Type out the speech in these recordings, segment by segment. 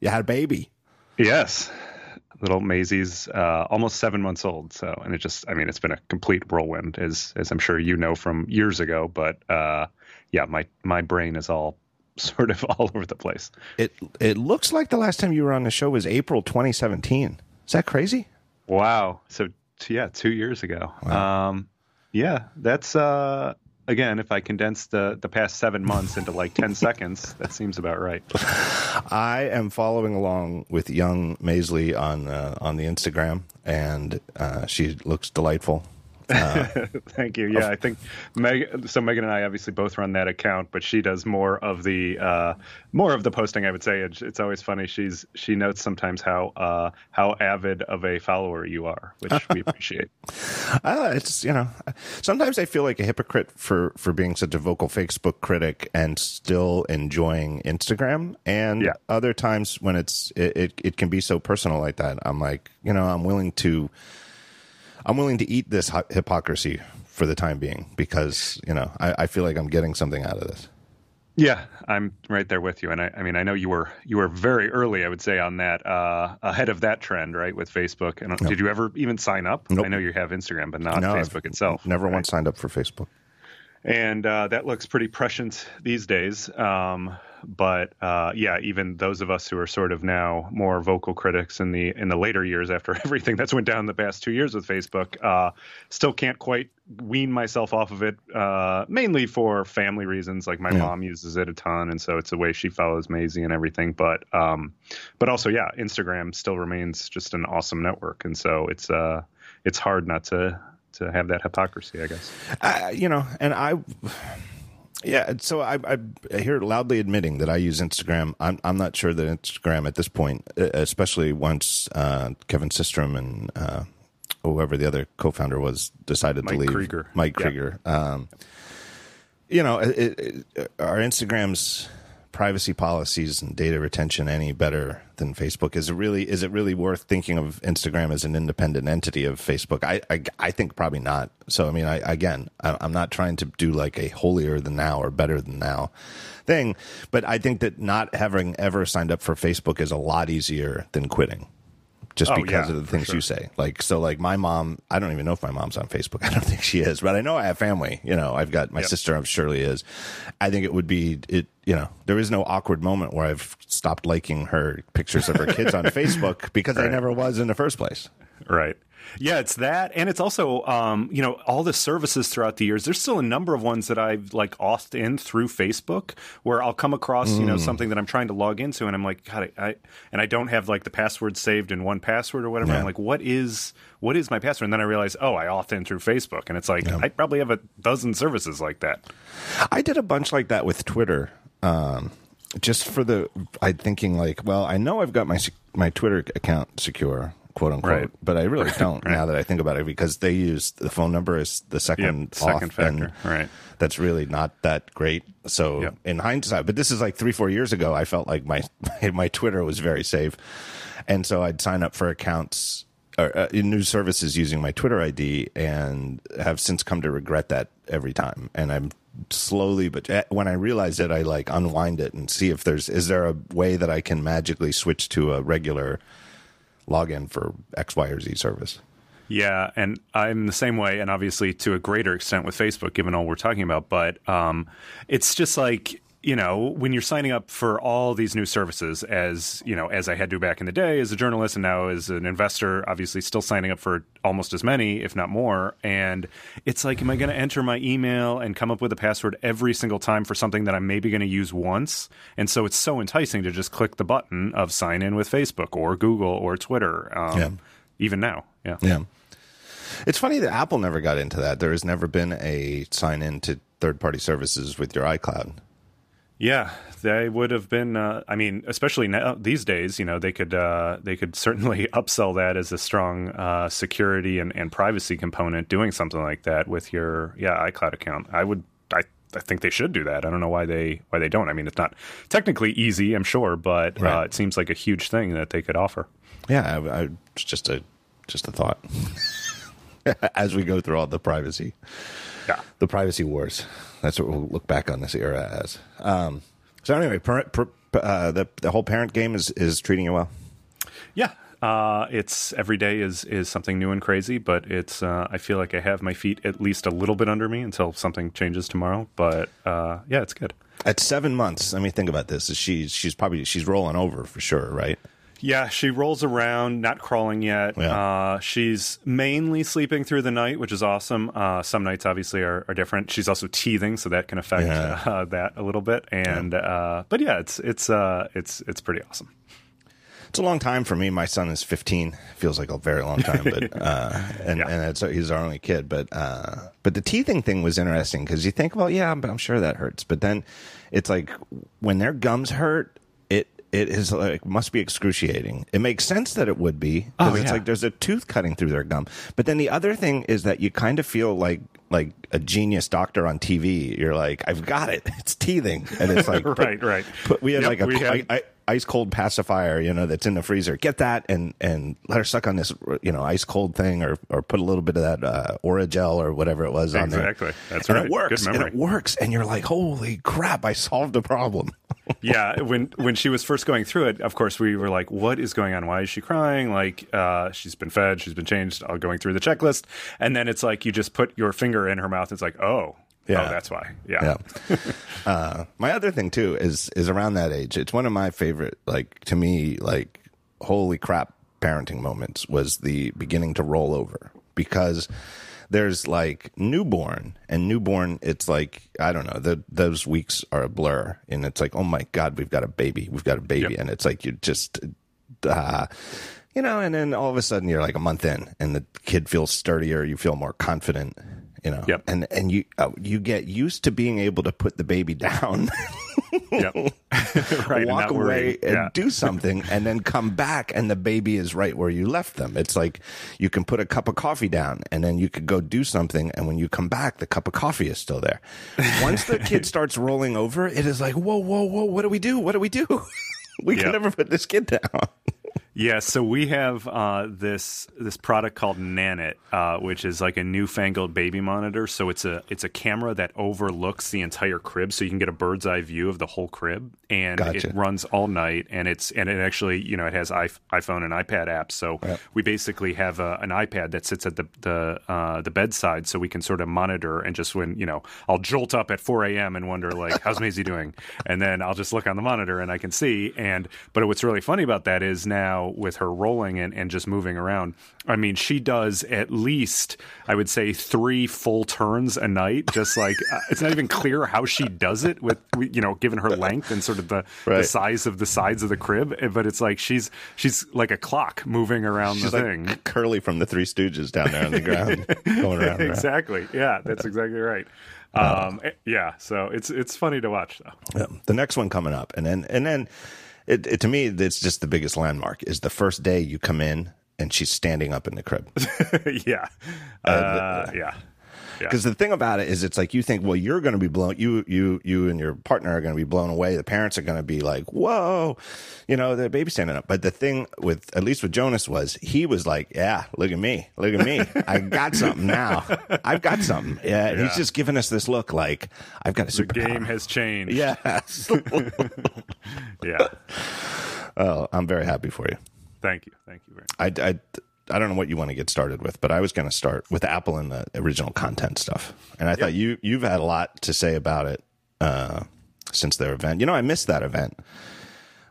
You had a baby. Yes, little Maisie's uh, almost seven months old. So, and it just, I mean, it's been a complete whirlwind, as as I'm sure you know from years ago. But uh, yeah, my my brain is all sort of all over the place. It it looks like the last time you were on the show was April 2017. Is that crazy? Wow. So yeah, two years ago. Wow. Um, yeah, that's uh, again, if I condense the the past seven months into like ten seconds, that seems about right. I am following along with young Maisie on uh, on the Instagram, and uh, she looks delightful. Uh, Thank you. Yeah, I think Meg. So Megan and I obviously both run that account, but she does more of the uh, more of the posting. I would say it's, it's always funny. She's she notes sometimes how uh, how avid of a follower you are, which we appreciate. Uh, it's you know sometimes I feel like a hypocrite for for being such a vocal Facebook critic and still enjoying Instagram, and yeah. other times when it's it, it it can be so personal like that. I'm like you know I'm willing to I'm willing to eat this hypocrisy for the time being because you know I, I, feel like I'm getting something out of this. Yeah, I'm right there with you, and I, I mean I know you were you were very early, I would say, on that uh, ahead of that trend, right, with Facebook. And nope. did you ever even sign up? Nope. I know you have Instagram, but not no, Facebook I've itself. Never right? once signed up for Facebook and uh, that looks pretty prescient these days. Um, but uh, yeah, even those of us who are sort of now more vocal critics in the in the later years after everything that's went down the past two years with Facebook, uh, still can't quite wean myself off of it. Uh, mainly for family reasons, like my yeah. mom uses it a ton, and so it's the way she follows Maisie and everything. But um, but also, yeah, Instagram still remains just an awesome network, and so it's uh it's hard not to to have that hypocrisy, I guess. Uh, you know, and I. Yeah, so I, I hear loudly admitting that I use Instagram. I'm I'm not sure that Instagram at this point, especially once uh, Kevin Systrom and uh, whoever the other co-founder was decided Mike to leave. Krieger. Mike Krieger. Um, you know, it, it, our Instagrams privacy policies and data retention any better than Facebook? Is it really is it really worth thinking of Instagram as an independent entity of Facebook? I I, I think probably not. So I mean, I again, I, I'm not trying to do like a holier than now or better than now thing, but I think that not having ever signed up for Facebook is a lot easier than quitting just oh, because yeah, of the things sure. you say. Like, so like my mom, I don't even know if my mom's on Facebook. I don't think she is, but I know I have family. You know, I've got my yep. sister, I'm surely is. I think it would be, it, you know, there is no awkward moment where I've stopped liking her pictures of her kids on Facebook because right. I never was in the first place. Right. Yeah, it's that, and it's also um, you know all the services throughout the years. There's still a number of ones that I've like authed in through Facebook, where I'll come across mm. you know mm. something that I'm trying to log into, and I'm like, God, I, I and I don't have like the password saved in 1Password or whatever. Yeah. I'm like, what is what is my password? And then I realize, oh, I auth in through Facebook, and it's like yeah. I probably have a dozen services like that. I did a bunch like that with Twitter. Um, just for the, I thinking like, well, I know I've got my my Twitter account secure quote unquote. Right. But I really don't right. now that I think about it because they use the phone number as the second yep, second factor. right. That's really not that great. So yep. in hindsight, but this is like three four years ago. I felt like my my Twitter was very safe, and so I'd sign up for accounts or uh, new services using my Twitter ID, and have since come to regret that every time. And I'm slowly but eh, when i realize it i like unwind it and see if there's is there a way that i can magically switch to a regular login for X, Y, or Z service. Yeah, and I'm the same way, and obviously to a greater extent with Facebook, given all we're talking about. But um, it's just like you know, when you're signing up for all these new services, as you know, as I had to back in the day as a journalist, and now as an investor, obviously still signing up for almost as many, if not more. And it's like, am I going to enter my email and come up with a password every single time for something that I'm maybe going to use once? And so it's so enticing to just click the button of sign in with Facebook or Google or Twitter. Um, yeah. Even now, yeah, yeah. It's funny that Apple never got into that. There has never been a sign in to third party services with your iCloud. Yeah, they would have been. Uh, I mean, especially now these days, you know, they could uh, they could certainly upsell that as a strong uh, security and, and privacy component. Doing something like that with your yeah iCloud account, I would. I I think they should do that. I don't know why they why they don't. I mean, it's not technically easy, I'm sure, but uh, right. it seems like a huge thing that they could offer. Yeah, I, I, just a just a thought as we go through all the privacy. Yeah, the privacy wars. That's what we'll look back on this era as. Um, so anyway, per, per, uh, the the whole parent game is is treating you well. Yeah, uh, it's every day is is something new and crazy, but it's uh, I feel like I have my feet at least a little bit under me until something changes tomorrow. But uh, yeah, it's good. At seven months, let me think about this. She's she's probably she's rolling over for sure, right? Yeah, she rolls around, not crawling yet. Yeah. Uh, she's mainly sleeping through the night, which is awesome. Uh, some nights obviously are, are, different. She's also teething, so that can affect yeah. uh, that a little bit. And yeah. Uh, but yeah, it's it's uh, it's it's pretty awesome. It's a long time for me. My son is 15. Feels like a very long time, but uh, and and he's our only kid. But but the teething thing was interesting because you think, well, yeah, I'm, I'm sure that hurts, but then it's like when their gums hurt it is like must be excruciating. It makes sense that it would be because oh, it's yeah. like there's a tooth cutting through their gum. But then the other thing is that you kind of feel like like a genius doctor on TV. You're like, I've got it. It's teething, and it's like right, right. Put, we had yep, like a. Had... I, I, ice cold pacifier, you know, that's in the freezer. Get that and and let her suck on this, you know, ice cold thing, or or put a little bit of that uh, Orajel or whatever it was exactly. on there. Exactly, that's and right. It works, and it works, and you're like, holy crap, I solved the problem. yeah, when when she was first going through it, of course, we were like, what is going on? Why is she crying? Like, uh, she's been fed, she's been changed. All going through the checklist, and then it's like you just put your finger in her mouth. It's like, oh, yeah, oh, that's why. Yeah. yeah. uh, my other thing too is is around that age. It's one of my favorite. Like to me, like holy crap, parenting moments was the beginning to roll over because there's like newborn and newborn it's like i don't know the, those weeks are a blur and it's like oh my god we've got a baby we've got a baby yep. and it's like you just uh, you know and then all of a sudden you're like a month in and the kid feels sturdier you feel more confident you know yep. and and you uh, you get used to being able to put the baby down yep. right, walk and away and yeah. do something and then come back and the baby is right where you left them it's like you can put a cup of coffee down and then you could go do something and when you come back the cup of coffee is still there once the kid starts rolling over it is like whoa whoa whoa what do we do what do we do we yep. can never put this kid down yeah, so we have uh, this this product called Nanit, uh, which is like a newfangled baby monitor. So it's a it's a camera that overlooks the entire crib, so you can get a bird's eye view of the whole crib, and gotcha. it runs all night. And it's and it actually you know it has iPhone and iPad apps. So yep. we basically have a, an iPad that sits at the the uh, the bedside, so we can sort of monitor and just when you know I'll jolt up at 4 a.m. and wonder like how's Maisie doing, and then I'll just look on the monitor and I can see. And but what's really funny about that is now with her rolling and, and just moving around. I mean, she does at least, I would say, three full turns a night. Just like uh, it's not even clear how she does it with, you know, given her length and sort of the, right. the size of the sides of the crib. Eh, but it's like she's she's like a clock moving around she's the like thing. Curly from the Three Stooges down there on the ground, going around. exactly. Yeah, that's exactly right. Um, uh, yeah, so it's it's funny to watch though. Yeah. The next one coming up, and then and then it, it, to me, it's just the biggest landmark is the first day you come in and she's standing up in the crib. yeah. Uh, the, yeah. Because the thing about it is, it's like you think, well, you're going to be blown. You, you, you, and your partner are going to be blown away. The parents are going to be like, "Whoa," you know, the baby standing up. But the thing with, at least with Jonas, was he was like, "Yeah, look at me, look at me. I got something now. I've got something." Yeah, yeah. he's just giving us this look like I've got a super. Game has changed. Yes. yeah. Oh, I'm very happy for you. Thank you. Thank you very much. I, I I don't know what you want to get started with, but I was going to start with Apple and the original content stuff. And I yep. thought you you've had a lot to say about it uh, since their event. You know, I missed that event.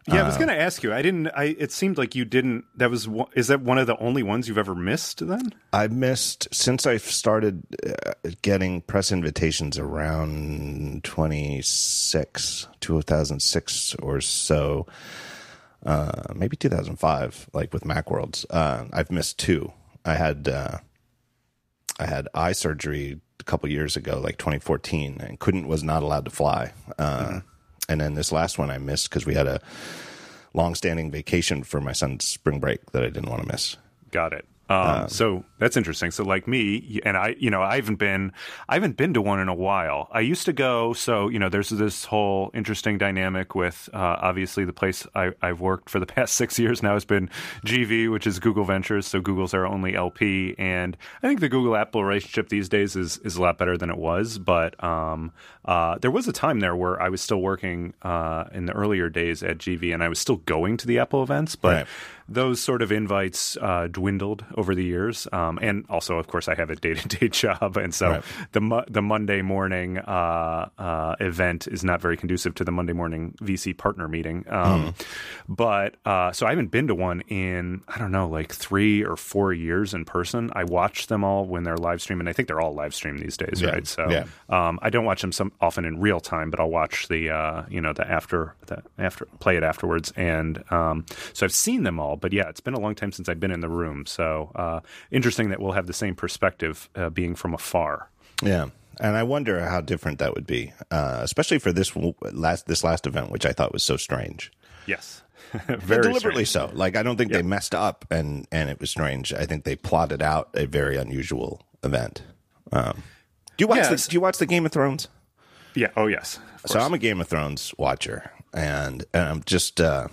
Yeah, uh, I was uh, going to ask you. I didn't. I it seemed like you didn't. That was. Is that one of the only ones you've ever missed? Then I missed since I started uh, getting press invitations around twenty six, two thousand six or so uh, maybe 2005, like with MacWorlds. Uh, I've missed two. I had uh, I had eye surgery a couple years ago, like 2014, and couldn't was not allowed to fly. Uh, mm-hmm. And then this last one I missed because we had a long-standing vacation for my son's spring break that I didn't want to miss. Got it. Um, um, so that's interesting. So like me, and I, you know, I haven't been, I haven't been to one in a while. I used to go. So you know, there's this whole interesting dynamic with uh, obviously the place I, have worked for the past six years now has been GV, which is Google Ventures. So Google's our only LP, and I think the Google Apple relationship these days is is a lot better than it was. But um, uh, there was a time there where I was still working uh, in the earlier days at GV, and I was still going to the Apple events, but. Right those sort of invites uh, dwindled over the years, um, and also, of course, I have a day to day job, and so right. the the Monday morning uh, uh, event is not very conducive to the Monday morning VC partner meeting. Um, mm. But uh, so I haven't been to one in I don't know, like three or four years in person. I watch them all when they're live streaming. I think they're all live streamed these days, yeah. right? So yeah. um, I don't watch them some often in real time, but I'll watch the uh, you know the after the after play it afterwards, and um, so I've seen them all but yeah, it's been a long time since I've been in the room. So uh, interesting that we'll have the same perspective uh, being from afar. Yeah. And I wonder how different that would be, uh, especially for this last this last event, which I thought was so strange. Yes, very deliberately strange. so. Like I don't think they messed up, and and it was strange. I think they plotted out a very unusual event. Um, do you watch the Do you watch the Game of Thrones? Yeah. Oh yes. So I'm a Game of Thrones watcher, and, and I'm just. Uh,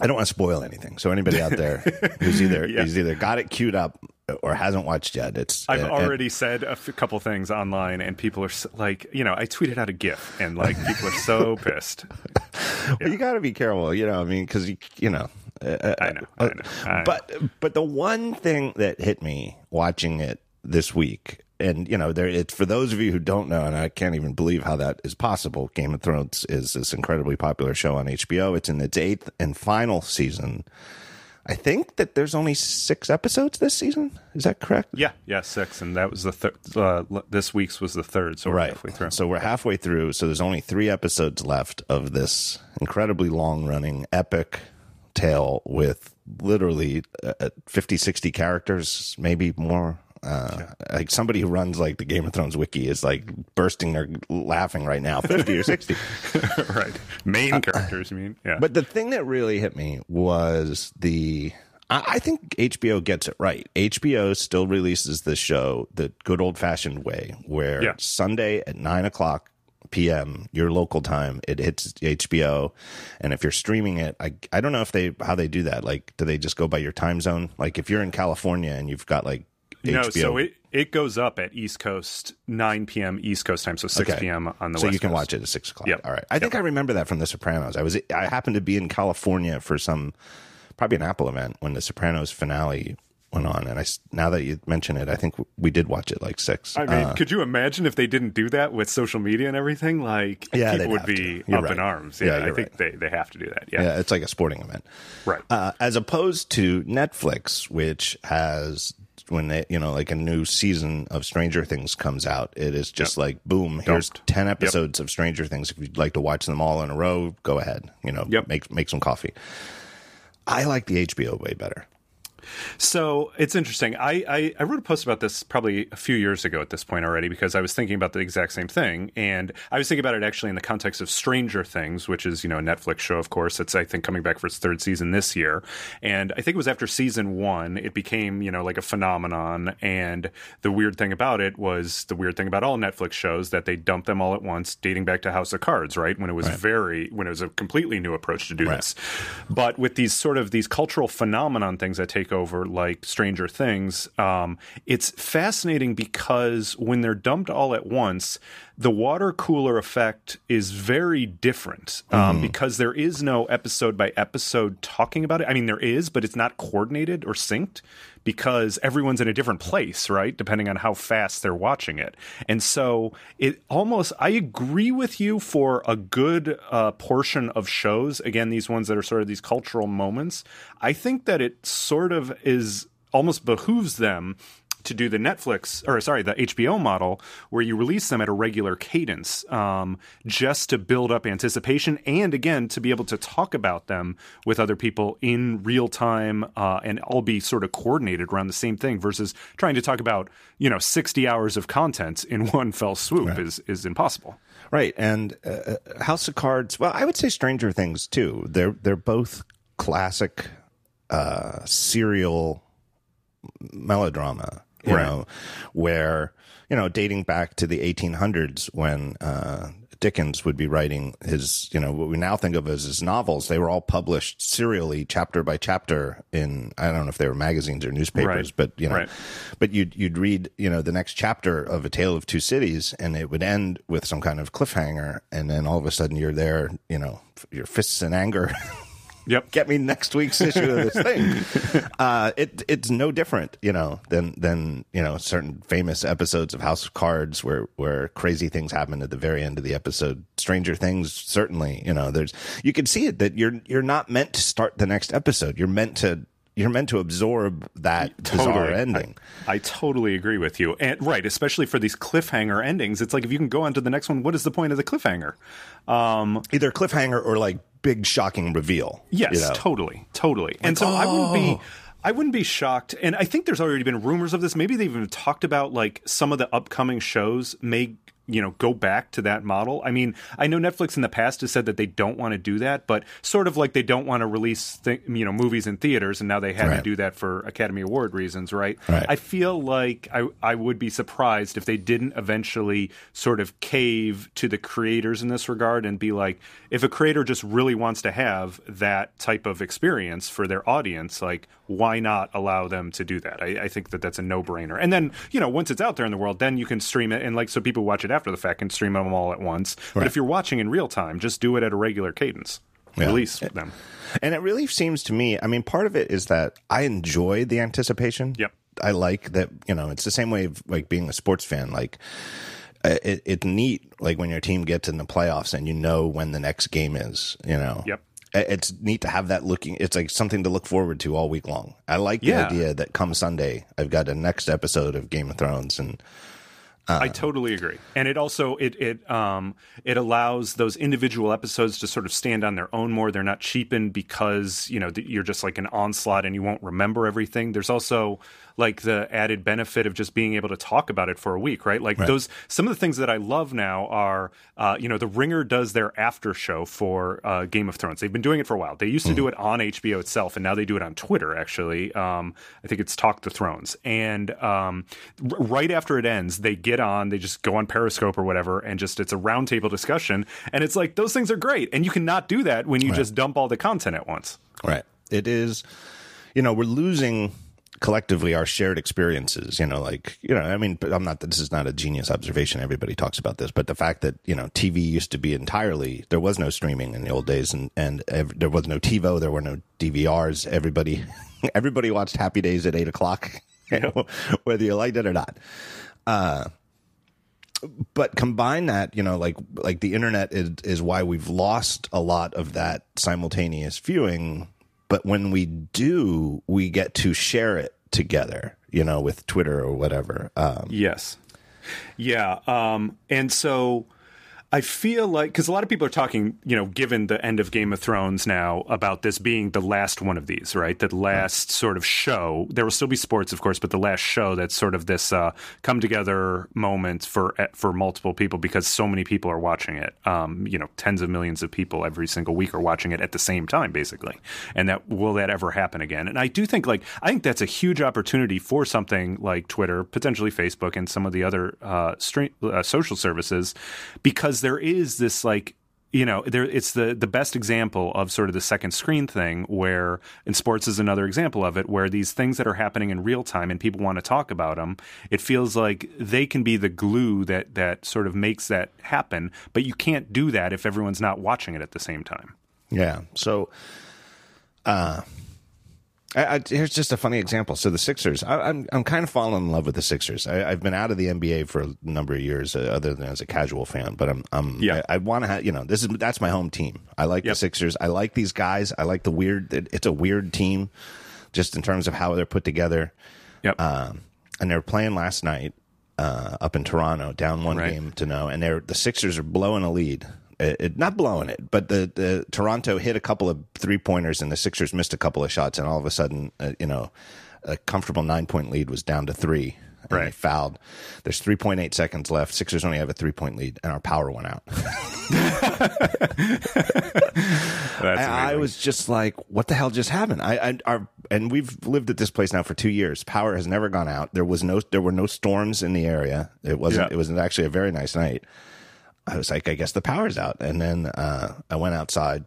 I don't want to spoil anything. So anybody out there who's either yeah. who's either got it queued up or hasn't watched yet, it's. I've uh, already and, said a f- couple things online, and people are like, you know, I tweeted out a GIF, and like people are so pissed. Yeah. Well, you got to be careful, you know. I mean, because you, you know. Uh, I know, I know, I know. But but the one thing that hit me watching it this week and you know, there. It's for those of you who don't know, and I can't even believe how that is possible. Game of Thrones is this incredibly popular show on HBO. It's in its eighth and final season. I think that there's only six episodes this season. Is that correct? Yeah, yeah, six, and that was the third. Uh, this week's was the third, so we're right. halfway through. So we're halfway through. So there's only three episodes left of this incredibly long running epic tale with literally uh, 50, 60 characters, maybe more. Uh, like somebody who runs like the Game of Thrones wiki is like bursting or laughing right now, fifty or sixty. right, main uh, characters. You mean? Yeah. But the thing that really hit me was the. I, think HBO gets it right. HBO still releases the show the good old fashioned way, where yeah. Sunday at nine o'clock p.m. your local time. It hits HBO, and if you're streaming it, I I don't know if they how they do that. Like, do they just go by your time zone? Like, if you're in California and you've got like no, so it, it goes up at East Coast, 9 p.m. East Coast time, so 6 okay. p.m. on the West. so West you can Coast. watch it at 6 o'clock. Yep. All right. I think. I remember that from The Sopranos. I was I happened to be in California for some, probably an Apple event when The Sopranos finale went on. And I, now that you mention it, I think we did watch it like 6. I mean, uh, could you imagine if they didn't do that with social media and everything? Like, yeah, people would be up right. in arms. Yeah, yeah I think right. they, they have to do that. Yeah. yeah it's like a sporting event. Right. Uh, as opposed to Netflix, which has when they, you know, like a new season of Stranger Things comes out, it is just yep. like boom. Here's Dumped. ten episodes yep. of Stranger Things. If you'd like to watch them all in a row, go ahead. You know, yep. make make some coffee. I like the HBO way better. So it's interesting. I, I, I, wrote a post about this probably a few years ago at this point already because I was thinking about the exact same thing. And I was thinking about it actually in the context of Stranger Things, which is, you know, a Netflix show, of course. It's, I think, coming back for its third season this year. And I think it was after season one, it became, you know, like a phenomenon. And the weird thing about it was the weird thing about all Netflix shows that they dump them all at once, dating back to House of Cards, right? When it was right. very, when it was a completely new approach to do right. this. But with these sort of these cultural phenomenon things that take over, like Stranger Things, um, it's fascinating because when they're dumped all at once, the water cooler effect is very different um, mm-hmm. because there is no episode by episode talking about it. I mean, there is, but it's not coordinated or synced because everyone's in a different place, right? Depending on how fast they're watching it. And so it almost, I agree with you for a good uh, portion of shows. Again, these ones that are sort of these cultural moments. I think that it sort of is almost behooves them to do the Netflix or sorry the HBO model where you release them at a regular cadence, um, just to build up anticipation and again to be able to talk about them with other people in real time uh, and all be sort of coordinated around the same thing versus trying to talk about you know sixty hours of content in one fell swoop right. is is impossible. Right, and uh, uh, House of Cards. Well, I would say Stranger Things too. They're they're both classic uh, serial melodrama, you Right. know, where you know, dating back to the 1800s when uh, Dickens would be writing his, you know, what we now think of as his novels. They were all published serially, chapter by chapter, in I don't know if they were magazines or newspapers, Right. but you know, Right. but you'd you'd read, you know, the next chapter of A Tale of Two Cities, and it would end with some kind of cliffhanger, and then all of a sudden you're there, you know, your fists in anger. Yep. get me next week's issue of this thing. Uh, it it's no different, you know, than than you know certain famous episodes of House of Cards where where crazy things happen at the very end of the episode. Stranger Things, certainly, you know, there's you can see it that you're you're not meant to start the next episode. You're meant to you're meant to absorb that bizarre ending. I, I totally agree with you. And right, especially for these cliffhanger endings. It's like if you can go on to the next one, what is the point of the cliffhanger? Um, Either cliffhanger or like big shocking reveal. yes, you know? totally, totally. and so I wouldn't be oh. I wouldn't be shocked. And I think there's already been rumors of this. Maybe they've even talked about like some of the upcoming shows may you know go back to that model. I mean, I know Netflix in the past has said that they don't want to do that, but sort of like they don't want to release th- you know movies in theaters, and now they had to do that for Academy Award reasons, right? Right. I feel like I I would be surprised if they didn't eventually sort of cave to the creators in this regard and be like, if a creator just really wants to have that type of experience for their audience, like why not allow them to do that? I, I think that that's a no brainer. And then you know once it's out there in the world, then you can stream it and like so people watch it after the fact and stream them all at once. But if you're watching in real time, just do it at a regular cadence. Yeah. Release them. And it really seems to me, I mean, part of it is that I enjoy the anticipation. Yep. I like that, you know, it's the same way of like being a sports fan. Like, uh, it, it's neat, like when your team gets in the playoffs and you know when the next game is, you know. Yep. Uh, It's neat to have that looking. It's like something to look forward to all week long. I like the idea that come Sunday, I've got a next episode of Game of Thrones, and I totally agree, and it also it it um it allows those individual episodes to sort of stand on their own more. They're not cheapened because you know you're just like an onslaught and you won't remember everything. There's also like the added benefit of just being able to talk about it for a week, right? Like those some of the things that I love now are uh, you know the Ringer does their after show for uh, Game of Thrones. They've been doing it for a while. They used to do it on HBO itself, and now they do it on Twitter. Actually, um, I think it's Talk the Thrones, and um, r- right after it ends, they get on. They just go on Periscope or whatever, and just it's a roundtable discussion. And it's like those things are great, and you cannot do that when you just dump all the content at once. Right. It is, you know, we're losing collectively our shared experiences, you know, like, you know, I mean, I'm not, this is not a genius observation. Everybody talks about this, but the fact that, you know, TV used to be entirely, there was no streaming in the old days and, and ev- there was no TiVo, there were no DVRs. Everybody, everybody watched Happy Days at eight o'clock, you know, whether you liked it or not uh, but combine that, you know, like like the internet is is why we've lost a lot of that simultaneous viewing. But when we do, we get to share it together, you know, with Twitter or whatever. Um, Yes. Yeah. Um, and so I feel like, because a lot of people are talking, you know, given the end of Game of Thrones now, about this being the last one of these, right? The last sort of show. There will still be sports, of course, but the last show that's sort of this uh, come together moment for eh, for multiple people because so many people are watching it. Um, you know, tens of millions of people every single week are watching it at the same time, basically. And that will that ever happen again? And I do think, like, I think that's a huge opportunity for something like Twitter, potentially Facebook, and some of the other uh, stream, uh, social services, because there is this like you know there it's the the best example of sort of the second screen thing where and sports is another example of it where these things that are happening in real time and people want to talk about them it feels like they can be the glue that that sort of makes that happen but you can't do that if everyone's not watching it at the same time yeah. So, uh, I, I, here's just a funny example. So the Sixers, I, I'm I'm kind of falling in love with the Sixers. I, I've been out of the NBA for a number of years, uh, other than as a casual fan. But I'm I'm Yeah. I, I want to have you know this is that's my home team. I like the Sixers. I like these guys. I like the weird. It, it's a weird team, just in terms of how they're put together. yep Um, and they were playing last night uh, up in Toronto, down one Right. game to no, and they're the Sixers are blowing a lead. It, not blowing it, but the, the Toronto hit a couple of three pointers, and the Sixers missed a couple of shots, and all of a sudden, uh, you know, a comfortable nine point lead was down to three. And They Right. fouled. There's 3.8 seconds left. Sixers only have a three point lead, and our power went out. I was just like, "What the hell just happened?" I, I our and we've lived at this place now for two years. Power has never gone out. There was no, there were no storms in the area. It wasn't. Yeah. It was actually a very nice night. I was like, I guess the power's out, and then uh, I went outside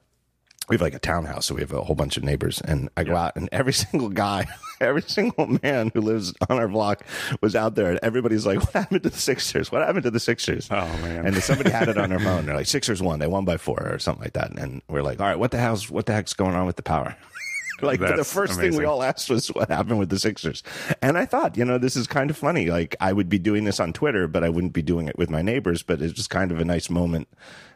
we have like a townhouse, so we have a whole bunch of neighbors. And I go out, and every single guy, every single man who lives on our block was out there. And everybody's like, "What happened to the Sixers? What happened to the Sixers?" Oh man! And somebody had it on their phone. They're like, "Sixers won. They won by four or something like that." And we're like, "All right, what the hell's what the heck's going on with the power?" like the first amazing. thing we all asked was what happened with the Sixers. And I thought, you know, this is kind of funny. Like I would be doing this on Twitter, but I wouldn't be doing it with my neighbors. But it's just kind of a nice moment,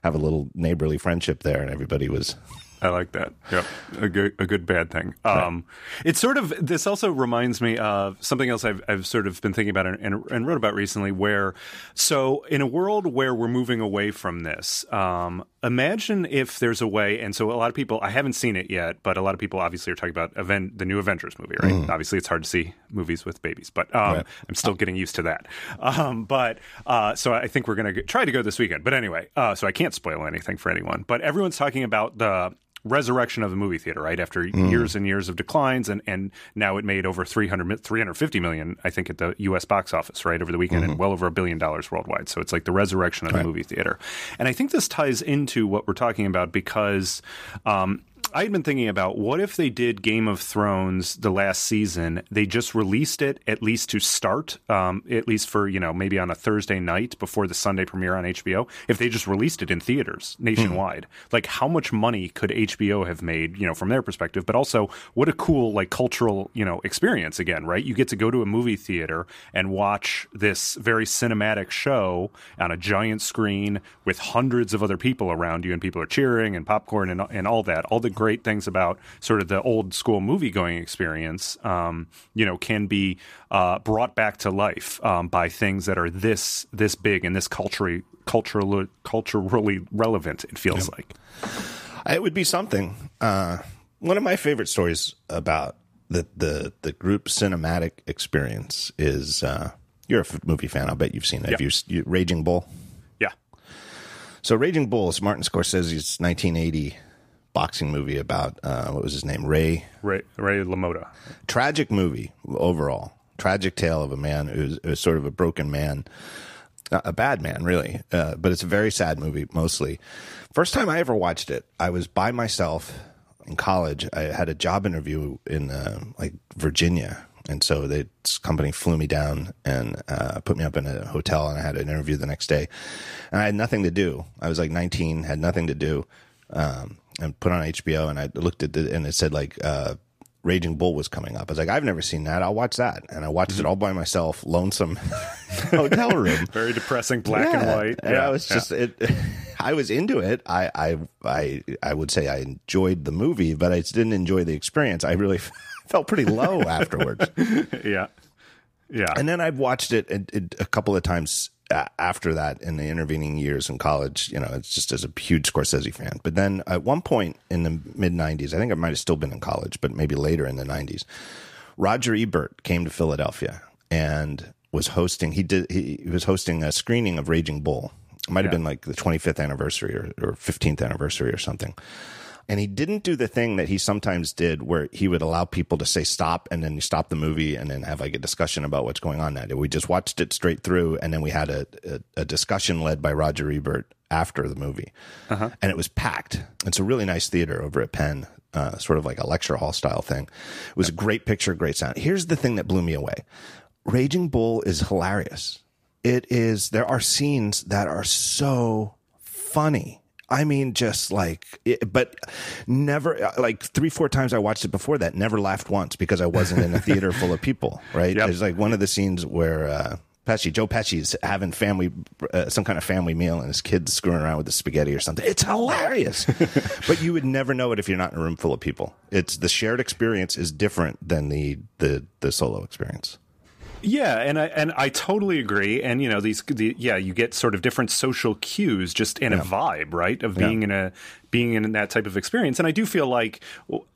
have a little neighborly friendship there, and everybody was I like that. Yep, a good, a good bad thing. Um, It's sort of this also reminds me of something else I've, I've sort of been thinking about and, and, wrote about recently. Where so in a world where we're moving away from this, um, imagine if there's a way. And so a lot of people, I haven't seen it yet, but a lot of people obviously are talking about event, the new Avengers movie. Right? Mm. Obviously, it's hard to see movies with babies, but um, right. I'm still getting used to that. Um, but uh, so I think we're going to try to go this weekend. But anyway, uh, so I can't spoil anything for anyone. But everyone's talking about the resurrection of the movie theater, right? After mm. years and years of declines, and, and now it made over 300, 350 million, I think, at the U.S. box office, right, over the weekend, mm-hmm. and well over a billion dollars worldwide. So it's like the resurrection of right. the movie theater. And I think this ties into what we're talking about because um, I had been thinking about what if they did Game of Thrones the last season? They just released it at least to start, um, at least for you know maybe on a Thursday night before the Sunday premiere on HBO. If they just released it in theaters nationwide, hmm. like how much money could HBO have made? You know, from their perspective, but also what a cool like cultural you know experience again, right? You get to go to a movie theater and watch this very cinematic show on a giant screen with hundreds of other people around you, and people are cheering and popcorn and and all that, all the great things about sort of the old school movie going experience, um, you know, can be uh, brought back to life um, by things that are this this big and this culturally culturally culturally relevant. It feels yeah. like it would be something. Uh, one of my favorite stories about the the the group cinematic experience is. Uh, you're a movie fan. I'll bet you've seen it. Have you, you, Raging Bull? Yeah. So Raging Bull is Martin Scorsese's 1980 boxing movie about uh, what was his name Ray Ray Ray LaMotta. Tragic movie overall. Tragic tale of a man who's, who's sort of a broken man, a bad man really, uh, but it's a very sad movie mostly. First time I ever watched it, I was by myself in college. I had a job interview in uh, like Virginia. And so the company flew me down and uh, put me up in a hotel, and I had an interview the next day. And I had nothing to do. I was like 19, had nothing to do. Um, and put on HBO, and I looked at it, and it said like uh, Raging Bull was coming up. I was like, I've never seen that. I'll watch that, and I watched mm-hmm. it all by myself, lonesome hotel room. Very depressing, black yeah. and white. And yeah. I was just yeah. it. I was into it. I, I I I would say I enjoyed the movie, but I didn't enjoy the experience. I really felt pretty low afterwards. yeah, yeah. And then I've watched it a, a couple of times after that in the intervening years in college, you know, it's just as a huge Scorsese fan. But then at one point in the mid 90s, I think I might have still been in college, but maybe later in the 90s, Roger Ebert came to Philadelphia and was hosting, he did, he, was hosting a screening of Raging Bull. It might have yeah. been like the 25th anniversary or, or 15th anniversary or something. And he didn't do the thing that he sometimes did where he would allow people to say stop and then you stop the movie and then have like a discussion about what's going on. That we just watched it straight through and then we had a, a, a discussion led by Roger Ebert after the movie. Uh-huh. And it was packed. It's a really nice theater over at Penn, uh, sort of like a lecture hall style thing. It was a great picture, great sound. Here's the thing that blew me away Raging Bull is hilarious. It is, there are scenes that are so funny I mean, just like, it, but never, like three, four times I watched it before that, never laughed once because I wasn't in a theater full of people, right? Yep. There's like one of the scenes where, uh, Pesci, Joe Pesci's having family, uh, some kind of family meal, and his kids screwing around with the spaghetti or something. It's hilarious, but you would never know it if you're not in a room full of people. It's the shared experience is different than the the the solo experience. Yeah, and I and I totally agree. And you know, these the, yeah, you get sort of different social cues just in yeah. a vibe, right? Of being yeah. in a being in that type of experience. And I do feel like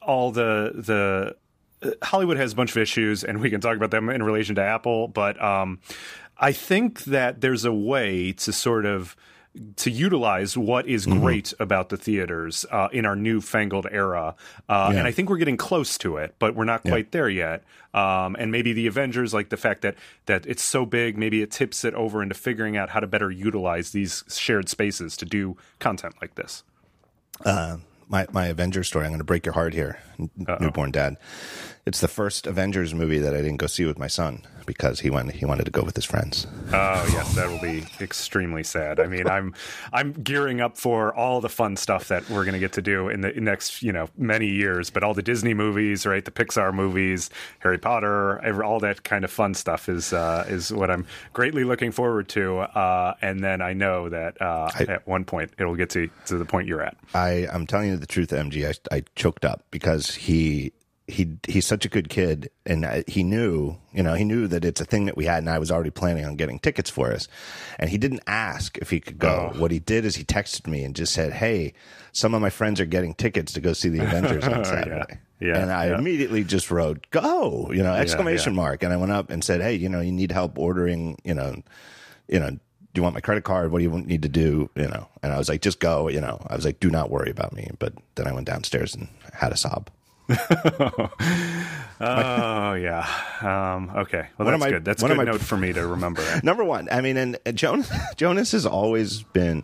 all the the uh, Hollywood has a bunch of issues, and we can talk about them in relation to Apple. But um, I think that there's a way to sort of to utilize what is mm-hmm. great about the theaters uh, in our newfangled era. Uh, yeah. And I think we're getting close to it, but we're not quite yeah. there yet. Um, and maybe the Avengers, like the fact that that it's so big, maybe it tips it over into figuring out how to better utilize these shared spaces to do content like this. Uh, my my Avengers story. I'm going to break your heart here, newborn dad. It's the first Avengers movie that I didn't go see with my son because he went he wanted to go with his friends. Oh yes, that will be extremely sad. I mean, I'm I'm gearing up for all the fun stuff that we're going to get to do in the next you know many years. But all the Disney movies, right, the Pixar movies, Harry Potter, all that kind of fun stuff is uh, is what I'm greatly looking forward to. Uh, and then I know that uh, I, at one point it'll get to to the point you're at. I I'm telling you the truth, MG. I, I choked up because he he he's such a good kid, and he knew, you know, he knew that it's a thing that we had, and I was already planning on getting tickets for us. And he didn't ask if he could go. Oh. What he did is he texted me and just said, "Hey, some of my friends are getting tickets to go see the Avengers on Saturday." yeah. yeah. and I yeah. immediately just wrote, "Go!" You know, exclamation yeah, mark. And I went up and said, "Hey, you know, you need help ordering, you know, you know." Do you want my credit card? What do you need to do? You know, and I was like, just go. You know, I was like, do not worry about me. But then I went downstairs and had a sob. Oh yeah. Um, okay. Well, that's my, good. That's a good my, note for me to remember. number one. I mean, and Jonas Jonas has always been.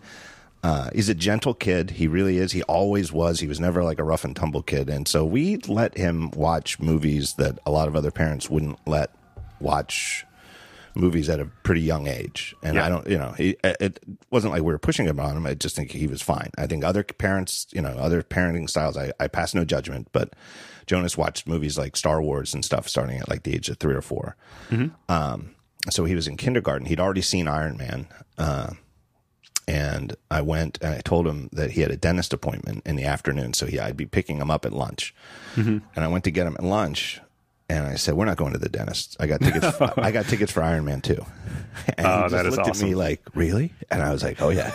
Uh, he's a gentle kid. He really is. He always was. He was never like a rough and tumble kid. And so we let him watch movies that a lot of other parents wouldn't let watch movies at a pretty young age. And yeah. I don't, you know, he, it wasn't like we were pushing him on him. I just think he was fine. I think other parents, you know, other parenting styles, I, I pass no judgment, but Jonas watched movies like Star Wars and stuff starting at like the age of three or 4 mm-hmm. Um, so he was in kindergarten. He'd already seen Iron Man. Uh, and I went and I told him that he had a dentist appointment in the afternoon, so he, I'd be picking him up at lunch. Mm-hmm. And I went to get him at lunch, and I said, "We're not going to the dentist. I got tickets. For, I got tickets for Iron Man 2. And oh, he just looked awesome. at me like, "Really?" And I was like, "Oh yeah."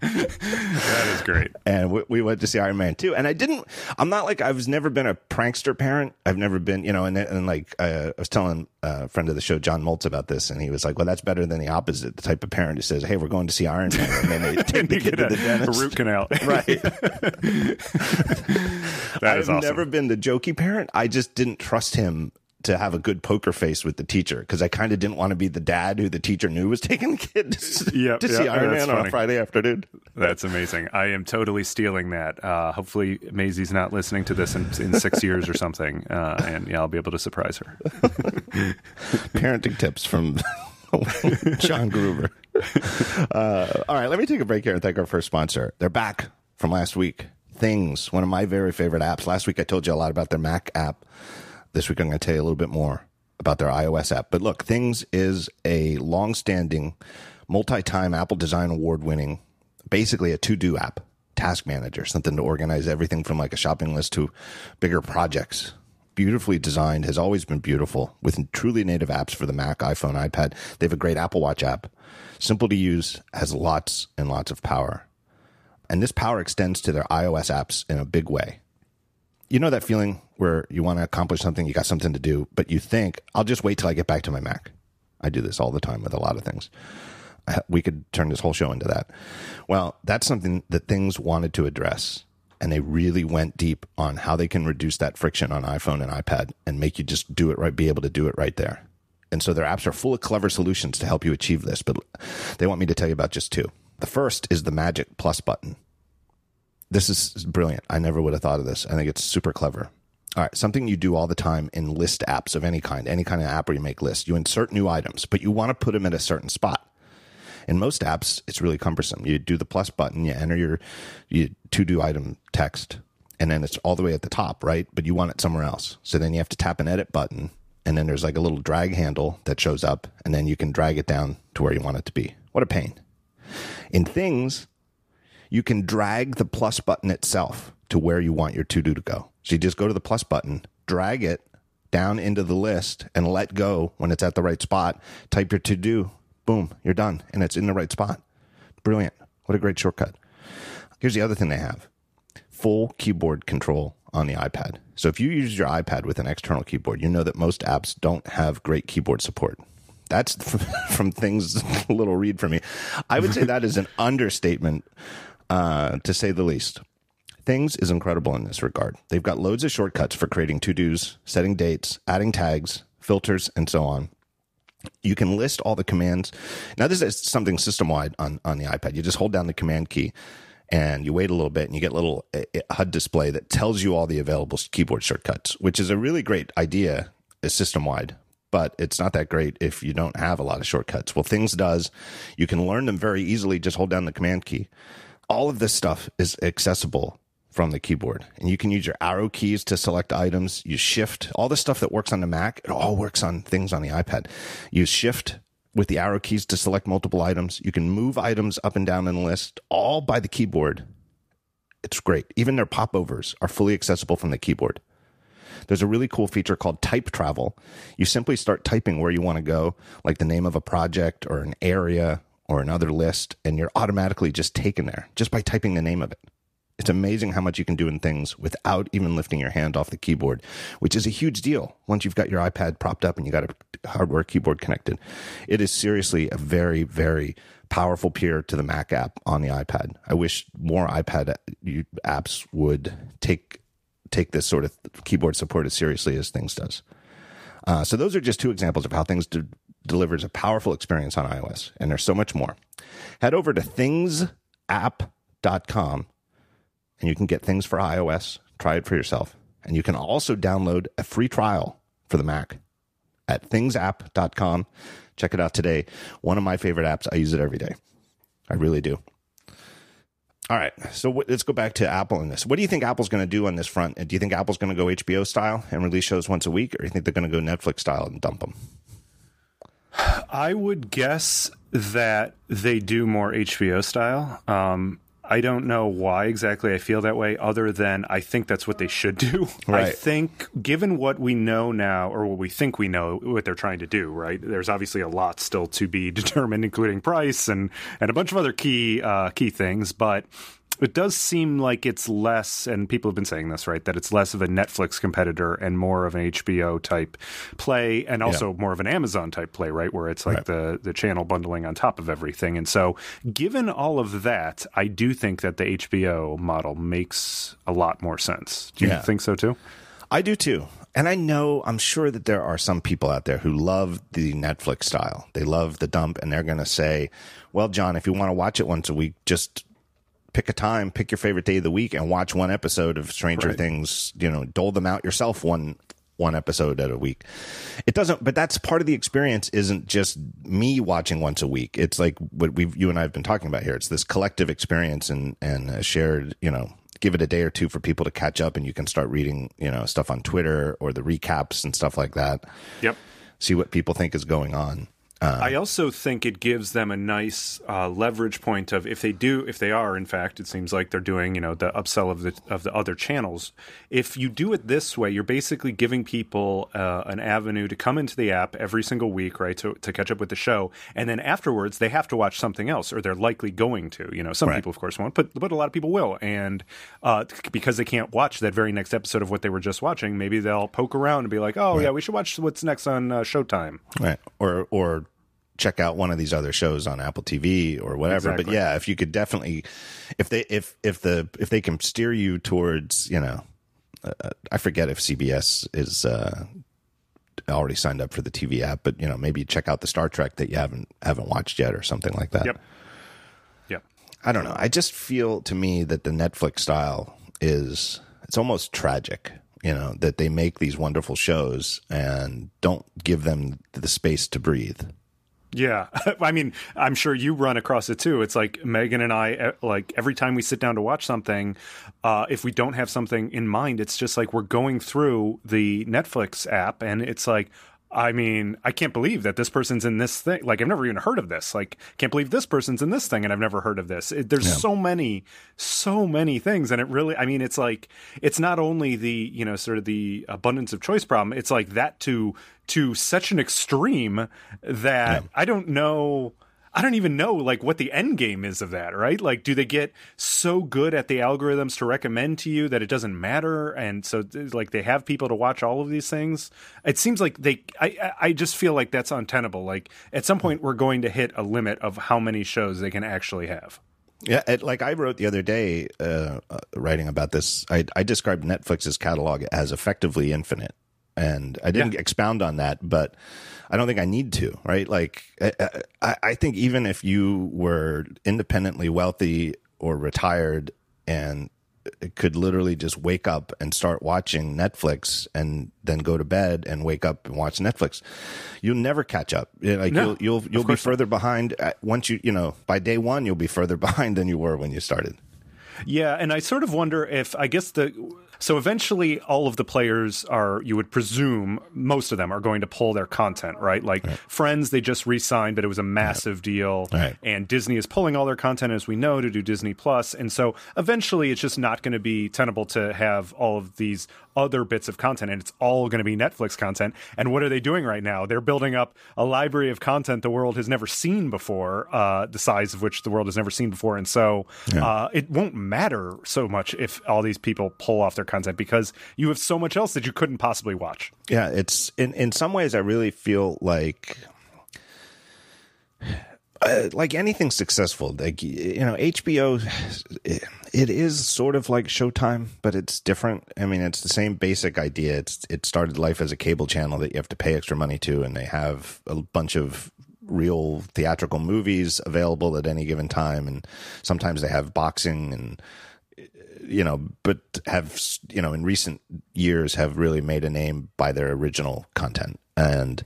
that is great. And we, we, went to see Iron Man 2. And I didn't. I'm not like I've never been a prankster parent. I've never been, you know. And and like uh, I was telling a friend of the show, John Moltz, about this, and he was like, "Well, that's better than the opposite. The type of parent who says, "Hey, we're going to see Iron Man," and then they take the kid to the dentist. A root canal, right? that I've awesome. never been the jokey parent. I just didn't trust him to have a good poker face with the teacher because I kind of didn't want to be the dad who the teacher knew was taking the kid to, yep, to yep, see Iron Man funny. on a Friday afternoon. That's amazing. I am totally stealing that. Uh, hopefully, Maisie's not listening to this in, in six years or something, uh, and yeah, I'll be able to surprise her. Parenting tips from John Gruber. Uh, all right, let me take a break here and thank our first sponsor. They're back from last week. Things, one of my very favorite apps. Last week I told you a lot about their Mac app. This week I'm going to tell you a little bit more about their iOS app. But look, Things is a long-standing, multi-time Apple Design Award-winning, basically a to-do app, task manager, something to organize everything from like a shopping list to bigger projects. Beautifully designed, has always been beautiful with truly native apps for the Mac, iPhone, iPad. They have a great Apple Watch app. Simple to use, has lots and lots of power. And this power extends to their iOS apps in a big way you know that feeling where you want to accomplish something, you got something to do, but you think, I'll just wait till I get back to my Mac. I do this all the time with a lot of things. We could turn this whole show into that. Well, that's something that things wanted to address. And they really went deep on how they can reduce that friction on iPhone and iPad and make you just do it right, be able to do it right there. And so their apps are full of clever solutions to help you achieve this, but they want me to tell you about just two. The first is the magic plus button. This is brilliant. I never would have thought of this. I think it's super clever. All right, something you do all the time in list apps of any kind, any kind of app where you make lists. You insert new items, but you want to put them at a certain spot. In most apps, it's really cumbersome. You do the plus button, you enter your you to do item text, and then it's all the way at the top, right? But you want it somewhere else. So then you have to tap an edit button, and then there's like a little drag handle that shows up, and then you can drag it down to where you want it to be. What a pain. In things, you can drag the plus button itself to where you want your to do to go. So you just go to the plus button, drag it down into the list, and let go when it's at the right spot. Type your to do, boom, you're done, and it's in the right spot. Brilliant. What a great shortcut. Here's the other thing they have full keyboard control on the iPad. So if you use your iPad with an external keyboard, you know that most apps don't have great keyboard support. That's from things a little read for me. I would say that is an understatement, uh, to say the least. Things is incredible in this regard. They've got loads of shortcuts for creating to dos, setting dates, adding tags, filters, and so on. You can list all the commands. Now, this is something system wide on, on the iPad. You just hold down the command key and you wait a little bit and you get a little eh, eh, HUD display that tells you all the available keyboard shortcuts, which is a really great idea eh, system wide. But it's not that great if you don't have a lot of shortcuts. Well, Things does. You can learn them very easily. Just hold down the command key. All of this stuff is accessible from the keyboard. And you can use your arrow keys to select items. you shift. All the stuff that works on the Mac, it all works on things on the iPad. Use shift with the arrow keys to select multiple items. You can move items up and down in the list all by the keyboard. It's great. Even their popovers are fully accessible from the keyboard. There's a really cool feature called type travel. You simply start typing where you want to go, like the name of a project or an area or another list, and you're automatically just taken there just by typing the name of it. It's amazing how much you can do in things without even lifting your hand off the keyboard, which is a huge deal once you've got your iPad propped up and you got a hardware keyboard connected. It is seriously a very, very powerful peer to the Mac app on the iPad. I wish more iPad apps would take take this sort of keyboard support as seriously as Things does. Uh, so those are just two examples of how Things de- delivers a powerful experience on iOS, and there's so much more. Head over to thingsapp.com and you can get things for iOS. Try it for yourself. And you can also download a free trial for the Mac at thingsapp.com. Check it out today. One of my favorite apps. I use it every day. I really do. All right, so w- let's go back to Apple in this. What do you think Apple's going to do on this front? Do you think Apple's going to go HBO style and release shows once a week, or do you think they're going to go Netflix style and dump them? I would guess that they do more HBO style. Um, I don't know why exactly I feel that way, other than I think that's what they should do. Right. I think, given what we know now, or what we think we know, what they're trying to do, right? There's obviously a lot still to be determined, including price and and a bunch of other key uh, key things. But it does seem like it's less, and people have been saying this, right? That it's less of a Netflix competitor and more of an HBO type play, and also yeah. more of an Amazon type play, right? Where it's like right. the the channel bundling on top of everything. And so, given all of that, I do think that the HBO model makes a lot more sense. Do you yeah. think so too? I do too. And I know, I'm sure that there are some people out there who love the Netflix style. They love the dump, and they're going to say, well, John, if you want to watch it once a week, just pick a time, pick your favorite day of the week, and watch one episode of Stranger right. Things. You know, dole them out yourself one one episode at a week. It doesn't, but that's part of the experience. Isn't just me watching once a week. It's like what we you and I have been talking about here. It's this collective experience and and shared. You know, give it a day or two for people to catch up, and you can start reading you know stuff on Twitter or the recaps and stuff like that. Yep. See what people think is going on. Uh, I also think it gives them a nice uh, leverage point of if they do, if they are, in fact, it seems like they're doing, you know, the upsell of the of the other channels. If you do it this way, you're basically giving people uh, an avenue to come into the app every single week, right, to to catch up with the show, and then afterwards they have to watch something else, or they're likely going to. You know, some right. people, of course, won't, but but a lot of people will, and uh, because they can't watch that very next episode of what they were just watching, maybe they'll poke around and be like, oh right. yeah, we should watch what's next on uh, Showtime, right, or or check out one of these other shows on Apple TV or whatever. Exactly. But yeah, if you could definitely, if they if if the if they can steer you towards, you know, uh, I forget if CBS is uh, already signed up for the TV app, but you know, maybe check out the Star Trek that you haven't haven't watched yet or something like that. Yep. Yep. I don't know. I just feel to me that the Netflix style is it's almost tragic you know that they make these wonderful shows and don't give them the space to breathe yeah. I mean, I'm sure you run across it too. It's like Megan and I, like every time we sit down to watch something, uh, if we don't have something in mind, it's just like we're going through the Netflix app and it's like, I mean, I can't believe that this person's in this thing. Like, I've never even heard of this. Like, can't believe this person's in this thing, and I've never heard of this. It, there's yeah. so many, so many things, and it really, I mean, it's like it's not only the you know sort of the abundance of choice problem. It's like that to to such an extreme that yeah. I don't know. I don't even know like what the end game is of that, right? Like, do they get so good at the algorithms to recommend to you that it doesn't matter, and so like they have people to watch all of these things? It seems like they. I I just feel like that's untenable. Like at some point, we're going to hit a limit of how many shows they can actually have. Yeah, it, like I wrote the other day, uh, uh, writing about this, I, I described Netflix's catalog as effectively infinite, and I didn't yeah. expound on that, but I don't think I need to, right? Like, I, I think even if you were independently wealthy or retired and could literally just wake up and start watching Netflix and then go to bed and wake up and watch Netflix. You'll never catch up. Like no, you'll you'll you'll be further not. behind uh, once you you know by day one you'll be further behind than you were when you started. Yeah, and I sort of wonder if I guess the so eventually, all of the players are, you would presume, most of them are going to pull their content, right? Like right. Friends, they just re signed, but it was a massive right. deal. Right. And Disney is pulling all their content, as we know, to do Disney Plus. And so eventually, it's just not going to be tenable to have all of these other bits of content, and it's all going to be Netflix content. And what are they doing right now? They're building up a library of content the world has never seen before, uh, the size of which the world has never seen before. And so yeah. uh, it won't matter so much if all these people pull off their content because you have so much else that you couldn't possibly watch. Yeah, it's in in some ways I really feel like uh, like anything successful, like you know, HBO, it, it is sort of like Showtime, but it's different. I mean, it's the same basic idea. It's it started life as a cable channel that you have to pay extra money to, and they have a bunch of real theatrical movies available at any given time, and sometimes they have boxing and you know, but have you know in recent years have really made a name by their original content and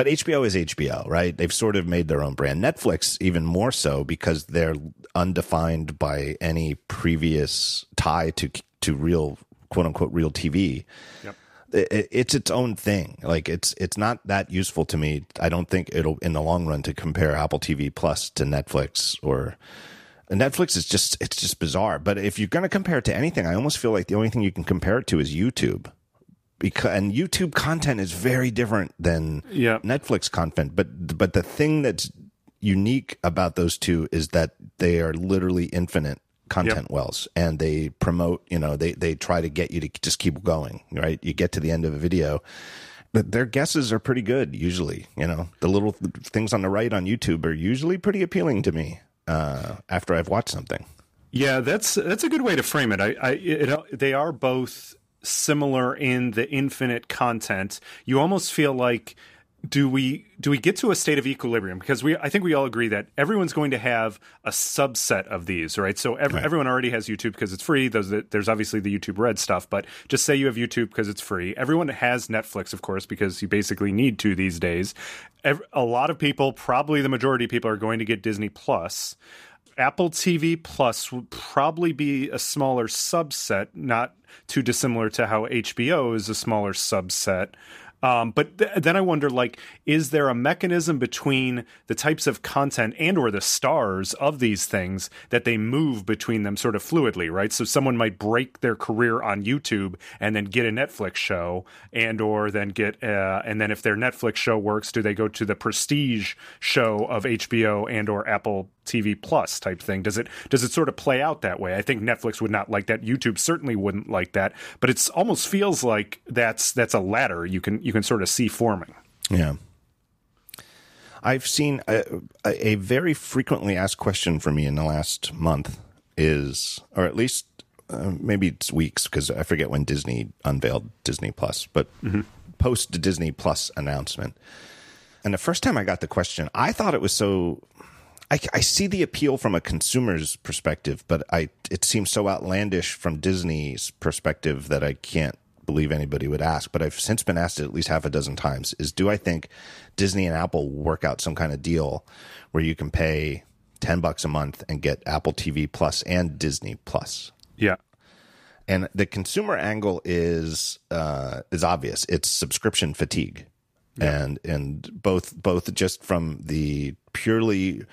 but HBO is HBO, right? They've sort of made their own brand. Netflix, even more so, because they're undefined by any previous tie to to real quote unquote real TV. Yep. it's its own thing. Like it's it's not that useful to me. I don't think it'll in the long run to compare Apple TV Plus to Netflix or Netflix is just it's just bizarre. But if you're going to compare it to anything, I almost feel like the only thing you can compare it to is YouTube because and YouTube content is very different than. Netflix content. But but the thing that's unique about those two is that they are literally infinite content yep. wells and they promote you know they they try to get you to just keep going right you get to the end of a video but their guesses are pretty good usually you know the little things on the right on youtube are usually pretty appealing to me uh, after i've watched something yeah that's that's a good way to frame it i, I it, they are both similar in the infinite content, you almost feel like do we do we get to a state of equilibrium? Because we I think we all agree that everyone's going to have a subset of these right? So every, right. everyone already has YouTube because it's free. There's there's obviously the YouTube Red stuff but just say you have YouTube because it's free. Everyone has Netflix of course because you basically need to these days. A lot of people probably the majority of people are going to get Disney Plus Apple TV Plus would probably be a smaller subset, not too dissimilar to how HBO is a smaller subset. Um, but th- then I wonder, like, is there a mechanism between the types of content and or the stars of these things that they move between them sort of fluidly, right? So someone might break their career on YouTube and then get a Netflix show, and or then get, uh, and then if their Netflix show works, do they go to the prestige show of HBO and or Apple TV Plus type thing? Does it does it sort of play out that way? I think Netflix would not like that. YouTube certainly wouldn't like that. But it almost feels like that's that's a ladder you can you can sort of see forming. Yeah. I've seen a, a very frequently asked question for me in the last month is, or at least uh, maybe it's weeks because I forget when Disney unveiled Disney Plus, but mm-hmm. post Disney Plus announcement. And the first time I got the question, I thought it was so I, I, see the appeal from a consumer's perspective, but I it seems so outlandish from Disney's perspective that I can't believe anybody would ask. But I've since been asked it at least half a dozen times: is do I think Disney and Apple work out some kind of deal where you can pay ten bucks a month and get Apple TV Plus and Disney Plus? Yeah. And the consumer angle is uh, is obvious. It's subscription fatigue, yeah. and and both both just from the purely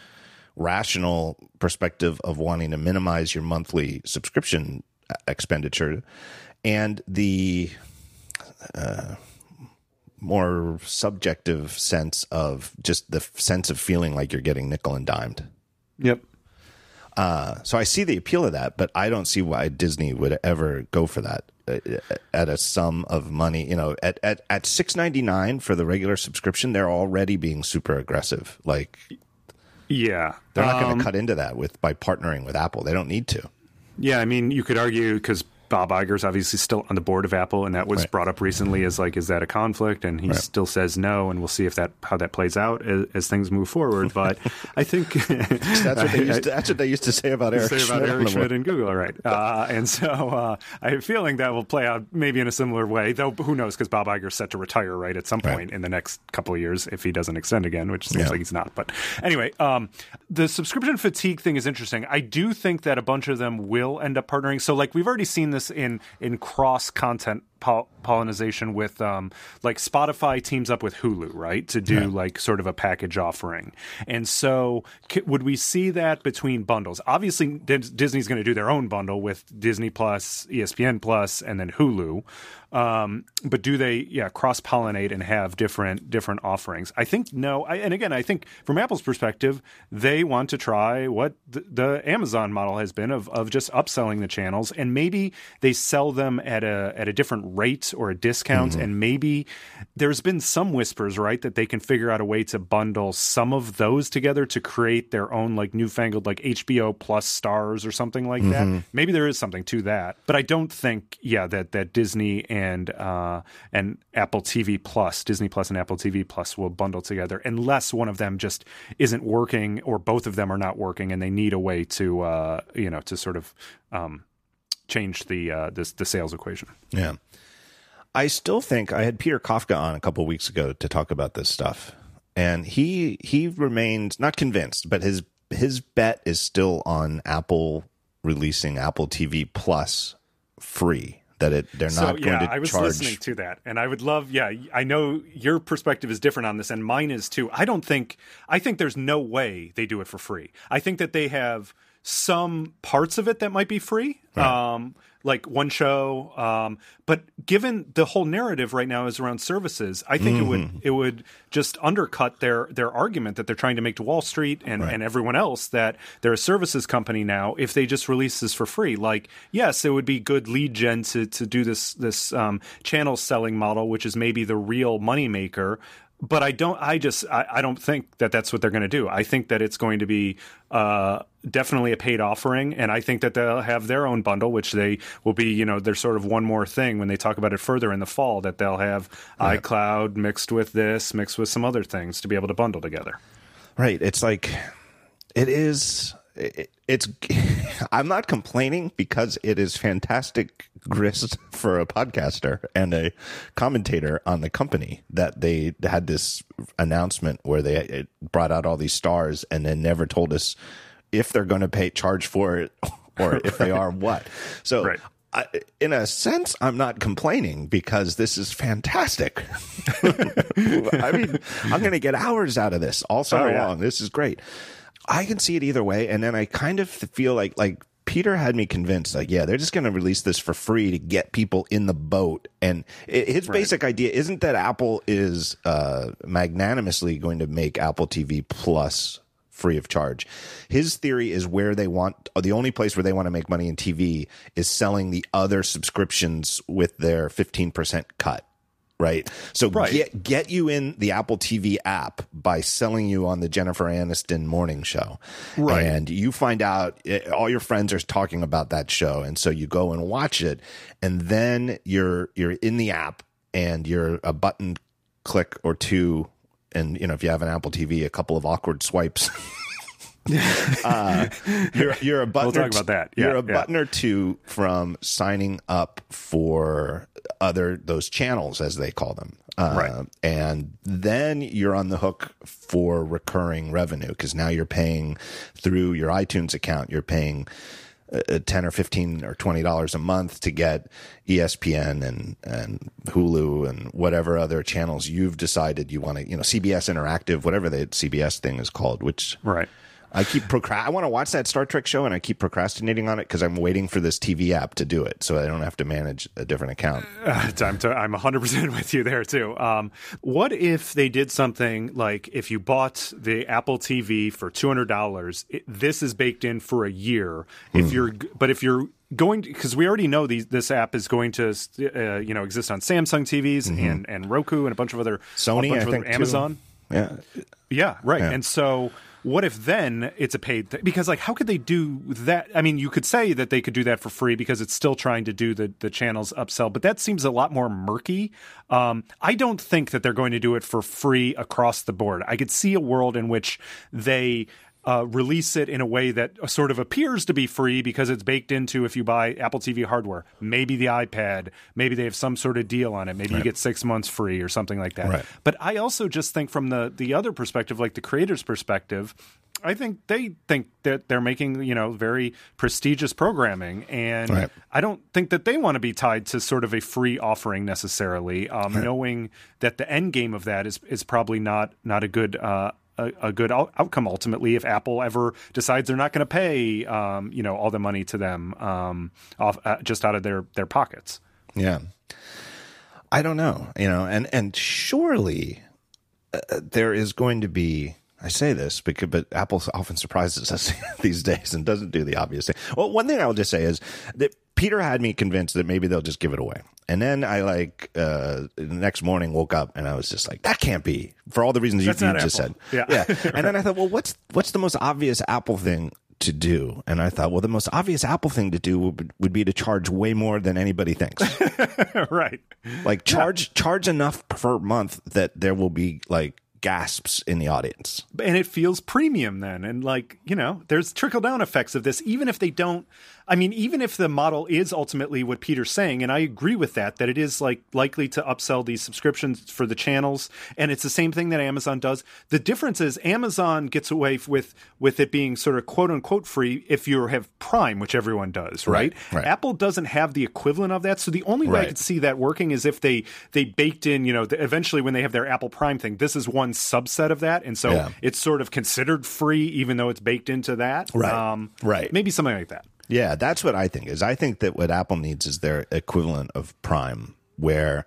rational perspective of wanting to minimize your monthly subscription expenditure and the uh, more subjective sense of just the sense of feeling like you're getting nickel and dimed. Yep. Uh, so I see the appeal of that, but I don't see why Disney would ever go for that uh, at a sum of money. You know, at at at six ninety nine for the regular subscription, they're already being super aggressive. Like, yeah, they're not um, going to cut into that with by partnering with Apple. They don't need to. Yeah, I mean, you could argue because Bob Iger's obviously still on the board of Apple, and that was right. brought up recently as like, is that a conflict? And he right. still says no, and we'll see if that how that plays out as, as things move forward. But I think that's what they used to, that's what they used to say about Eric say Schmidt, Eric Schmidt and Google, right? Uh, and so uh, I have a feeling that will play out maybe in a similar way, though. Who knows? Because Bob Iger's set to retire right at some point right. in the next couple of years if he doesn't extend again, which seems yeah. like he's not. But anyway, um, the subscription fatigue thing is interesting. I do think that a bunch of them will end up partnering. So like we've already seen this in in cross content pollination with um, like Spotify teams up with Hulu, right, to do yeah. like sort of a package offering. And so, c- would we see that between bundles? Obviously, D- Disney's going to do their own bundle with Disney Plus, ESPN Plus, and then Hulu. Um, but do they, yeah, cross pollinate and have different different offerings? I think no. I, and again, I think from Apple's perspective, they want to try what the, the Amazon model has been of of just upselling the channels, and maybe they sell them at a at a different rate or a discount, mm-hmm. and maybe there's been some whispers, right, that they can figure out a way to bundle some of those together to create their own like newfangled like HBO Plus stars or something like mm-hmm. that. Maybe there is something to that, but I don't think, yeah, that that Disney and uh, and Apple TV Plus, Disney Plus and Apple TV Plus will bundle together unless one of them just isn't working or both of them are not working and they need a way to uh, you know to sort of um, change the uh, this the sales equation. Yeah. I still think I had Peter Kafka on a couple weeks ago to talk about this stuff, and he he remains not convinced, but his his bet is still on Apple releasing Apple TV Plus free that it they're so, not going yeah, to I was charge. listening to that, and I would love. Yeah, I know your perspective is different on this, and mine is too. I don't think. I think there's no way they do it for free. I think that they have some parts of it that might be free. Right. Um, like one show. Um, but given the whole narrative right now is around services, I think mm-hmm. it would mm-hmm. it would just undercut their their argument that they're trying to make to Wall Street and, right. and everyone else that they're a services company now if they just release this for free. Like, yes, it would be good lead gen to to do this this um, channel selling model, which is maybe the real moneymaker but I don't. I just. I, I, don't think that that's what they're going to do. I think that it's going to be uh, definitely a paid offering, and I think that they'll have their own bundle, which they will be. You know, there's sort of one more thing when they talk about it further in the fall that they'll have right. iCloud mixed with this, mixed with some other things to be able to bundle together. Right. It's like it is it's I'm not complaining because it is fantastic grist for a podcaster and a commentator on the company that they had this announcement where they brought out all these stars and then never told us if they're going to pay charge for it or if they are what. So right. I, in a sense, I'm not complaining because this is fantastic. I mean, I'm going to get hours out of this all summer oh, yeah. long. This is great. I can see it either way, and then I kind of feel like like Peter had me convinced, like, yeah, they're just going to release this for free to get people in the boat. And his right. basic idea isn't that Apple is uh, magnanimously going to make Apple TV Plus free of charge. His theory is where they want the only place where they want to make money in TV is selling the other subscriptions with their 15% cut right? So right. get get you in the Apple TV app by selling you on the Jennifer Aniston morning show, right? And you find out it, eh, all your friends are talking about that show, and so you go and watch it, and then you're you're in the app and you're a button click or two, and you know if you have an Apple TV, a couple of awkward swipes. uh, you're you're a button. We'll talk about that. Yeah, you're a yeah. button or two from signing up for other those channels as they call them, uh, right? And then you're on the hook for recurring revenue because now you're paying through your iTunes account. You're paying uh, ten or fifteen or twenty dollars a month to get ESPN and and Hulu and whatever other channels you've decided you want to, you know, CBS Interactive, whatever the CBS thing is called, which right I keep procrast. I want to watch that Star Trek show, and I keep procrastinating on it because I'm waiting for this TV app to do it, so I don't have to manage a different account. Uh, I'm, to, I'm 100% with you there too. Um, what if they did something like if you bought the Apple TV for $200, it, this is baked in for a year. If mm. you're, but if you're going because we already know these, this app is going to uh, you know exist on Samsung TVs mm-hmm. and and Roku and a bunch of other Sony, I think Amazon. Too. Yeah, yeah, right. Yeah. And so what if then it's a paid th- because like how could they do that? I mean you could say that they could do that for free because it's still trying to do the the channels upsell but that seems a lot more murky. Um, i don't think that they're going to do it for free across the board. I could see a world in which they uh, release it in a way that sort of appears to be free because it's baked into if you buy Apple TV hardware, maybe the iPad, maybe they have some sort of deal on it, maybe right. you get six months free or something like that. Right. But I also just think from the the other perspective, like the creator's perspective, I think they think that they're making you know very prestigious programming, and right. I don't think that they want to be tied to sort of a free offering necessarily. Um, right. Knowing that the end game of that is is probably not not a good uh, a, a good out- outcome ultimately if Apple ever decides they're not going to pay um, you know all the money to them um, off uh, just out of their their pockets. Yeah, I don't know, you know, and and surely uh, there is going to be. I say this because, but Apple often surprises us these days and doesn't do the obvious thing. Well, one thing I'll just say is that Peter had me convinced that maybe they'll just give it away. And then I like uh, the next morning woke up and I was just like, that can't be for all the reasons you, you just said. Yeah. yeah. And then I thought, well, what's what's the most obvious Apple thing to do? And I thought, well, the most obvious Apple thing to do would, would be to charge way more than anybody thinks. right. Like charge yeah. charge enough per month that there will be like gasps in the audience. And it feels premium then. And like, you know, there's trickle down effects of this, even if they don't I mean, even if the model is ultimately what Peter's saying, and I agree with that, that it is like likely to upsell these subscriptions for the channels, and it's the same thing that Amazon does. The difference is Amazon gets away with with it being sort of quote unquote free if you have Prime, which everyone does, right? right, right. Apple doesn't have the equivalent of that, so the only way right. I could see that working is if they they baked in, you know, the, eventually when they have their Apple Prime thing, this is one subset of that, and so yeah. it's sort of considered free even though it's baked into that. Right, um, right, maybe something like that. Yeah, that's what I think is. I think that what Apple needs is their equivalent of Prime, where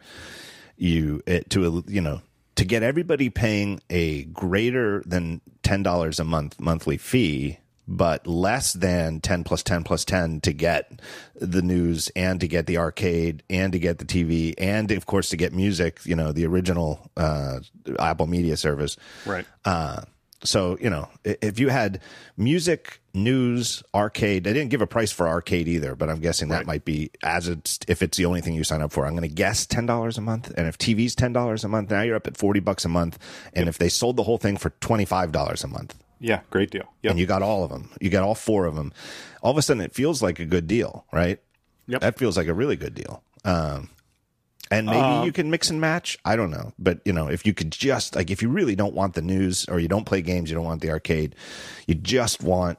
you it, to you know to get everybody paying a greater than ten dollars a month monthly fee, but less than ten plus ten plus ten to get the news and to get the arcade and to get the TV and of course to get music. You know the original uh, Apple Media Service, right? Uh, so you know, if you had music, news, arcade, they didn't give a price for arcade either, but I'm guessing that might be as it's if it's the only thing you sign up for. I'm going to guess ten dollars a month, and if TV's ten dollars a month, now you're up at forty bucks a month. And yep. if they sold the whole thing for twenty five dollars a month, yeah, great deal. Yep. And you got all of them, you got all four of them. All of a sudden, it feels like a good deal, right? Yep. That feels like a really good deal. Um, and maybe um, you can mix and match. I don't know, but you know, if you could just like, if you really don't want the news or you don't play games, you don't want the arcade, you just want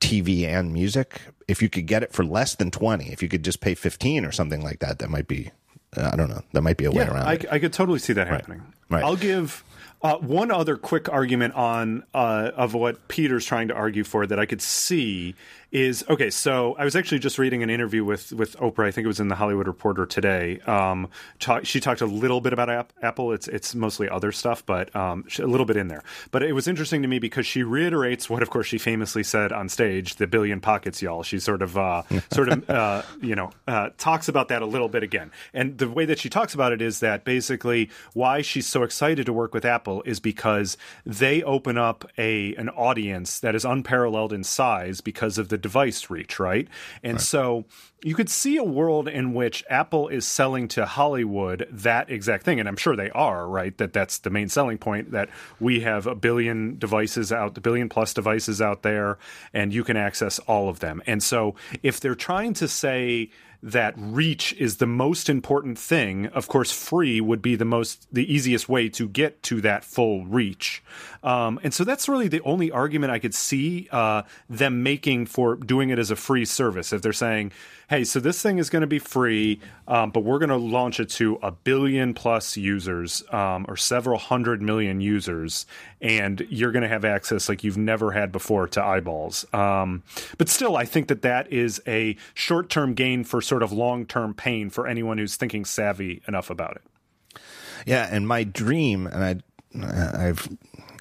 TV and music. If you could get it for less than twenty, if you could just pay fifteen or something like that, that might be. Uh, I don't know. That might be a way yeah, around. I, I, could totally see that happening. Right. I'll give uh, one other quick argument on uh, of what Peter's trying to argue for that I could see is okay. So I was actually just reading an interview with with Oprah. I think it was in the Hollywood Reporter today. Um, talk, she talked a little bit about App, Apple. It's it's mostly other stuff, but um, a little bit in there. But it was interesting to me because she reiterates what, of course, she famously said on stage: "The billion pockets, y'all." She sort of uh, sort of uh, you know uh, talks about that a little bit again. And the way that she talks about it is that basically why she's so excited to work with Apple is because they open up a an audience that is unparalleled in size because of the device reach, right? And right. so you could see a world in which Apple is selling to Hollywood that exact thing, and I'm sure they are, right? That that's the main selling point that we have a billion devices out, the billion plus devices out there, and you can access all of them. And so if they're trying to say that reach is the most important thing, of course, free would be the most the easiest way to get to that full reach. Um, and so that's really the only argument I could see uh, them making for doing it as a free service. If they're saying, "Hey, so this thing is going to be free, um, but we're going to launch it to a billion plus users um, or several hundred million users, and you're going to have access like you've never had before to eyeballs." Um, but still, I think that that is a short term gain for sort of long term pain for anyone who's thinking savvy enough about it. Yeah, and my dream, and I, I've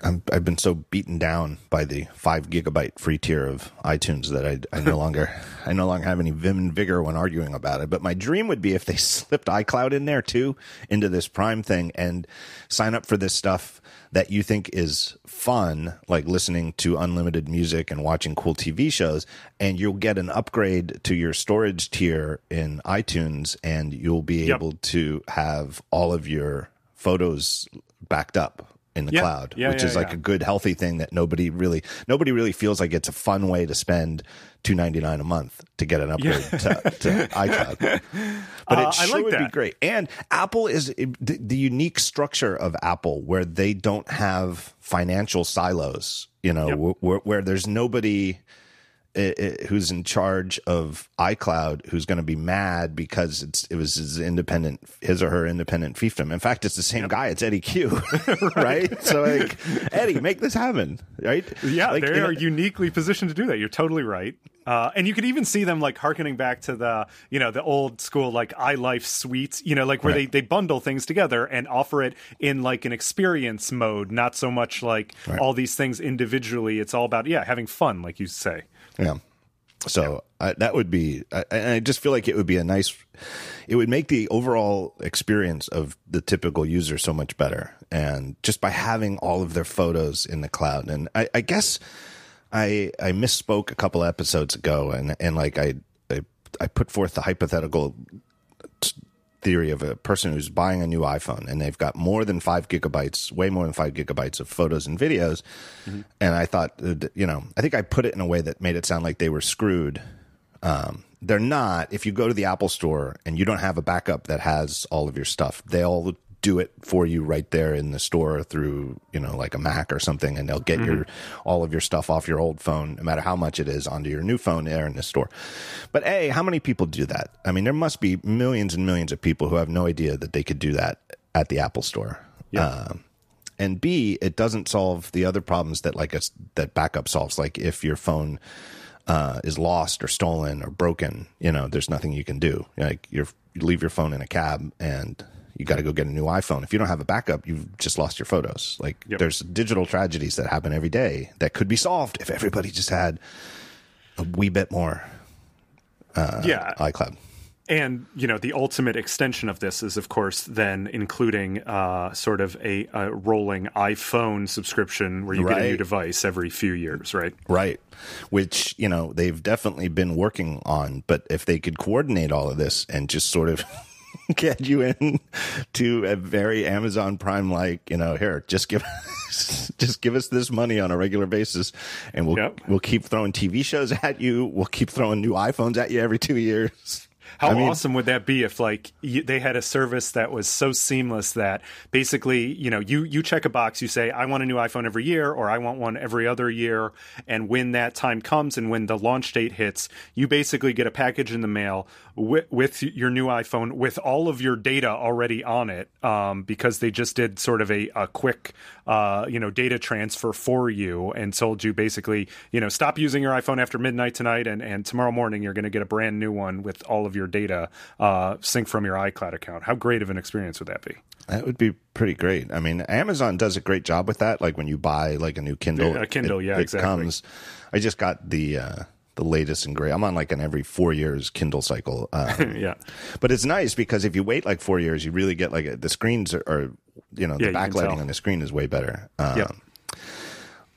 i have been so beaten down by the five gigabyte free tier of iTunes that I, I no longer I no longer have any vim and vigor when arguing about it. But my dream would be if they slipped iCloud in there too into this Prime thing and sign up for this stuff that you think is fun, like listening to unlimited music and watching cool TV shows, and you'll get an upgrade to your storage tier in iTunes, and you'll be yep. able to have all of your photos backed up in the yeah. cloud, yeah, which yeah, is like a good, healthy thing that nobody really nobody really feels like it's a fun way to spend two ninety nine a month to get an upgrade to, to, iCloud. But uh, it sure like would that. be great. And Apple is the, the unique structure of Apple where they don't have financial silos. You know, yep. where, where there's nobody who's in charge of iCloud who's going to be mad because it's it was his independent his or her independent fiefdom. In fact, it's the same yep. guy. It's Eddy right? right? So like, Eddy, make this happen, right? Yeah, like, they are know, uniquely positioned to do that. You're totally right. Uh, and you could even see them like harkening back to the you know the old school like iLife suites, you know, like where right. they, they bundle things together and offer it in like an experience mode, not so much like right. all these things individually. It's all about yeah having fun, like you say. Yeah. So yeah. I, that would be, I, I just feel like it would be a nice, it would make the overall experience of the typical user so much better. And just by having all of their photos in the cloud. And I, I guess I, I misspoke a couple episodes ago and, and like I, I, I put forth the hypothetical theory of a person who's buying a new iPhone and they've got more than five gigabytes, way more than five gigabytes of photos and videos. Mm-hmm. And I thought, uh, you know, I think I put it in a way that made it sound like they were screwed. Um, they're not. If you go to the Apple store and you don't have a backup that has all of your stuff, they'll do it for you right there in the store through you know like a Mac or something, and they'll get mm-hmm. your all of your stuff off your old phone, no matter how much it is, onto your new phone there in the store. But a, how many people do that? I mean, there must be millions and millions of people who have no idea that they could do that at the Apple Store. Yeah. Um, and B, it doesn't solve the other problems that like a, that backup solves. Like if your phone uh, is lost or stolen or broken, you know, there's nothing you can do. Like you leave your phone in a cab and you got to go get a new iPhone. If you don't have a backup, you've just lost your photos. Like yep. there's digital tragedies that happen every day that could be solved if everybody just had a wee bit more. Uh, yeah, iCloud. And you know the ultimate extension of this is, of course, then including uh, sort of a, a, rolling iPhone subscription where you right. get a new device every few years, right? Right. Which you know they've definitely been working on, but if they could coordinate all of this and just sort of get you in to a very Amazon Prime like, you know, here, just give just give us this money on a regular basis and we'll yep. we'll keep throwing TV shows at you. We'll keep throwing new iPhones at you every 2 years. How I mean, awesome would that be if like you, they had a service that was so seamless that basically, you know, you you check a box, you say I want a new iPhone every year or I want one every other year, and when that time comes and when the launch date hits, you basically get a package in the mail with, with your new iPhone with all of your data already on it um, because they just did sort of a, a quick, uh, you know, data transfer for you and told you basically, you know, stop using your iPhone after midnight tonight and, and tomorrow morning you're going to get a brand new one with all of your data uh, sync from your iCloud account. How great of an experience would that be? That would be pretty great. I mean, Amazon does a great job with that. Like when you buy like a new Kindle, a Kindle, it, yeah, it exactly. comes. I just got the. Uh, the latest and great. I'm on like an every four years Kindle cycle. Um, yeah, but it's nice because if you wait like four years, you really get like a, the screens are, are, you know, the yeah, backlighting on the screen is way better. Um, yeah.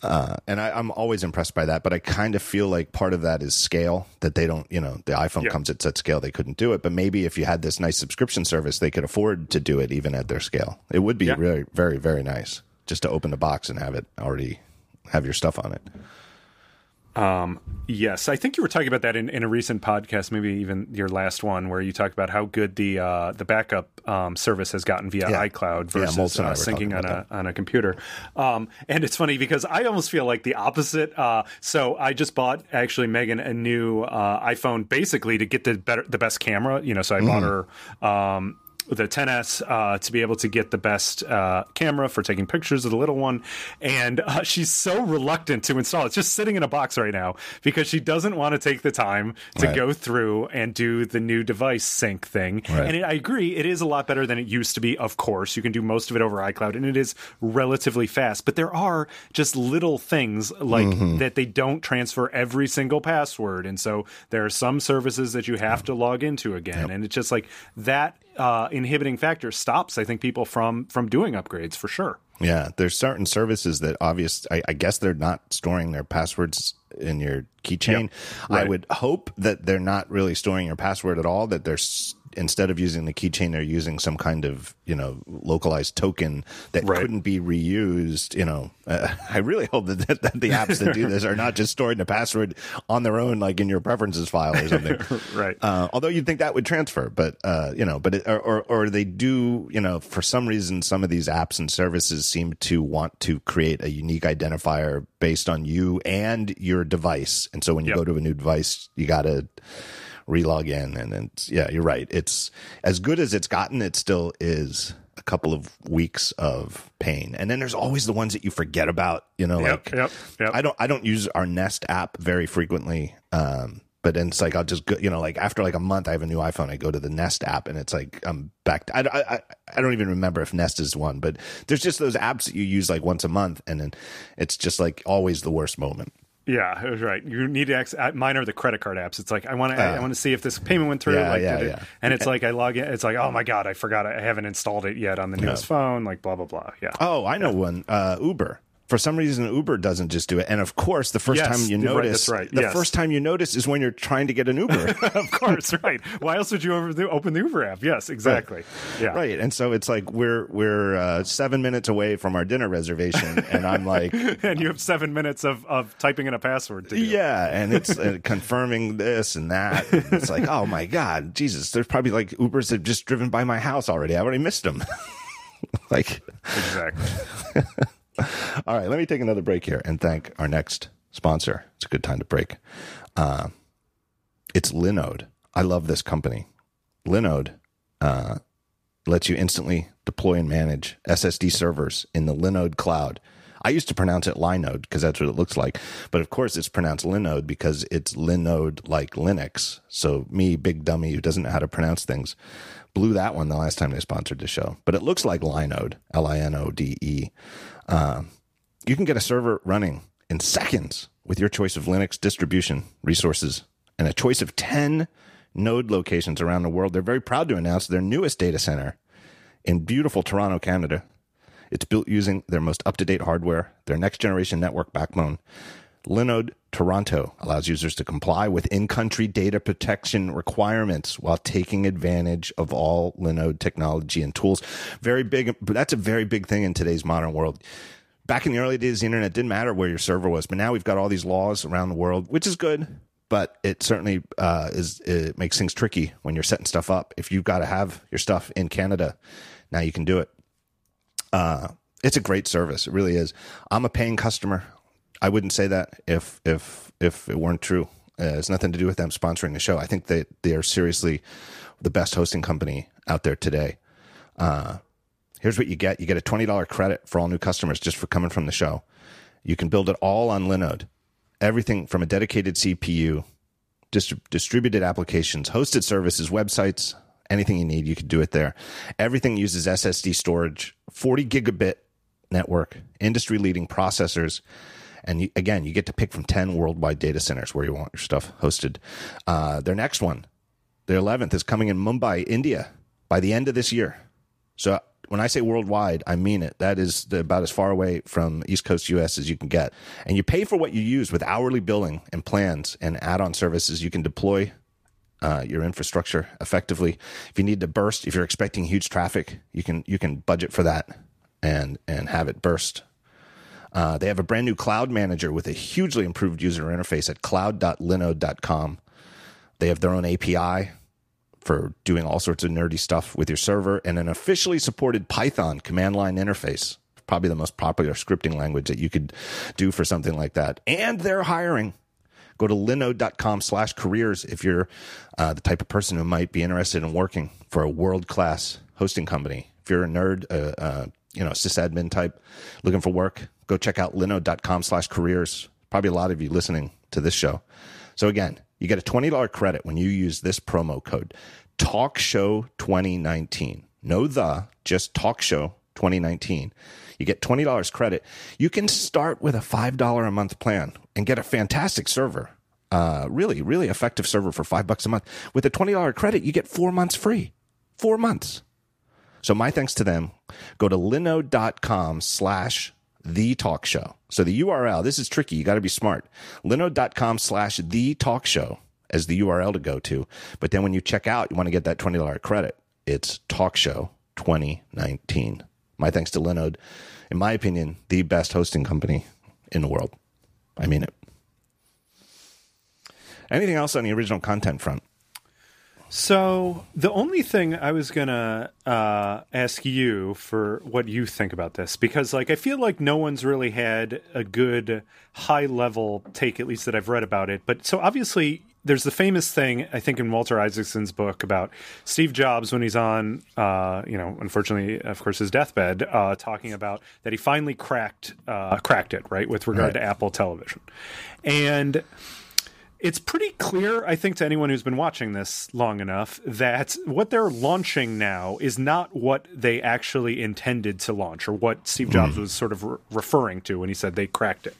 Uh, and I, am always impressed by that, but I kind of feel like part of that is scale that they don't, you know, the iPhone yeah. comes at such scale they couldn't do it. But maybe if you had this nice subscription service, they could afford to do it even at their scale. It would be yeah. really, very, very nice just to open the box and have it already have your stuff on it. Um, yes, I think you were talking about that in, in a recent podcast, maybe even your last one, where you talked about how good the uh, the backup um, service has gotten via yeah. iCloud versus yeah, uh, syncing on a on a computer. Um, and it's funny because I almost feel like the opposite. Uh, so I just bought actually Megan a new uh, iPhone, basically to get the better the best camera. You know, so I mm. bought her um, the 10s uh, to be able to get the best uh, camera for taking pictures of the little one, and uh, she's so reluctant to install. It's just sitting in a box right now because she doesn't want to take the time to right. go through and do the new device sync thing. Right. And it, I agree, it is a lot better than it used to be. Of course, you can do most of it over iCloud, and it is relatively fast. But there are just little things like mm-hmm. that they don't transfer every single password, and so there are some services that you have to log into again, yep. and it's just like that uh, inhibiting factor stops, I think, people from from doing upgrades for sure. Yeah, there's certain services that obvious. I, I guess they're not storing their passwords in your keychain. Yep. Right. I would hope that they're not really storing your password at all. That they're instead of using the keychain, they're using some kind of you know localized token that right. couldn't be reused. You know, uh, I really hope that, that, that, the apps that do this are not just storing a password on their own, like in your preferences file or something. right. Uh, although you'd think that would transfer, but uh, you know, but it, or or they do. You know, for some reason, some of these apps and services seem to want to create a unique identifier based on you and your device, and so when you yep. go to a new device, you got to relog in and then yeah you're right it's as good as it's gotten it still is a couple of weeks of pain and then there's always the ones that you forget about you know yep, like yep, yep. i don't i don't use our nest app very frequently um but then it's like I'll just go, you know, like after like a month, I have a new iPhone. I go to the Nest app, and it's like I'm back. To, I, I I don't even remember if Nest is one, but there's just those apps that you use like once a month, and then it's just like always the worst moment. Yeah, it was right. You need to access, mine are the credit card apps. It's like I want to uh, I want to see if this payment went through. Yeah, like, yeah, yeah. And it's like I log in. It's like oh my god, I forgot I haven't installed it yet on the newest phone. Like blah blah blah. Yeah. Oh, I know yeah. one. Uh, Uber for some reason Uber doesn't just do it. And of course, the first yes, time you notice, right, right. the yes. first time you notice is when you're trying to get an Uber. of course, right. Why else would you open the Uber app? Yes, exactly. Right. Yeah, right. And so it's like we're we're uh, seven minutes away from our dinner reservation, and I'm like, and you have seven minutes of of typing in a password. To. Yeah, and it's uh, confirming this and that. It's like, oh my god, Jesus! There's probably like Ubers that have just driven by my house already. I already missed them. like exactly. All right, let me take another break here and thank our next sponsor. It's a good time to break. Uh, it's Linode. I love this company. Linode uh, lets you instantly deploy and manage SSD servers in the Linode cloud. I used to pronounce it Linode because that's what it looks like. But of course, it's pronounced Linode because it's Linode like Linux. So, me, big dummy who doesn't know how to pronounce things, blew that one the last time they sponsored the show. But it looks like Linode, L I N O D E. Uh, you can get a server running in seconds with your choice of Linux distribution resources and a choice of 10 node locations around the world. They're very proud to announce their newest data center in beautiful Toronto, Canada. It's built using their most up to date hardware, their next generation network backbone. Linode Toronto allows users to comply with in country data protection requirements while taking advantage of all Linode technology and tools. Very big, that's a very big thing in today's modern world. Back in the early days, the internet didn't matter where your server was, but now we've got all these laws around the world, which is good. But it certainly uh, is. It makes things tricky when you're setting stuff up. If you've got to have your stuff in Canada, now you can do it. Uh, it's a great service. It really is. I'm a paying customer. I wouldn't say that if if if it weren't true. Uh, it's nothing to do with them sponsoring the show. I think they they are seriously the best hosting company out there today. Uh, here's what you get: you get a twenty dollar credit for all new customers just for coming from the show. You can build it all on Linode. Everything from a dedicated CPU, dist- distributed applications, hosted services, websites, anything you need, you can do it there. Everything uses SSD storage, 40 gigabit network, industry leading processors and you, again, you get to pick from 10 worldwide data centers where you want your stuff hosted. Uh, their next one, their 11th, is coming in Mumbai, India by the end of this year. So when I say worldwide, I mean it. That is the, about as far away from East Coast US as you can get. And you pay for what you use with hourly billing and plans and add on services. You can deploy uh, your infrastructure effectively. If you need to burst, if you're expecting huge traffic, you can you can budget for that and and have it burst Uh, they have a brand new cloud manager with a hugely improved user interface at cloud.linode.com. They have their own API for doing all sorts of nerdy stuff with your server and an officially supported Python command line interface. Probably the most popular scripting language that you could do for something like that. And they're hiring. Go to linode.com slash careers if you're uh, the type of person who might be interested in working for a world class hosting company. If you're a nerd, uh, uh, you know, sysadmin type looking for work, go check out linode.com slash careers. Probably a lot of you listening to this show. So again, you get a $20 credit when you use this promo code talkshow 2019. No the, just talkshow 2019. You get $20 credit. You can start with a $5 a month plan and get a fantastic server. Uh, really, really effective server for five bucks a month. With a $20 credit, you get four months free. Four months. So my thanks to them. Go to linode.com slash the talk show. So the URL, this is tricky. You got to be smart. Linode.com slash the talk show as the URL to go to. But then when you check out, you want to get that $20 credit. It's talk show 2019. My thanks to Linode. In my opinion, the best hosting company in the world. I mean it. Anything else on the original content front? So the only thing I was gonna uh, ask you for what you think about this, because like I feel like no one's really had a good high level take, at least that I've read about it. But so obviously there's the famous thing I think in Walter Isaacson's book about Steve Jobs when he's on, uh, you know, unfortunately, of course, his deathbed, uh, talking about that he finally cracked uh, cracked it right with regard right. to Apple Television, and it's pretty clear, I think, to anyone who's been watching this long enough that what they're launching now is not what they actually intended to launch or what Steve Jobs mm. was sort of re- referring to when he said they cracked it.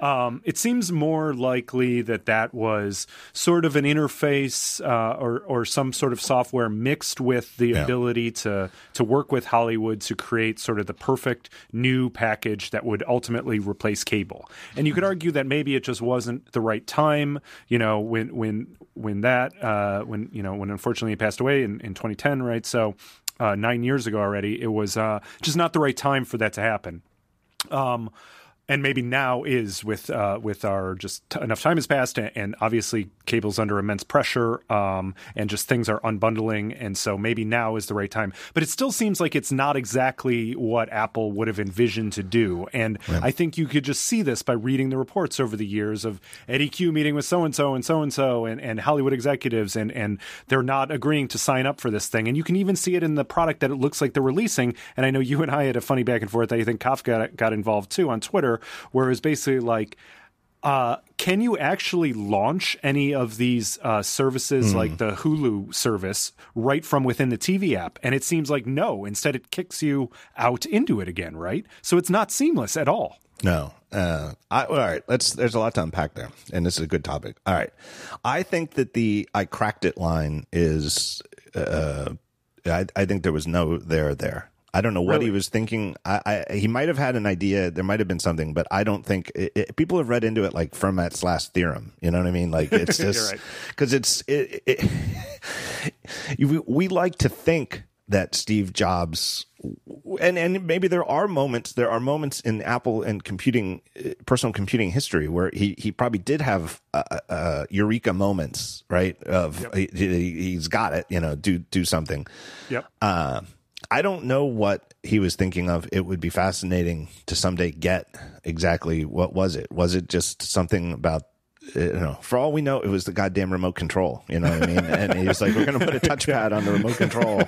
Um, it seems more likely that that was sort of an interface uh, or, or some sort of software mixed with the yeah. ability to, to work with Hollywood to create sort of the perfect new package that would ultimately replace cable. And you could argue that maybe it just wasn't the right time you know, when when when that uh, when you know when unfortunately he passed away in, in 2010, right? So uh, nine years ago already, it was uh, just not the right time for that to happen. Um, and maybe now is with uh, with our just t- enough time has passed, and, and, obviously cable's under immense pressure, um, and just things are unbundling, and so maybe now is the right time. But it still seems like it's not exactly what Apple would have envisioned to do, and I think you could just see this by reading the reports over the years of Eddy Cue meeting with so and so and so and so and Hollywood executives, and and they're not agreeing to sign up for this thing, and you can even see it in the product that it looks like they're releasing. And I know you and I had a funny back and forth. That I think Kafka got, got involved too on Twitter where, it was basically like, uh, can you actually launch any of these uh, services mm. like the Hulu service right from within the TV app? And it seems like no. Instead, it kicks you out into it again, right? So it's not seamless at all. No. Uh, I, all right. Let's. There's a lot to unpack there, and this is a good topic. All right. I think that the "I cracked it" line is. Uh, I, I think there was no there there. I don't know what really? he was thinking. I, I, he might have had an idea. There might have been something, but I don't think it, it, people have read into it like Fermat's last theorem. You know what I mean? Like it's just because right. it's it, we, we like to think that Steve Jobs and and maybe there are moments there are moments in Apple and computing personal computing history where he he probably did have uh, uh, eureka moments right of yep. he, has got it you know do do something yep uh, I don't know what he was thinking of. It would be fascinating to someday get exactly what was it. Was it just something about you know, for all we know, it was the goddamn remote control. You know what I mean? And he was like, "We're going to put a touchpad on the remote control,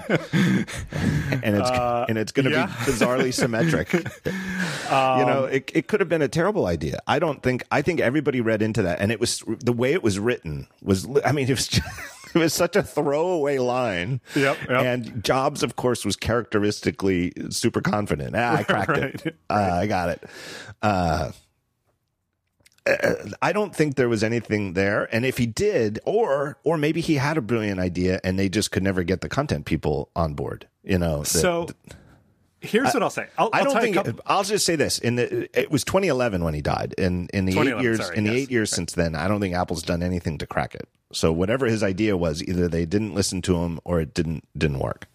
and it's uh, and it's going to yeah. be bizarrely symmetric." Um, you know, it it could have been a terrible idea. I don't think. I think everybody read into that, and it was the way it was written was. I mean, it was. Just, it was such a throwaway line. Yep, yep. And Jobs, of course, was characteristically super confident. Ah, I cracked right, it. Uh, I got it. Uh, I don't think there was anything there, and if he did, or or maybe he had a brilliant idea and they just could never get the content people on board. You know, so. Here's what I'll say. I'll, I do not think. I'll just say this: in the, it was 2011 when he died. In in the eight years, sorry, in the yes. eight years since then, I don't think Apple's done anything to crack it. So whatever his idea was, either they didn't listen to him or it didn't didn't work.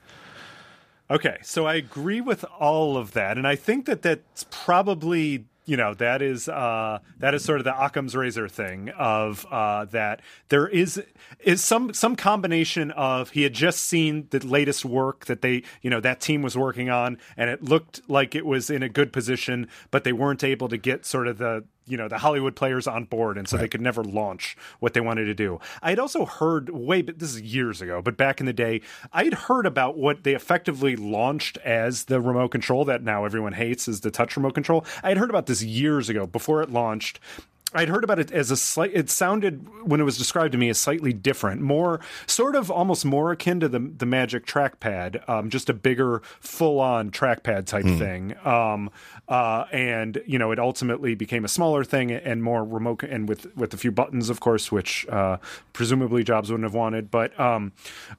Okay, so I agree with all of that, and I think that that's probably you know that is uh, that is sort of the Occam's razor thing of uh, that there is is some some combination of he had just seen the latest work that they you know that team was working on and it looked like it was in a good position, but they weren't able to get sort of the you know the Hollywood players on board, and so right. they could never launch what they wanted to do. I had also heard way, but this is years ago, but back in the day, I had heard about what they effectively launched as the remote control that now everyone hates is the touch remote control. I had heard about this years ago before it launched, I'd heard about it as a slight. It sounded when it was described to me as slightly different, more sort of almost more akin to the the Magic Trackpad, um, just a bigger, full on trackpad type mm. thing. Um, uh, and you know, it ultimately became a smaller thing and more remote, and with with a few buttons, of course, which uh, presumably Jobs wouldn't have wanted. But um,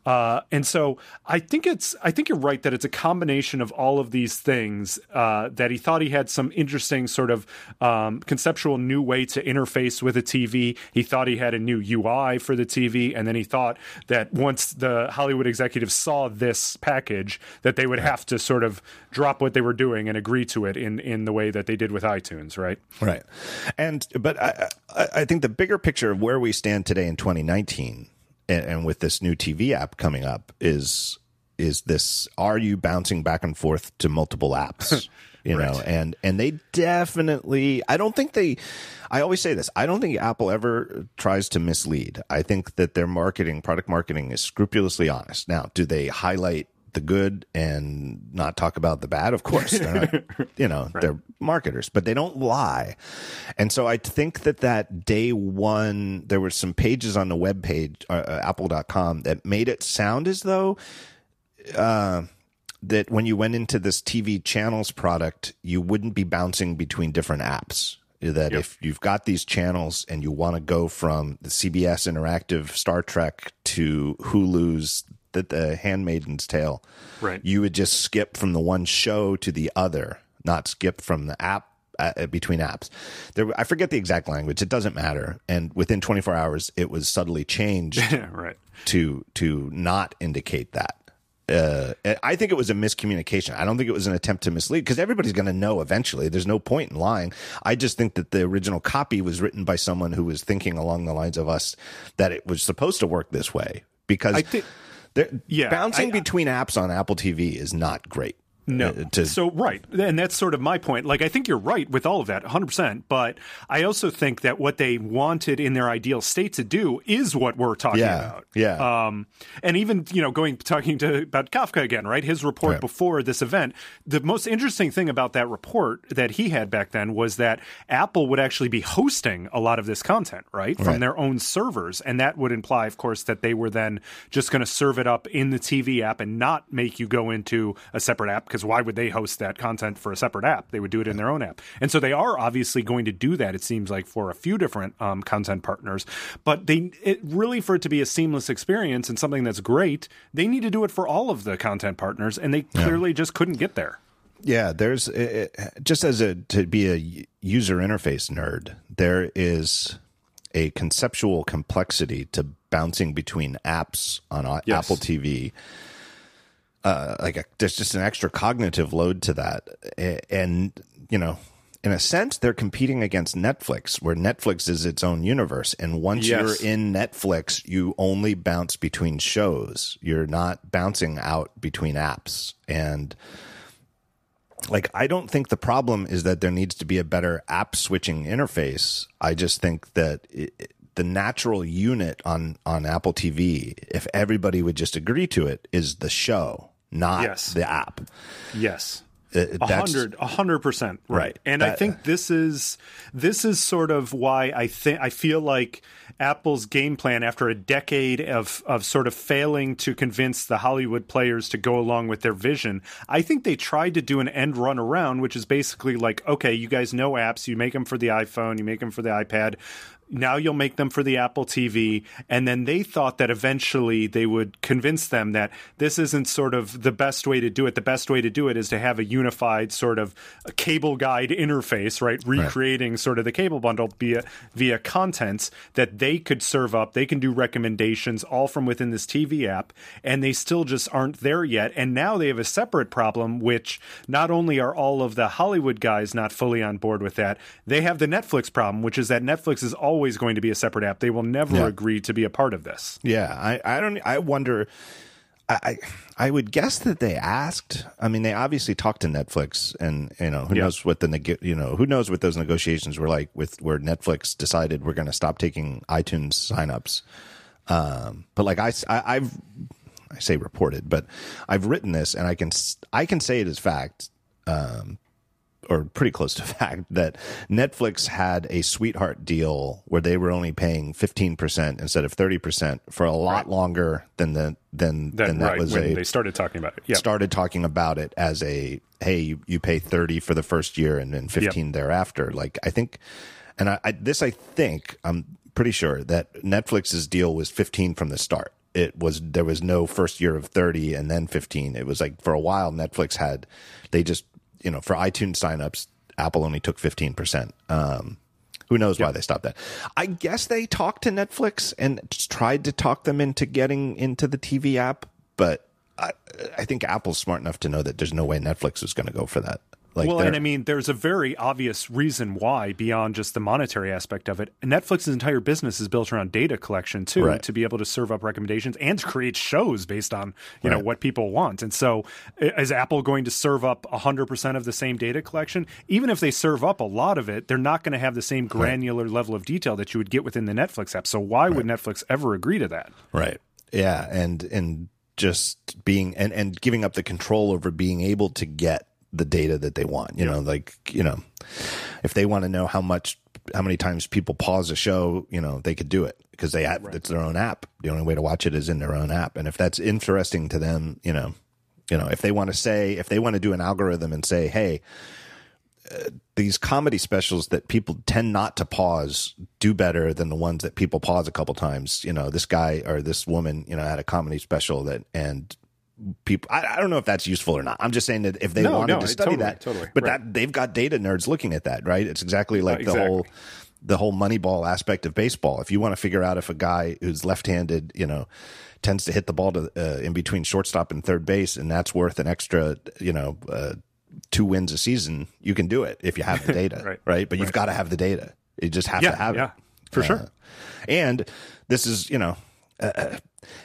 uh, and so I think it's I think you're right that it's a combination of all of these things uh, that he thought he had some interesting sort of um, conceptual new way to interface with a TV. He thought he had a new UI for the TV, and then he thought that once the Hollywood executives saw this package, that they would have to sort of drop what they were doing and agree to it in in the way that they did with iTunes, right? Right. And but I I think the bigger picture of where we stand today in 2019, and, and with this new TV app coming up, is is this are you bouncing back and forth to multiple apps you right. know and and they definitely i don't think they i always say this i don't think apple ever tries to mislead i think that their marketing product marketing is scrupulously honest now do they highlight the good and not talk about the bad of course they're not, you know right. they're marketers but they don't lie and so i think that that day one there were some pages on the web page uh, uh apple.com that made it sound as though uh, that when you went into this TV channels product, you wouldn't be bouncing between different apps. That yep. if you've got these channels and you want to go from the CBS Interactive Star Trek to Hulu's the, the Handmaiden's Tale, right. you would just skip from the one show to the other, not skip from the app uh, uh between apps. There, I forget the exact language. It doesn't matter. And within 24 hours, it was subtly changed right. to to not indicate that uh, I think it was a miscommunication. I don't think it was an attempt to mislead because everybody's going to know eventually. There's no point in lying. I just think that the original copy was written by someone who was thinking along the lines of us that it was supposed to work this way because I think, yeah, bouncing I, between apps on Apple TV is not great. No. Uh, to, so, right. And that's sort of my point. Like, I think you're right with all of that, 100%. But I also think that what they wanted in their ideal state to do is what we're talking yeah, about. Yeah. Um, and even, you know, going, talking to about Kafka again, right? His report right. before this event, the most interesting thing about that report that he had back then was that Apple would actually be hosting a lot of this content, right? From right. their own servers. And that would imply, of course, that they were then just going to serve it up in the TV app and not make you go into a separate app because why would they host that content for a separate app? They would do it in their own app. And so they are obviously going to do that, it seems like, for a few different um, content partners. But they it really, for it to be a seamless experience and something that's great, they need to do it for all of the content partners. And they clearly yeah. just couldn't get there. Yeah, there's it, just as a to be a user interface nerd, there is a conceptual complexity to bouncing between apps on yes. Apple TV uh, like a, there's just an extra cognitive load to that, and you know, in a sense, they're competing against Netflix, where Netflix is its own universe. And once yes. you're in Netflix, you only bounce between shows. You're not bouncing out between apps. And like, I don't think the problem is that there needs to be a better app switching interface. I just think that it, the natural unit on, on Apple TV, if everybody would just agree to it, is the show not yes. the app. Yes. Uh, uh, a hundred, a hundred percent, right. And that, I think this is this is sort of why I think I feel like Apple's game plan, after a decade of of sort of failing to convince the Hollywood players to go along with their vision, I think they tried to do an end run around, which is basically like, okay, you guys know apps, you make them for the iPhone, you make them for the iPad now you'll make them for the Apple TV. And then they thought that eventually they would convince them that this isn't sort of the best way to do it. The best way to do it is to have a unified sort of cable guide interface, right? Recreating right. sort of the cable bundle via via contents that they could serve up. They can do recommendations all from within this TV app, and they still just aren't there yet. And now they have a separate problem, which not only are all of the Hollywood guys not fully on board with that, they have the Netflix problem, which is that Netflix is always always going to be a separate app. They will never yeah. agree to be a part of this. Yeah, I, I don't. I wonder. I I would guess that they asked. I mean, they obviously talked to Netflix, and you know who yeah. knows what the you know who knows what those negotiations were like with where Netflix decided we're going to stop taking iTunes signups. Um, but like I, I I've I say reported, but I've written this, and I can I can say it as fact. Um, or pretty close to fact that Netflix had a sweetheart deal where they were only paying 15% instead of 30% for a lot right. longer than the than that, than that right, was when a they started talking about it. Yep. Started talking about it as a hey, you, you pay 30 for the first year and then 15 yep. thereafter. Like I think and I, I this I think I'm pretty sure that Netflix's deal was 15 from the start it was there was no first year of 30 and then 15 it was like for a while netflix had they just you know, for iTunes signups, Apple only took 15%. Um, who knows yep. why they stopped that? I guess they talked to Netflix and tried to talk them into getting into the TV app, but I, I think Apple's smart enough to know that there's no way Netflix is going to go for that. Like well, and I mean, there's a very obvious reason why, beyond just the monetary aspect of it. Netflix's entire business is built around data collection too, right. to be able to serve up recommendations and to create shows based on you right. know what people want. And so, is Apple going to serve up 100 percent of the same data collection? Even if they serve up a lot of it, they're not going to have the same granular right. level of detail that you would get within the Netflix app. So, why would Netflix ever agree to that? Right. Yeah, and and just being and and giving up the control over being able to get the data that they want. You yeah. know, like you know, if they want to know how much, how many times people pause a show, you know, they could do it because they have right. it's their own app. The only way to watch it is in their own app, and if that's interesting to them, you know, you know, if they want to say, if they want to do an algorithm and say, hey. Uh, these comedy specials that people tend not to pause do better than the ones that people pause a couple times. You know, this guy or this woman, you know, had a comedy special that and people I, I, don't know if that's useful or not. I'm just saying that if they no, wanted no, to study totally, that totally, but right. that they've got data nerds looking at that right? It's exactly like exactly. the whole the whole moneyball aspect of baseball. If you want to figure out if a guy who's left-handed you know tends to hit the ball to uh, in between shortstop and third base and that's worth an extra you know uh, two wins a season you can do it if you have the data right. right? But you've got to have the data. You just have yeah, to have yeah, it for uh, sure and this is you know uh,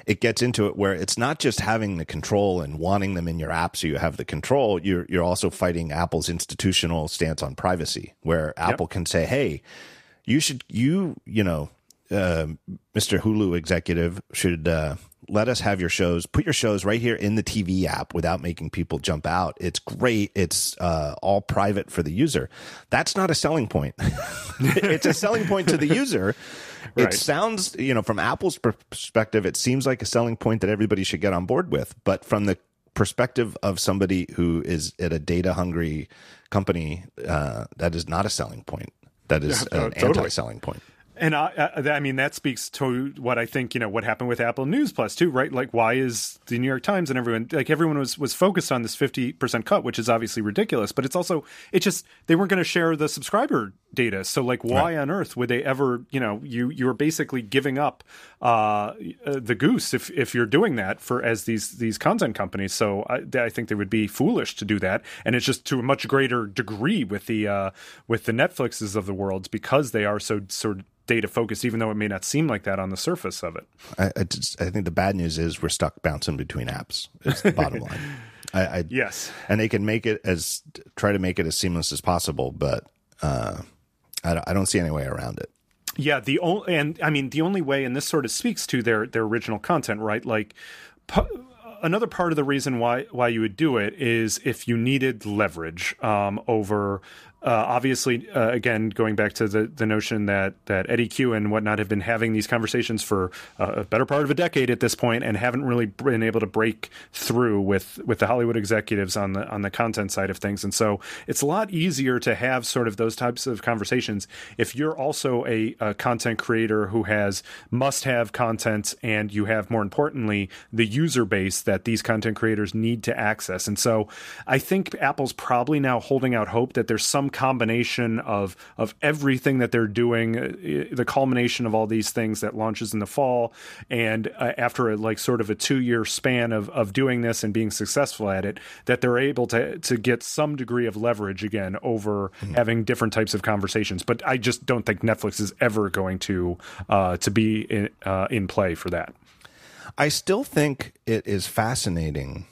it gets into it where it's not just having the control and wanting them in your app so you have the control. You're you're also fighting Apple's institutional stance on privacy, where Apple yep. can say, "Hey, you should you you know, uh, Mr. Hulu executive should." Uh, let us have your shows. Put your shows right here in the TV app without making people jump out. It's great. It's uh, all private for the user. That's not a selling point. it's a selling point to the user Right. It sounds, you know, from Apple's perspective, it seems like a selling point that everybody should get on board with. But from the perspective of somebody who is at a data hungry company, uh, that is not a selling point. That is yeah, an totally. anti selling point. And I, I, I, mean, that speaks to what I think, you know, what happened with Apple News Plus too, right? Like, why is the New York Times and everyone, like everyone was, was focused on this 50% cut, which is obviously ridiculous, but it's also, it just, they weren't going to share the subscriber data. So like, why right. on earth would they ever, you know, you, you're basically giving up, uh, the goose if, if you're doing that for, as these, these content companies. So I, I think they would be foolish to do that. And it's just to a much greater degree with the, uh, with the Netflixes of the world because they are so, sort of data focused, even though it may not seem like that on the surface of it. I, I, just, I think the bad news is we're stuck bouncing between apps. Is the bottom line. I, I, yes, and they can make it as try to make it as seamless as possible, but uh, I, I don't see any way around it. Yeah, the only and I mean the only way, and this sort of speaks to their their original content, right? Like. Another part of the reason why why you would do it is if you needed leverage um, over uh, obviously, uh, again, going back to the, the notion that, that Eddy Cue and whatnot have been having these conversations for uh, a better part of a decade at this point, and haven't really been able to break through with, with the Hollywood executives on the on the content side of things. And so, it's a lot easier to have sort of those types of conversations if you're also a, a content creator who has must have content, and you have more importantly the user base that these content creators need to access. And so, I think Apple's probably now holding out hope that there's some combination of of everything that they're doing, uh, the culmination of all these things that launches in the fall, and uh, after a, like sort of a two year span of of doing this and being successful at it, that they're able to to get some degree of leverage again over mm-hmm. having different types of conversations. But I just don't think Netflix is ever going to uh, to be in, uh, in play for that. I still think it is fascinating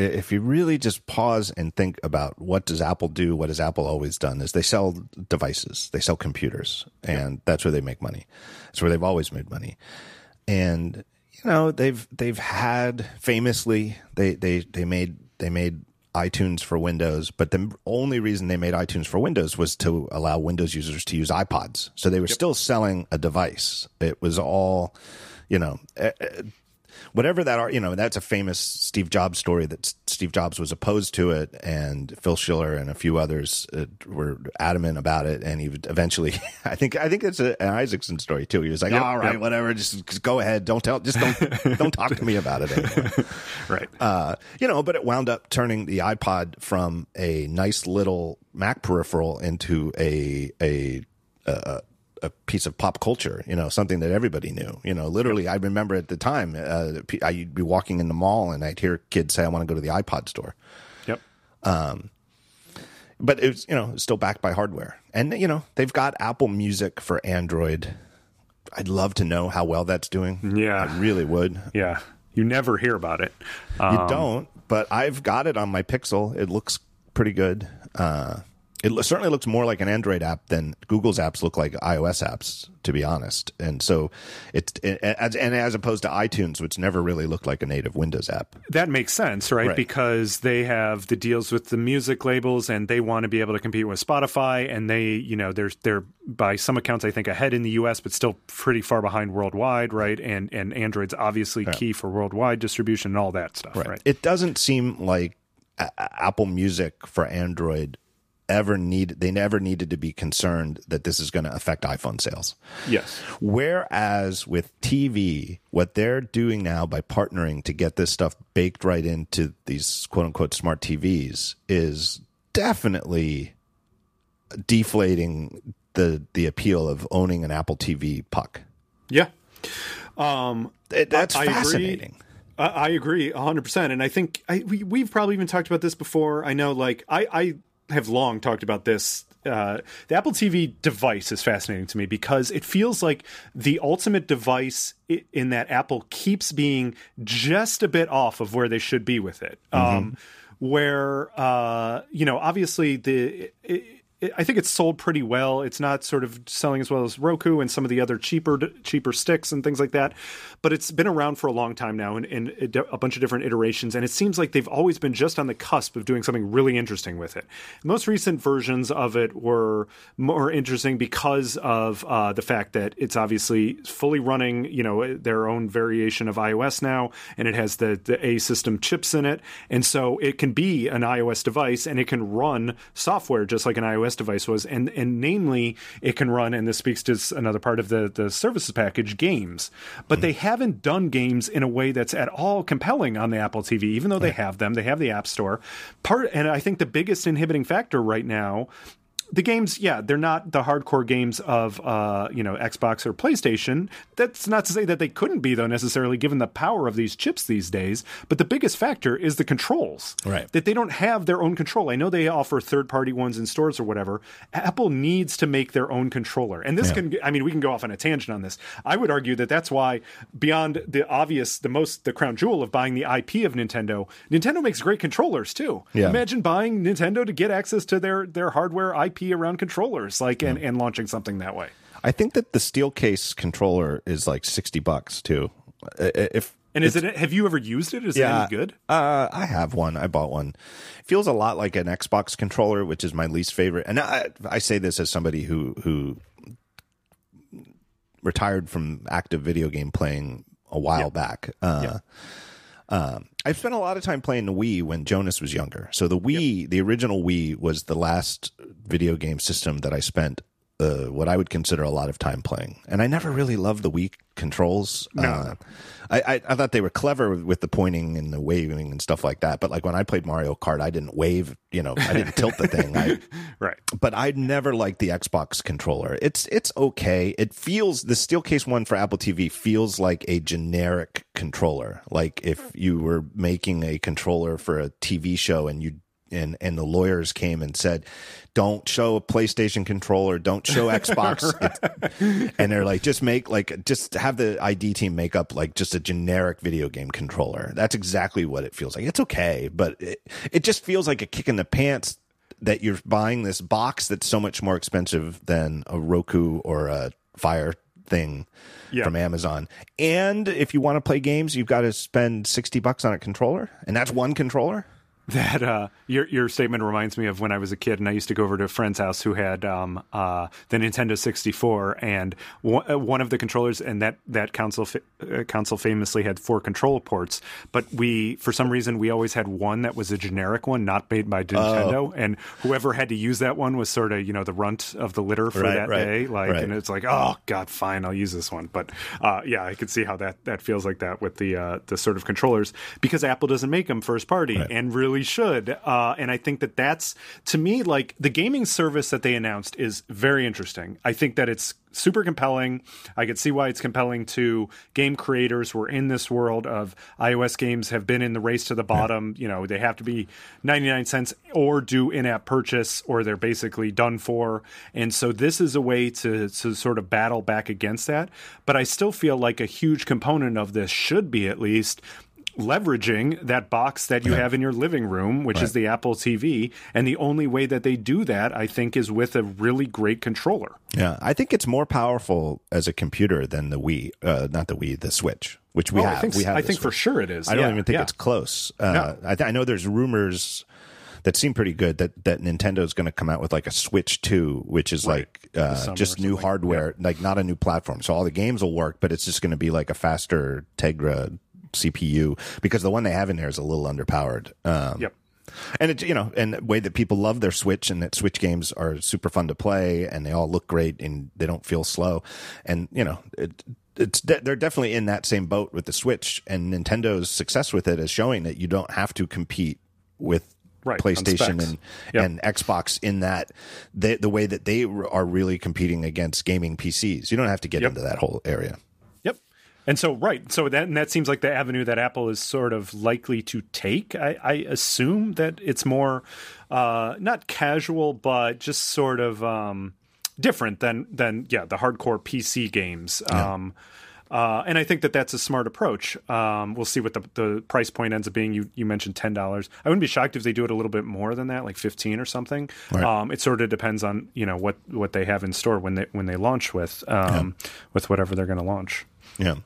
if you really just pause and think about what does Apple do, what has Apple always done is they sell devices, they sell computers, and yep. that's where they make money. That's where they've always made money. And you know, they've they've had famously they they they made they made iTunes for Windows, but the only reason they made iTunes for Windows was to allow Windows users to use iPods. So they were yep. still selling a device. It was all, you know, whatever that are, you know, that's a famous Steve Jobs story that Steve Jobs was opposed to it, and Phil Schiller and a few others uh, were adamant about it, and he eventually, I think, I think it's a, an Isaacson story too. He was like, yep, "All right, yep. whatever, just, just, go ahead, don't tell, just don't, don't talk to me about it anymore." right. Uh, you know, but it wound up turning the iPod from a nice little Mac peripheral into a a, a a piece of pop culture, you know, something that everybody knew. You know, literally, I remember at the time, uh, I'd be walking in the mall and I'd hear kids say, "I want to go to the iPod store." Yep. Um, but it's you know still backed by hardware, and you know they've got Apple Music for Android. I'd love to know how well that's doing. Yeah, I really would. Yeah, you never hear about it. Um, you don't, but I've got it on my Pixel. It looks pretty good. Uh, it certainly looks more like an Android app than Google's apps look like iOS apps, to be honest. And so it's as and as opposed to iTunes, which never really looked like a native Windows app. That makes sense, right? right? Because they have the deals with the music labels, and they want to be able to compete with Spotify, and they, you know, they're they're by some accounts, I think ahead in the U.S., but still pretty far behind worldwide, right? And and Android's obviously yeah. key for worldwide distribution and all that stuff, right? right? It doesn't seem like Apple Music for Android ever need they never needed to be concerned that this is going to affect iPhone sales. Yes. Whereas with TV, what they're doing now by partnering to get this stuff baked right into these quote unquote smart TVs is definitely deflating the the appeal of owning an Apple TV puck. Yeah. Um, that's I, I fascinating. Agree. I agree 100%. And I think I, we, we've probably even talked about this before. I know, like, I, I have long talked about this. Uh, the Apple TV device is fascinating to me because it feels like the ultimate device in that Apple keeps being just a bit off of where they should be with it. Mm-hmm. Um, where uh, you know, obviously the. It, I think it's sold pretty well. It's not sort of selling as well as Roku and some of the other cheaper cheaper sticks and things like that, but it's been around for a long time now in, and a bunch of different iterations. And it seems like they've always been just on the cusp of doing something really interesting with it. Most recent versions of it were more interesting because of uh, the fact that it's obviously fully running, you know, their own variation of iOS now, and it has the the A series chips in it, and so it can be an iOS device and it can run software just like an iOS iOS device was, and and namely, it can run, and this speaks to another part of the the services package, games. But mm they haven't done games in a way that's at all compelling on the Apple TV, even though they have them. They have the App Store. Part, and I think the biggest inhibiting factor right now the games, yeah, they're not the hardcore games of uh, you know Xbox or PlayStation. That's not to say that they couldn't be though necessarily, given the power of these chips these days. But the biggest factor is the controls, right? That they don't have their own control. I know they offer third party ones in stores or whatever. Apple needs to make their own controller, and this yeah. can. I mean, we can go off on a tangent on this. I would argue that that's why beyond the obvious, the most the crown jewel of buying the IP of Nintendo, Nintendo makes great controllers too. Yeah. Imagine buying Nintendo to get access to their their hardware IP around controllers, like and, and launching something that way. I think that the Steelcase controller is like sixty bucks too. If And is it? Have you ever used it? Is yeah, it any good? Uh, I have one. I bought one. It feels a lot like an Xbox controller, which is my least favorite. And I, I say this as somebody who who retired from active video game playing a while yep. back. Uh, yep. Um, I've spent a lot of time playing the Wii when Jonas was younger. So the Wii, yep. the original Wii, was the last video game system that I spent uh, what I would consider a lot of time playing. And I never really loved the Wii controls. No. Uh, I, I, I, thought they were clever with the pointing and the waving and stuff like that. But like when I played Mario Kart, I didn't wave, you know, I didn't tilt the thing. I, right. But I never liked the Xbox controller. It's it's okay. It feels the Steelcase one for Apple TV feels like a generic controller. Like if you were making a controller for a TV show and you and and the lawyers came and said, "Don't show a PlayStation controller, don't show Xbox," right. and they're like, "Just make like just have the ID team make up like just a generic video game controller." That's exactly what it feels like. It's okay, but it it just feels like a kick in the pants that you're buying this box that's so much more expensive than a Roku or a Fire thing yeah. from Amazon. And if you want to play games, you've got to spend 60 bucks on a controller, and that's one controller that uh, your your statement reminds me of when I was a kid and I used to go over to a friend's house who had um, uh, the Nintendo 64 and w- uh, one of the controllers and that that console fa- uh, console famously had four control ports. But we for some reason we always had one that was a generic one not made by Nintendo. Oh. and whoever had to use that one was sort of you know the runt of the litter for right, that right, day. Like right. and it's like oh god fine I'll use this one. But uh, yeah I could see how that that feels like that with the uh, the sort of controllers because Apple doesn't make them first party. And really should. Uh, and I think that that's, to me, like the gaming service that they announced is very interesting. I think that it's super compelling. I could see why it's compelling to game creators who are in this world of iOS games have been in the race to the bottom. Yeah. You know, they have to be 99 cents or do in app purchase or they're basically done for. And so this is a way to, to sort of battle back against that. But I still feel like a huge component of this should be at least leveraging that box that you have in your living room, which right. is the Apple TV. And the only way that they do that, I think, is with a really great controller. Yeah, I think it's more powerful as a computer than the Wii, uh, not the Wii, the Switch, which we oh, have. I think, we have I think for sure it is. I don't even think yeah. it's close. Uh, I, th- I know there's rumors that seem pretty good that that Nintendo's going to come out with like a Switch 2 which is right. like uh, just new hardware yeah. like not a new platform so all the games will work but it's just going to be like a faster Tegra CPU because the one they have in there is a little underpowered. Um, yep. And it's you know, and the way that people love their Switch and that Switch games are super fun to play and they all look great and they don't feel slow. And you know, it, it's de- they're definitely in that same boat with the Switch and Nintendo's success with it is showing that you don't have to compete with right, PlayStation and yep. and Xbox in that the the way that they are really competing against gaming PCs. You don't have to get yep. into that whole area. And so, right. So that, and that seems like the avenue that Apple is sort of likely to take. I, I assume that it's more, uh, not casual, but just sort of, um, different than, than, yeah, the hardcore PC games. Yeah. Um, uh, and I think that that's a smart approach. Um, we'll see what the, the price point ends up being. You you mentioned ten dollars. I wouldn't be shocked if they do it a little bit more than that, like fifteen or something. Right. Um, it sort of depends on you know what what they have in store when they when they launch with um, yeah. with whatever they're going to launch. Yeah.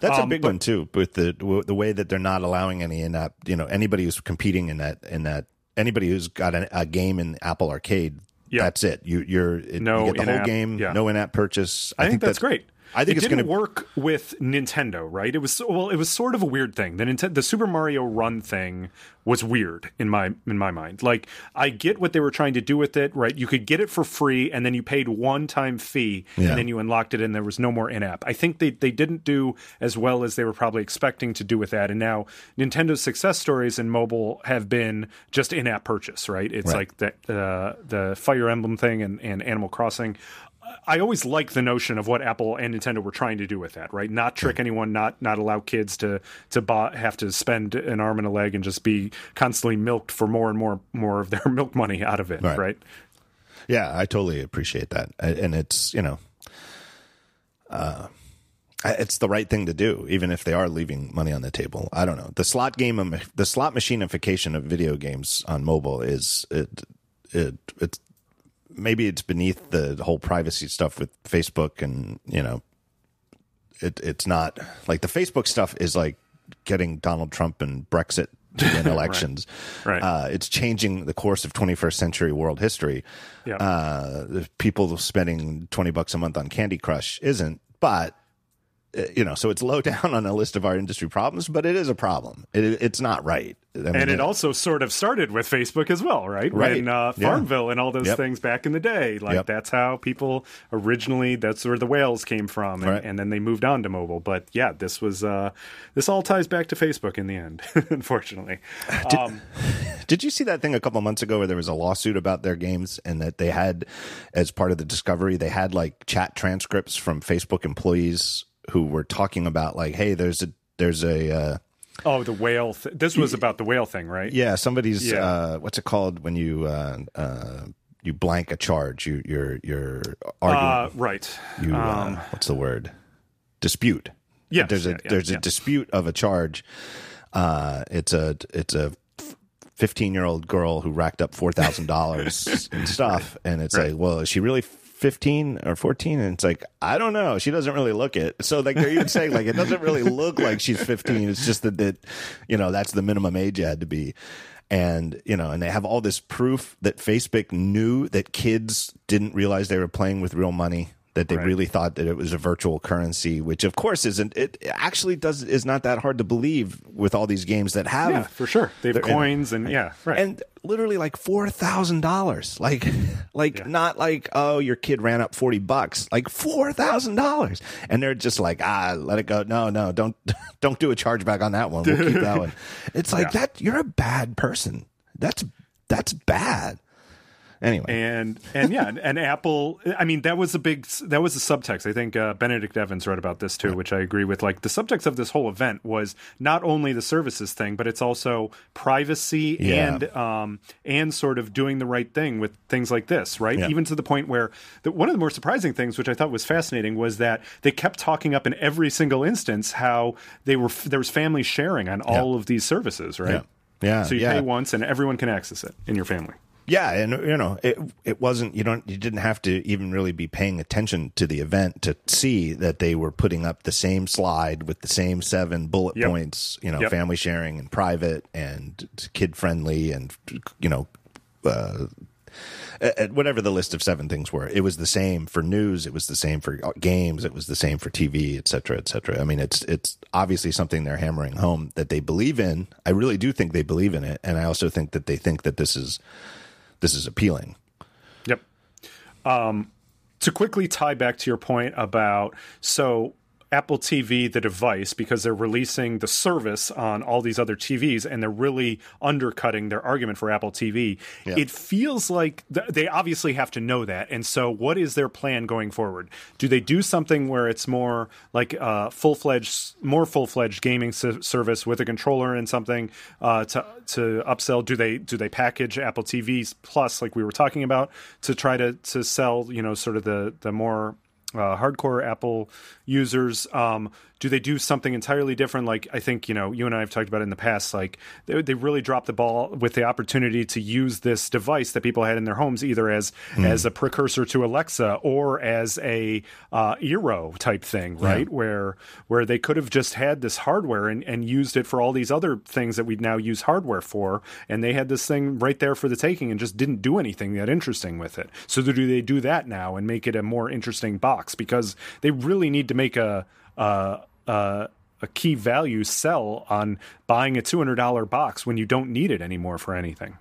That's um, a big but, one too, with the the way that they're not allowing any in that you know anybody who's competing in that in that anybody who's got a, a game in Apple Arcade. Yep. That's it. You you're it, no you get the whole game, yeah. no in-app purchase. I, I think, think, that's, that's great. I think it it's going to work with Nintendo, right? It was well, it was sort of a weird thing. The Nintendo, the Super Mario Run thing was weird in my in my mind. Like I get what they were trying to do with it, right? You could get it for free, and then you paid one time fee, yeah. and then you unlocked it, and there was no more in app. I think they they didn't do as well as they were probably expecting to do with that. And now Nintendo's success stories in mobile have been just in app purchase, right? It's right. like the uh, the Fire Emblem thing and, and Animal Crossing. I always like the notion of what Apple and Nintendo were trying to do with that, right? Not trick anyone, not not allow kids to to buy, have to spend an arm and a leg and just be constantly milked for more and more more of their milk money out of it, right? right? Yeah, I totally appreciate that, and it's you know, uh, it's the right thing to do, even if they are leaving money on the table. I don't know the slot game, the slot machinification of video games on mobile is it it it's maybe it's beneath the whole privacy stuff with Facebook and you know it it's not like the Facebook stuff is like getting Donald Trump and Brexit to win elections. right. Uh, it's changing the course of 21st century world history. Yeah. Uh, people spending 20 bucks a month on Candy Crush isn't, but you know, so it's low down on a list of our industry problems, but it is a problem. It, it's not right. I mean, and it, also sort of started with Facebook as well, right? Right. When uh, Farmville yeah. and all those yep. things back in the day, like yep. that's how people originally. That's where the whales came from, and, right. and then they moved on to mobile. But yeah, this was uh, this all ties back to Facebook in the end, unfortunately. Did, um, did you see that thing a couple months ago where there was a lawsuit about their games and that they had, as part of the discovery, they had like chat transcripts from Facebook employees who were talking about like, hey, there's a there's a uh, Oh, the whale. Th- this was about the whale thing, right? Yeah, somebody's. Yeah. Uh, what's it called when you uh, uh, you blank a charge? You you're you're arguing. Uh, right. You Um, what's the word? Dispute. Yes, There's a yeah, yeah, there's yeah. a dispute of a charge. Uh, it's a it's a. 15 year old girl who racked up $4,000 in stuff. And it's Right. like, well, is she really 15 or 14? And it's like, I don't know. She doesn't really look it. So, like, they're even saying, like, it doesn't really look like she's 15. It's just that, that, you know, that's the minimum age you had to be. And, you know, and they have all this proof that Facebook knew that kids didn't realize they were playing with real money. That they Right. really thought that it was a virtual currency, which of course isn't. It actually does is not that hard to believe with all these games that have Yeah, for sure. They have coins and yeah, right. and literally like four thousand dollars. Like, like Yeah. not like oh your kid ran up forty bucks. Like four thousand dollars, and they're just like ah let it go. No, no, don't don't do a chargeback on that one. We'll keep that one. It's like Yeah. that. You're a bad person. That's that's bad. Anyway, and and yeah, and, Apple. I mean, that was a big that was a subtext. I think uh, Benedict Evans wrote about this too, which I agree with. Like the subtext of this whole event was not only the services thing, but it's also privacy Yeah. and um and sort of doing the right thing with things like this, right? Yeah. Even to the point where the, one of the more surprising things, which I thought was fascinating, was that they kept talking up in every single instance how they were there was family sharing on all of these services, right? yeah, yeah, So you yeah. pay once, and everyone can access it in your family. Yeah, and you know, it it wasn't you don't you didn't have to even really be paying attention to the event to see that they were putting up the same slide with the same seven bullet Yep. points, you know, Yep. family sharing and private and kid friendly and you know uh uh, whatever the list of seven things were, it was the same for news. It was the same for games. It was the same for TV, et cetera, et cetera. I mean, it's it's obviously something they're hammering home that they believe in. I really do think they believe in it, and I also think that they think that this is this is appealing. Yep. Um, to quickly tie back to your point about so Apple TV, the device, because they're releasing the service on all these other TVs and they're really undercutting their argument for Apple TV. Yeah. It feels like th- they obviously have to know that. And so, what is their plan going forward? Do they do something where it's more like a full fledged, more full fledged gaming s- service with a controller and something uh, to to upsell? Do they do they package Apple TVs Plus like we were talking about to try to to sell you know sort of the the more uh, hardcore Apple users. Um, do they do something entirely different? Like I think you know you and I have talked about it in the past. Like they, they really dropped the ball with the opportunity to use this device that people had in their homes either as as a precursor to Alexa or as a uh, Eero type thing, right? Where where they could have just had this hardware and, and used it for all these other things that we now use hardware for, and they had this thing right there for the taking and just didn't do anything that interesting with it. So do they do that now and make it a more interesting box because they really need to make a a, a, a key value sell on buying a two hundred dollar box when you don't need it anymore for anything.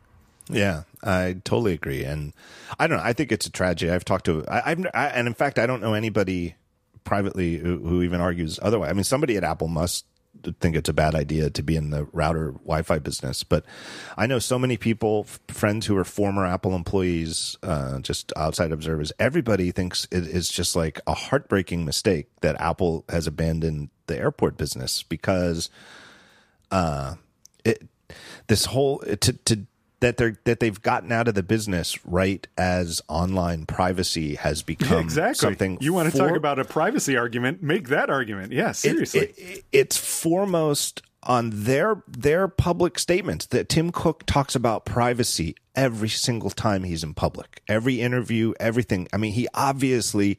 Yeah, I totally agree, and I don't know. I think it's a tragedy. I've talked to, I, I, and in fact, I don't know anybody privately who, who even argues otherwise. I mean, somebody at Apple must think it's a bad idea to be in the router Wi-Fi business, but I know so many people, friends who are former Apple employees, uh, just outside observers. Everybody thinks it is just like a heartbreaking mistake that Apple has abandoned the AirPort business because uh, it this whole to to that they're that they've gotten out of the business right as online privacy has become exactly. something you want to for- talk about a privacy argument? Make that argument. Yeah, it- seriously. it- it- it's foremost on their their public statements that Tim Cook talks about privacy every single time he's in public. Every interview, everything. I mean, he obviously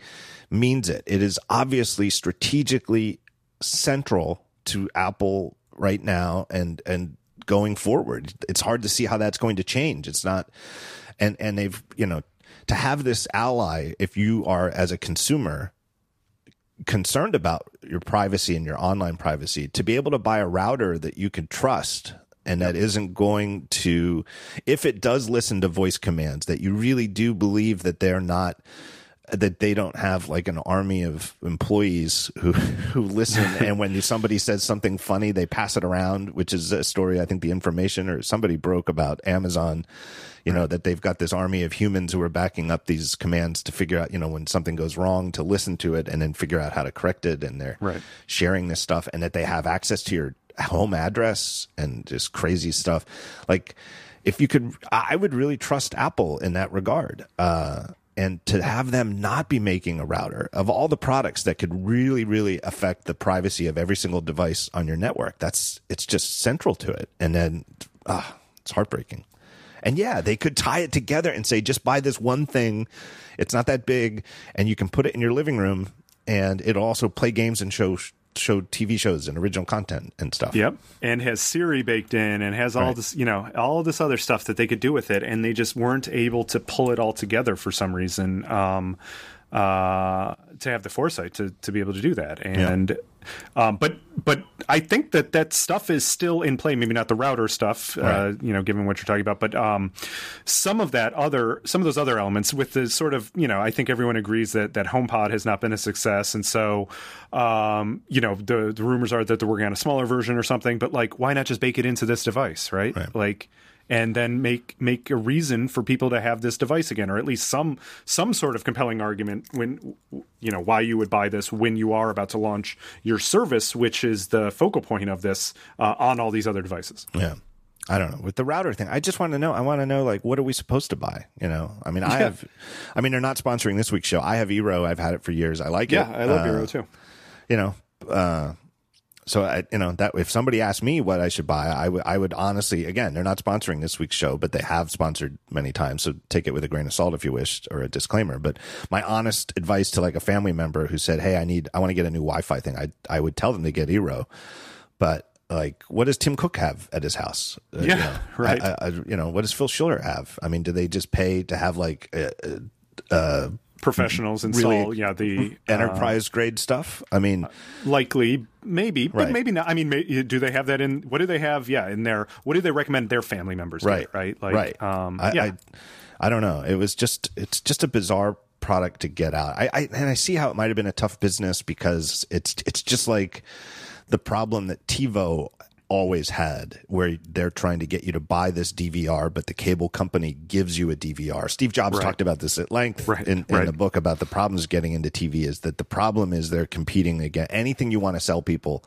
means it. It is obviously strategically central to Apple right now and and going forward. It's hard to see how that's going to change. It's not and and they've, you know, to have this ally if you are as a consumer concerned about your privacy and your online privacy to be able to buy a router that you can trust and that isn't going to if it does listen to voice commands that you really do believe that they're not that they don't have like an army of employees who who listen. And when somebody says something funny they pass it around which is a story i think the information or somebody broke about amazon you know that they've got this army of humans who are backing up these commands to figure out you know when something goes wrong to listen to it and then figure out how to correct it. And they're right. sharing this stuff and that they have access to your home address and just crazy stuff. Like if you could i would really trust apple in that regard. Uh, and to have them not be making a router of all the products that could really really affect the privacy of every single device on your network that's it's just central to it. And then uh, it's heartbreaking. And yeah they could tie it together and say just buy this one thing. It's not that big and you can put it in your living room and it'll also play games and show show TV shows and original content and stuff. Yep, and has Siri baked in and has all right. this, you know, all this other stuff that they could do with it, and they just weren't able to pull it all together for some reason. Um, uh, to have the foresight to to be able to do that, and. Um, but but I think that that stuff is still in play. Maybe not the router stuff, uh, right. uh, you know, given what you're talking about, but um, some of that other, some of those other elements with the sort of, you know, I think everyone agrees that that HomePod has not been a success, and so, um, you know, the the rumors are that they're working on a smaller version or something. But like, why not just bake it into this device, right? right. Like and then make make a reason for people to have this device again, or at least some some sort of compelling argument when you know why you would buy this when you are about to launch your service, which is the focal point of this uh, on all these other devices. Yeah. I don't know with the router thing. I just want to know. I want to know like what are we supposed to buy? You know, I mean, I yeah. have. I mean, they're not sponsoring this week's show. I have Eero. I've had it for years. I like yeah, it. Yeah, I love uh, Eero too. You know, uh, so I, you know that if somebody asked me what I should buy, I would I would honestly again they're not sponsoring this week's show, but they have sponsored many times. So take it with a grain of salt if you wish, or a disclaimer. But my honest advice to like a family member who said, "Hey, I need I want to get a new Wi-Fi thing," I I would tell them to get Eero. But like, what does Tim Cook have at his house? Uh, yeah, you know, right. I, I, you know, what does Phil Schiller have? I mean, do they just pay to have like a, a, professionals install really yeah the uh, enterprise uh, grade stuff? I mean likely maybe but right. maybe not. I mean may, do they have that in what do they have yeah in their what do they recommend their family members right. do, right? Like right. um I, yeah. I, I, don't know. It was just it's just a bizarre product to get out. I, I and i see how it might have been a tough business because it's it's just like the problem that TiVo always had where they're trying to get you to buy this DVR, but the cable company gives you a DVR. Steve Jobs right. talked about this at length right. in, in right. the book about the problems getting into TV is that the problem is they're competing against anything you want to sell people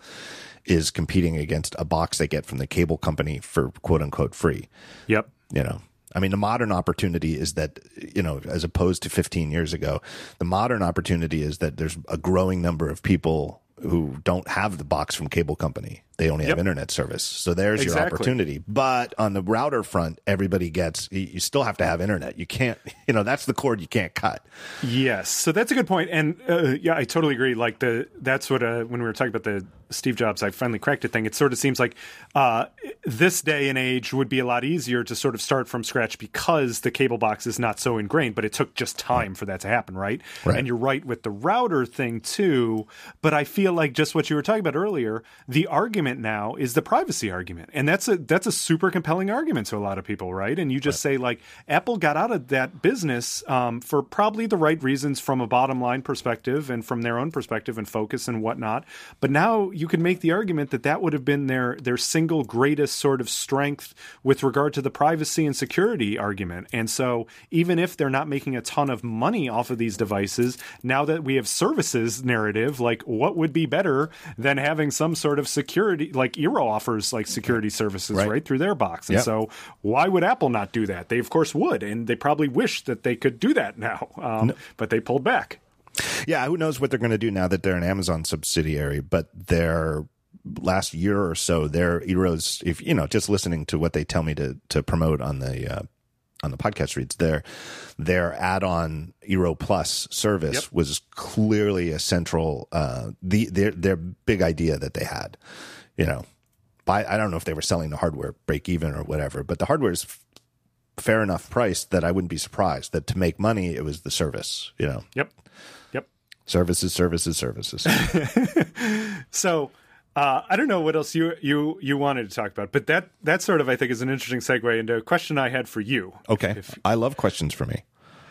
is competing against a box they get from the cable company for quote unquote free. Yep. You know, I mean, the modern opportunity is that, you know, as opposed to 15 years ago, the modern opportunity is that there's a growing number of people who don't have the box from cable company. They only have yep. internet service. So there's exactly. your opportunity. But on the router front, everybody gets, you still have to have internet. You can't, you know, that's the cord you can't cut. Yes. So that's a good point. And uh, yeah, I totally agree. Like the, that's what, uh, when we were talking about the Steve Jobs, I finally cracked it thing, it sort of seems like uh, this day and age would be a lot easier to sort of start from scratch because the cable box is not so ingrained, but it took just time for that to happen, right? right? And you're right with the router thing too. But I feel like just what you were talking about earlier, the argument now is the privacy argument. And that's a that's a super compelling argument to a lot of people, right? And you just right. say like Apple got out of that business um, for probably the right reasons from a bottom line perspective and from their own perspective and focus and whatnot. But now you could make the argument that that would have been their their single greatest sort of strength with regard to the privacy and security argument. And so even if they're not making a ton of money off of these devices, now that we have services narrative, like what would be better than having some sort of security like Eero offers like security services right, right through their box. And yep. so why would Apple not do that? They of course would, and they probably wish that they could do that now. Um, no. but they pulled back. Yeah, who knows what they're going to do now that they're an Amazon subsidiary, but their last year or so, their Eero's, if you know, just listening to what they tell me to to promote on the uh, on the podcast reads, their their add-on Eero Plus service yep. was clearly a central uh, the their their big idea that they had, you know, buy. I don't know if they were selling the hardware break even or whatever, but the hardware is f- fair enough price that I wouldn't be surprised that to make money it was the service. You know. Yep. Services, services, services. so. Uh, I don't know what else you you you wanted to talk about, but that that sort of I think is an interesting segue into a question I had for you. Okay, if, I love questions for me.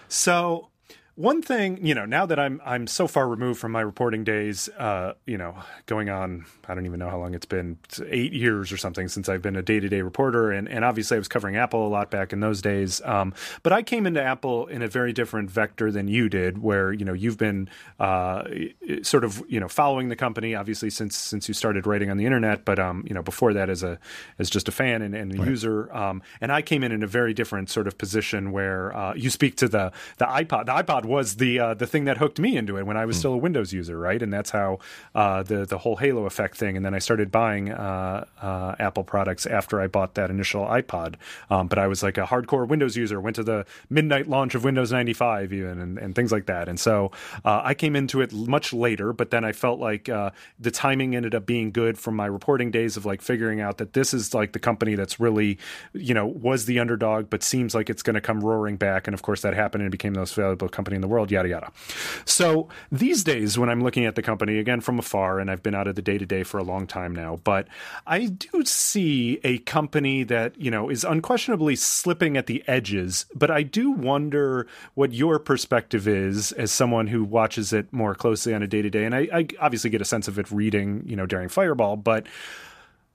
So one thing, you know, now that I'm I'm so far removed from my reporting days, uh, you know, going on, I don't even know how long it's been, it's eight years or something since I've been a day to day reporter, and and obviously I was covering Apple a lot back in those days. Um, but I came into Apple in a very different vector than you did, where you know you've been uh, sort of you know following the company obviously since since you started writing on the internet, but um, you know before that as a as just a fan and, and a right. user, um, and I came in in a very different sort of position where uh, you speak to the the iPod, the iPod was the uh, the thing that hooked me into it when I was mm. still a Windows user, right? And that's how uh, the the whole Halo effect thing. And then I started buying uh, uh Apple products after I bought that initial iPod. Um, but I was like a hardcore Windows user. Went to the midnight launch of Windows 95 even and, and things like that. And so uh, I came into it much later. But then I felt like uh, the timing ended up being good from my reporting days of like figuring out that this is like the company that's really you know was the underdog, but seems like it's going to come roaring back. And of course that happened and became the most valuable company in the world yada yada. So these days, when I'm looking at the company again from afar, and I've been out of the day to day for a long time now, but I do see a company that you know is unquestionably slipping at the edges. But I do wonder what your perspective is as someone who watches it more closely on a day to day, and I, I obviously get a sense of it reading, you know, Daring Fireball, but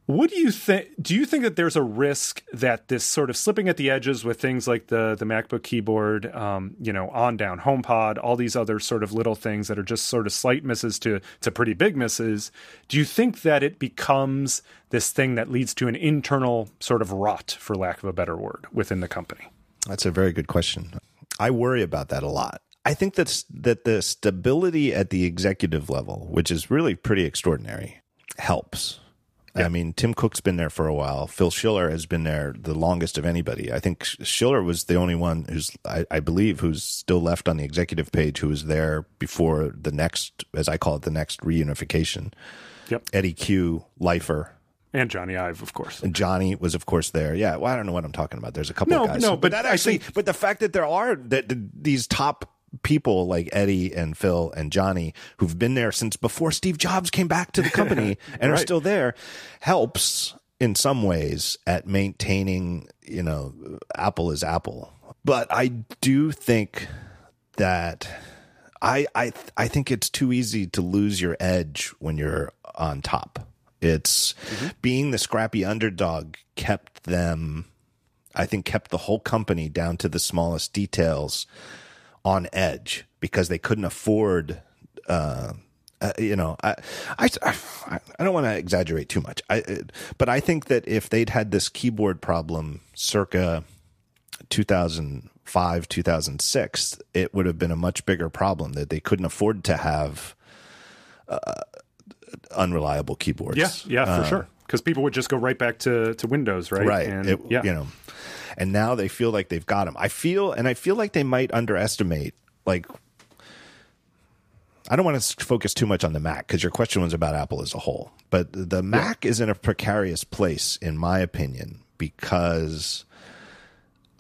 what do you think? Do you think that there's a risk that this sort of slipping at the edges with things like the the MacBook keyboard, um, you know, on down HomePod, all these other sort of little things that are just sort of slight misses to to pretty big misses? Do you think that it becomes this thing that leads to an internal sort of rot, for lack of a better word, within the company? That's a very good question. I worry about that a lot. I think that's that the stability at the executive level, which is really pretty extraordinary, helps I mean, Tim Cook's been there for a while. Phil Schiller has been there the longest of anybody. I think Schiller was the only one who's, I, I, believe, who's still left on the executive page who was there before the next, as I call it, the next reunification. Yep. Eddy Cue, Lifer. And Jony Ive, of course. And Jony was, of course, there. Yeah. Well, I don't know what I'm talking about. There's a couple no, of guys. No, but, but that actually, think, but the fact that there are that these top people like Eddy and Phil and Jony who've been there since before Steve Jobs came back to the company and right. are still there helps in some ways at maintaining, you know, Apple is Apple. But I do think that I I I think it's too easy to lose your edge when you're on top. It's mm-hmm. being the scrappy underdog kept them I think kept the whole company down to the smallest details on edge because they couldn't afford. Uh, uh, you know, I, I, I don't want to exaggerate too much. I, but I think that if they'd had this keyboard problem circa 2005, 2006, it would have been a much bigger problem that they couldn't afford to have uh, unreliable keyboards. Yeah, yeah, for uh, sure. Because people would just go right back to, to Windows, right? Right. And, it, yeah. You know, and now they feel like they've got them. I feel, and I feel like they might underestimate, like, I don't want to focus too much on the Mac because your question was about Apple as a whole, but the Mac yeah. is in a precarious place, in my opinion, because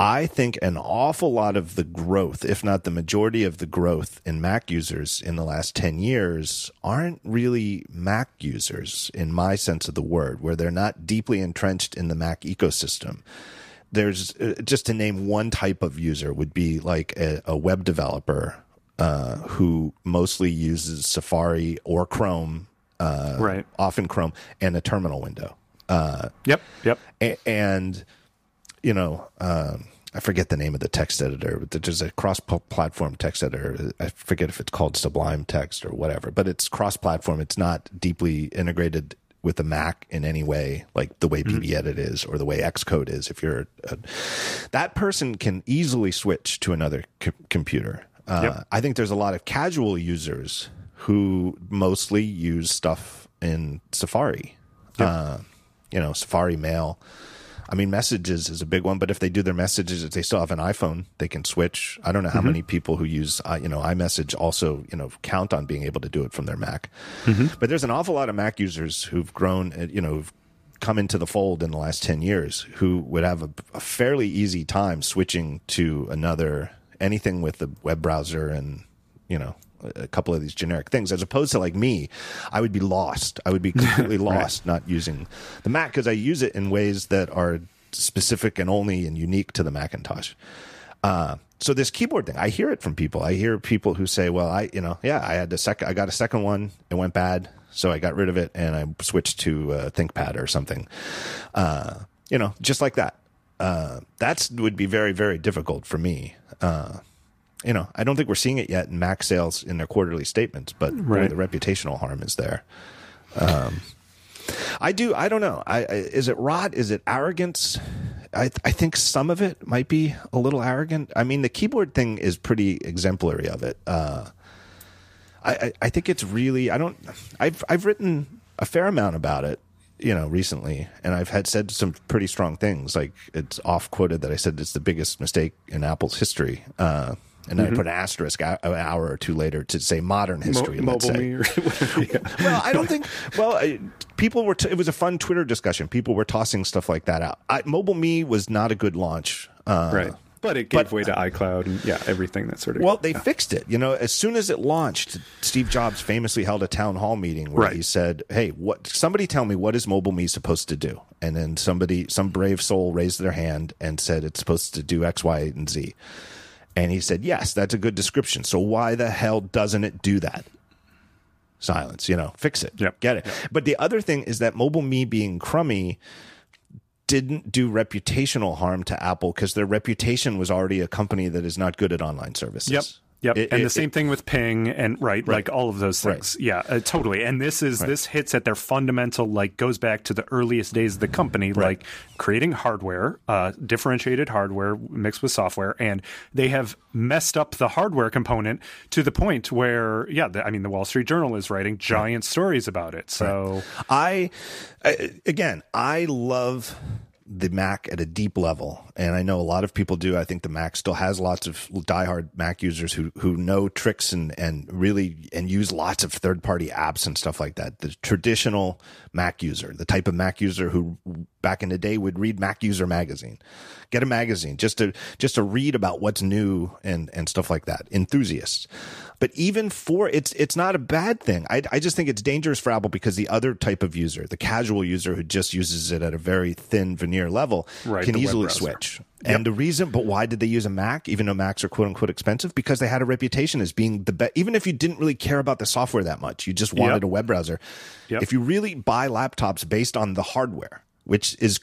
I think an awful lot of the growth, if not the majority of the growth in Mac users in the last 10 years, aren't really Mac users in my sense of the word, where they're not deeply entrenched in the Mac ecosystem there's uh, just to name one type of user would be like a, a web developer uh, who mostly uses Safari or Chrome, uh, right? Often Chrome and a terminal window. Uh, yep, yep. A- and you know, um, I forget the name of the text editor, but there's a cross-platform text editor. I forget if it's called Sublime Text or whatever, but it's cross-platform. It's not deeply integrated with the Mac in any way, like the way mm-hmm. Edit is or the way Xcode is. If you're a, that person, can easily switch to another co- computer. Uh, yep. I think there's a lot of casual users who mostly use stuff in Safari. Yep. Uh, you know, Safari Mail. I mean, messages is a big one, but if they do their messages, if they still have an iPhone, they can switch. I don't know how mm-hmm. many people who use, uh, you know, iMessage also, you know, count on being able to do it from their Mac. Mm-hmm. But there's an awful lot of Mac users who've grown, uh, you know, come into the fold in the last 10 years who would have a, a fairly easy time switching to another anything with the web browser and you know a couple of these generic things. As opposed to like me i would be lost. I would be completely lost right. not using the mac because i use it in ways that are specific and only and unique to the macintosh. Uh, so this keyboard thing i hear it from people. I hear people who say well i you know yeah i had the second i got a second one. It went bad so i got rid of it and i switched to uh, thinkpad or something. Uh, you know just like that. Uh, that would be very very difficult for me. Uh, you know, I don't think we're seeing it yet in Mac sales in their quarterly statements, but right. boy, the reputational harm is there. Um, I do. I don't know. I, I, is it rot? Is it arrogance? I, I think some of it might be a little arrogant. I mean, the keyboard thing is pretty exemplary of it. Uh, I, I think it's really. I don't. I've I've written a fair amount about it, you know, recently, and I've had said some pretty strong things. Like it's off quoted that I said it's the biggest mistake in Apple's history. Uh, and then mm-hmm. I put an asterisk an hour or two later to say modern history. Mo- let's say. yeah. well, I don't think. Well, I, people were. T- it was a fun Twitter discussion. People were tossing stuff like that out. I, MobileMe was not a good launch. Uh, right. But it gave but, way to iCloud and yeah, everything that sort of. Well, they yeah. fixed it. You know, as soon as it launched, Steve Jobs famously held a town hall meeting where right. he said, "Hey, what? Somebody tell me what is MobileMe supposed to do?" And then somebody, some brave soul, raised their hand and said it's supposed to do X, Y, and Z. And he said, Yes, that's a good description. So why the hell doesn't it do that? Silence, you know, fix it. Yep. Get it. Yep. But the other thing is that MobileMe being crummy didn't do reputational harm to Apple because their reputation was already a company that is not good at online services. Yep. Yep, it, and it, the same it, thing with Ping and right, right, like all of those things. Right. Yeah, uh, totally. And this is right. this hits at their fundamental, like goes back to the earliest days of the company, like creating hardware, uh, differentiated hardware mixed with software, and they have messed up the hardware component to the point where, yeah, the, I mean, the Wall Street Journal is writing giant stories about it. So I, I again, I love the Mac at a deep level, and I know a lot of people do. I think the Mac still has lots of diehard Mac users who who know tricks and and really and use lots of third party apps and stuff like that. The traditional Mac user, the type of Mac user who back in the day would read Mac User magazine, get a magazine just to just to read about what's new and and stuff like that. Enthusiasts. But even for it's it's not a bad thing. I I just think it's dangerous for Apple because the other type of user, the casual user who just uses it at a very thin veneer level, right, can easily switch. Yep. And the reason, but why did they use a Mac, even though Macs are quote unquote expensive? Because they had a reputation as being the best. Even if you didn't really care about the software that much, you just wanted yep. a web browser. Yep. If you really buy laptops based on the hardware, which is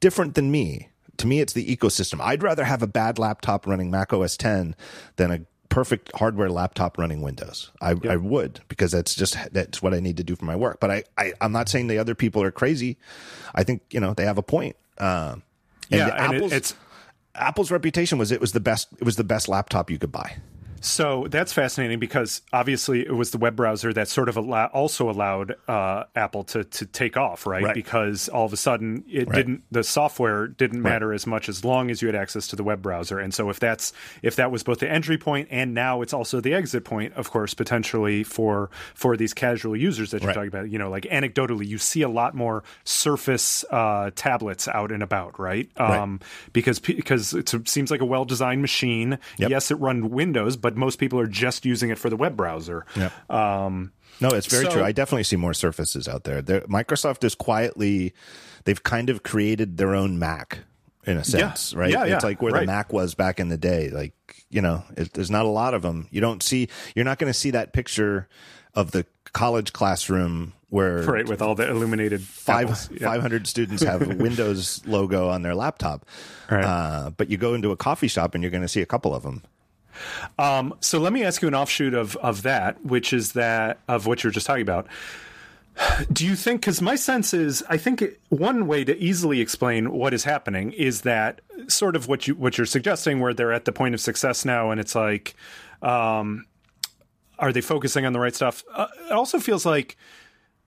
different than me, to me, it's the ecosystem. I'd rather have a bad laptop running Mac OS 10 than a perfect hardware laptop running Windows. I, yep. I would because that's just that's what I need to do for my work. But I, I am not saying the other people are crazy. I think you know they have a point. Uh, and yeah, Apple's, and it, it's Apple's reputation was it was the best. It was the best laptop you could buy. So that's fascinating because obviously it was the web browser that sort of allow, also allowed uh, Apple to to take off, right? right? Because all of a sudden it right. didn't the software didn't right. matter as much as long as you had access to the web browser. And so if that's if that was both the entry point and now it's also the exit point, of course, potentially for for these casual users that you're talking about, you know, like anecdotally, you see a lot more Surface uh, tablets out and about, right? Um, because because it seems like a well designed machine. Yep. Yes, it run Windows, but but most people are just using it for the web browser. Yep. Um, no, it's very so, true. I definitely see more surfaces out there. They're, Microsoft is quietly, they've kind of created their own Mac in a sense, yeah. right? Yeah, it's yeah. like where right. the Mac was back in the day. Like, you know, it, there's not a lot of them. You don't see, you're not going to see that picture of the college classroom where right with all the illuminated five yeah. 500 students have a Windows logo on their laptop. Right. Uh, but you go into a coffee shop and you're going to see a couple of them. Um, so let me ask you an offshoot of of that, which is that of what you're just talking about. Do you think? Because my sense is, I think one way to easily explain what is happening is that sort of what you what you're suggesting, where they're at the point of success now, and it's like, um, are they focusing on the right stuff? Uh, it also feels like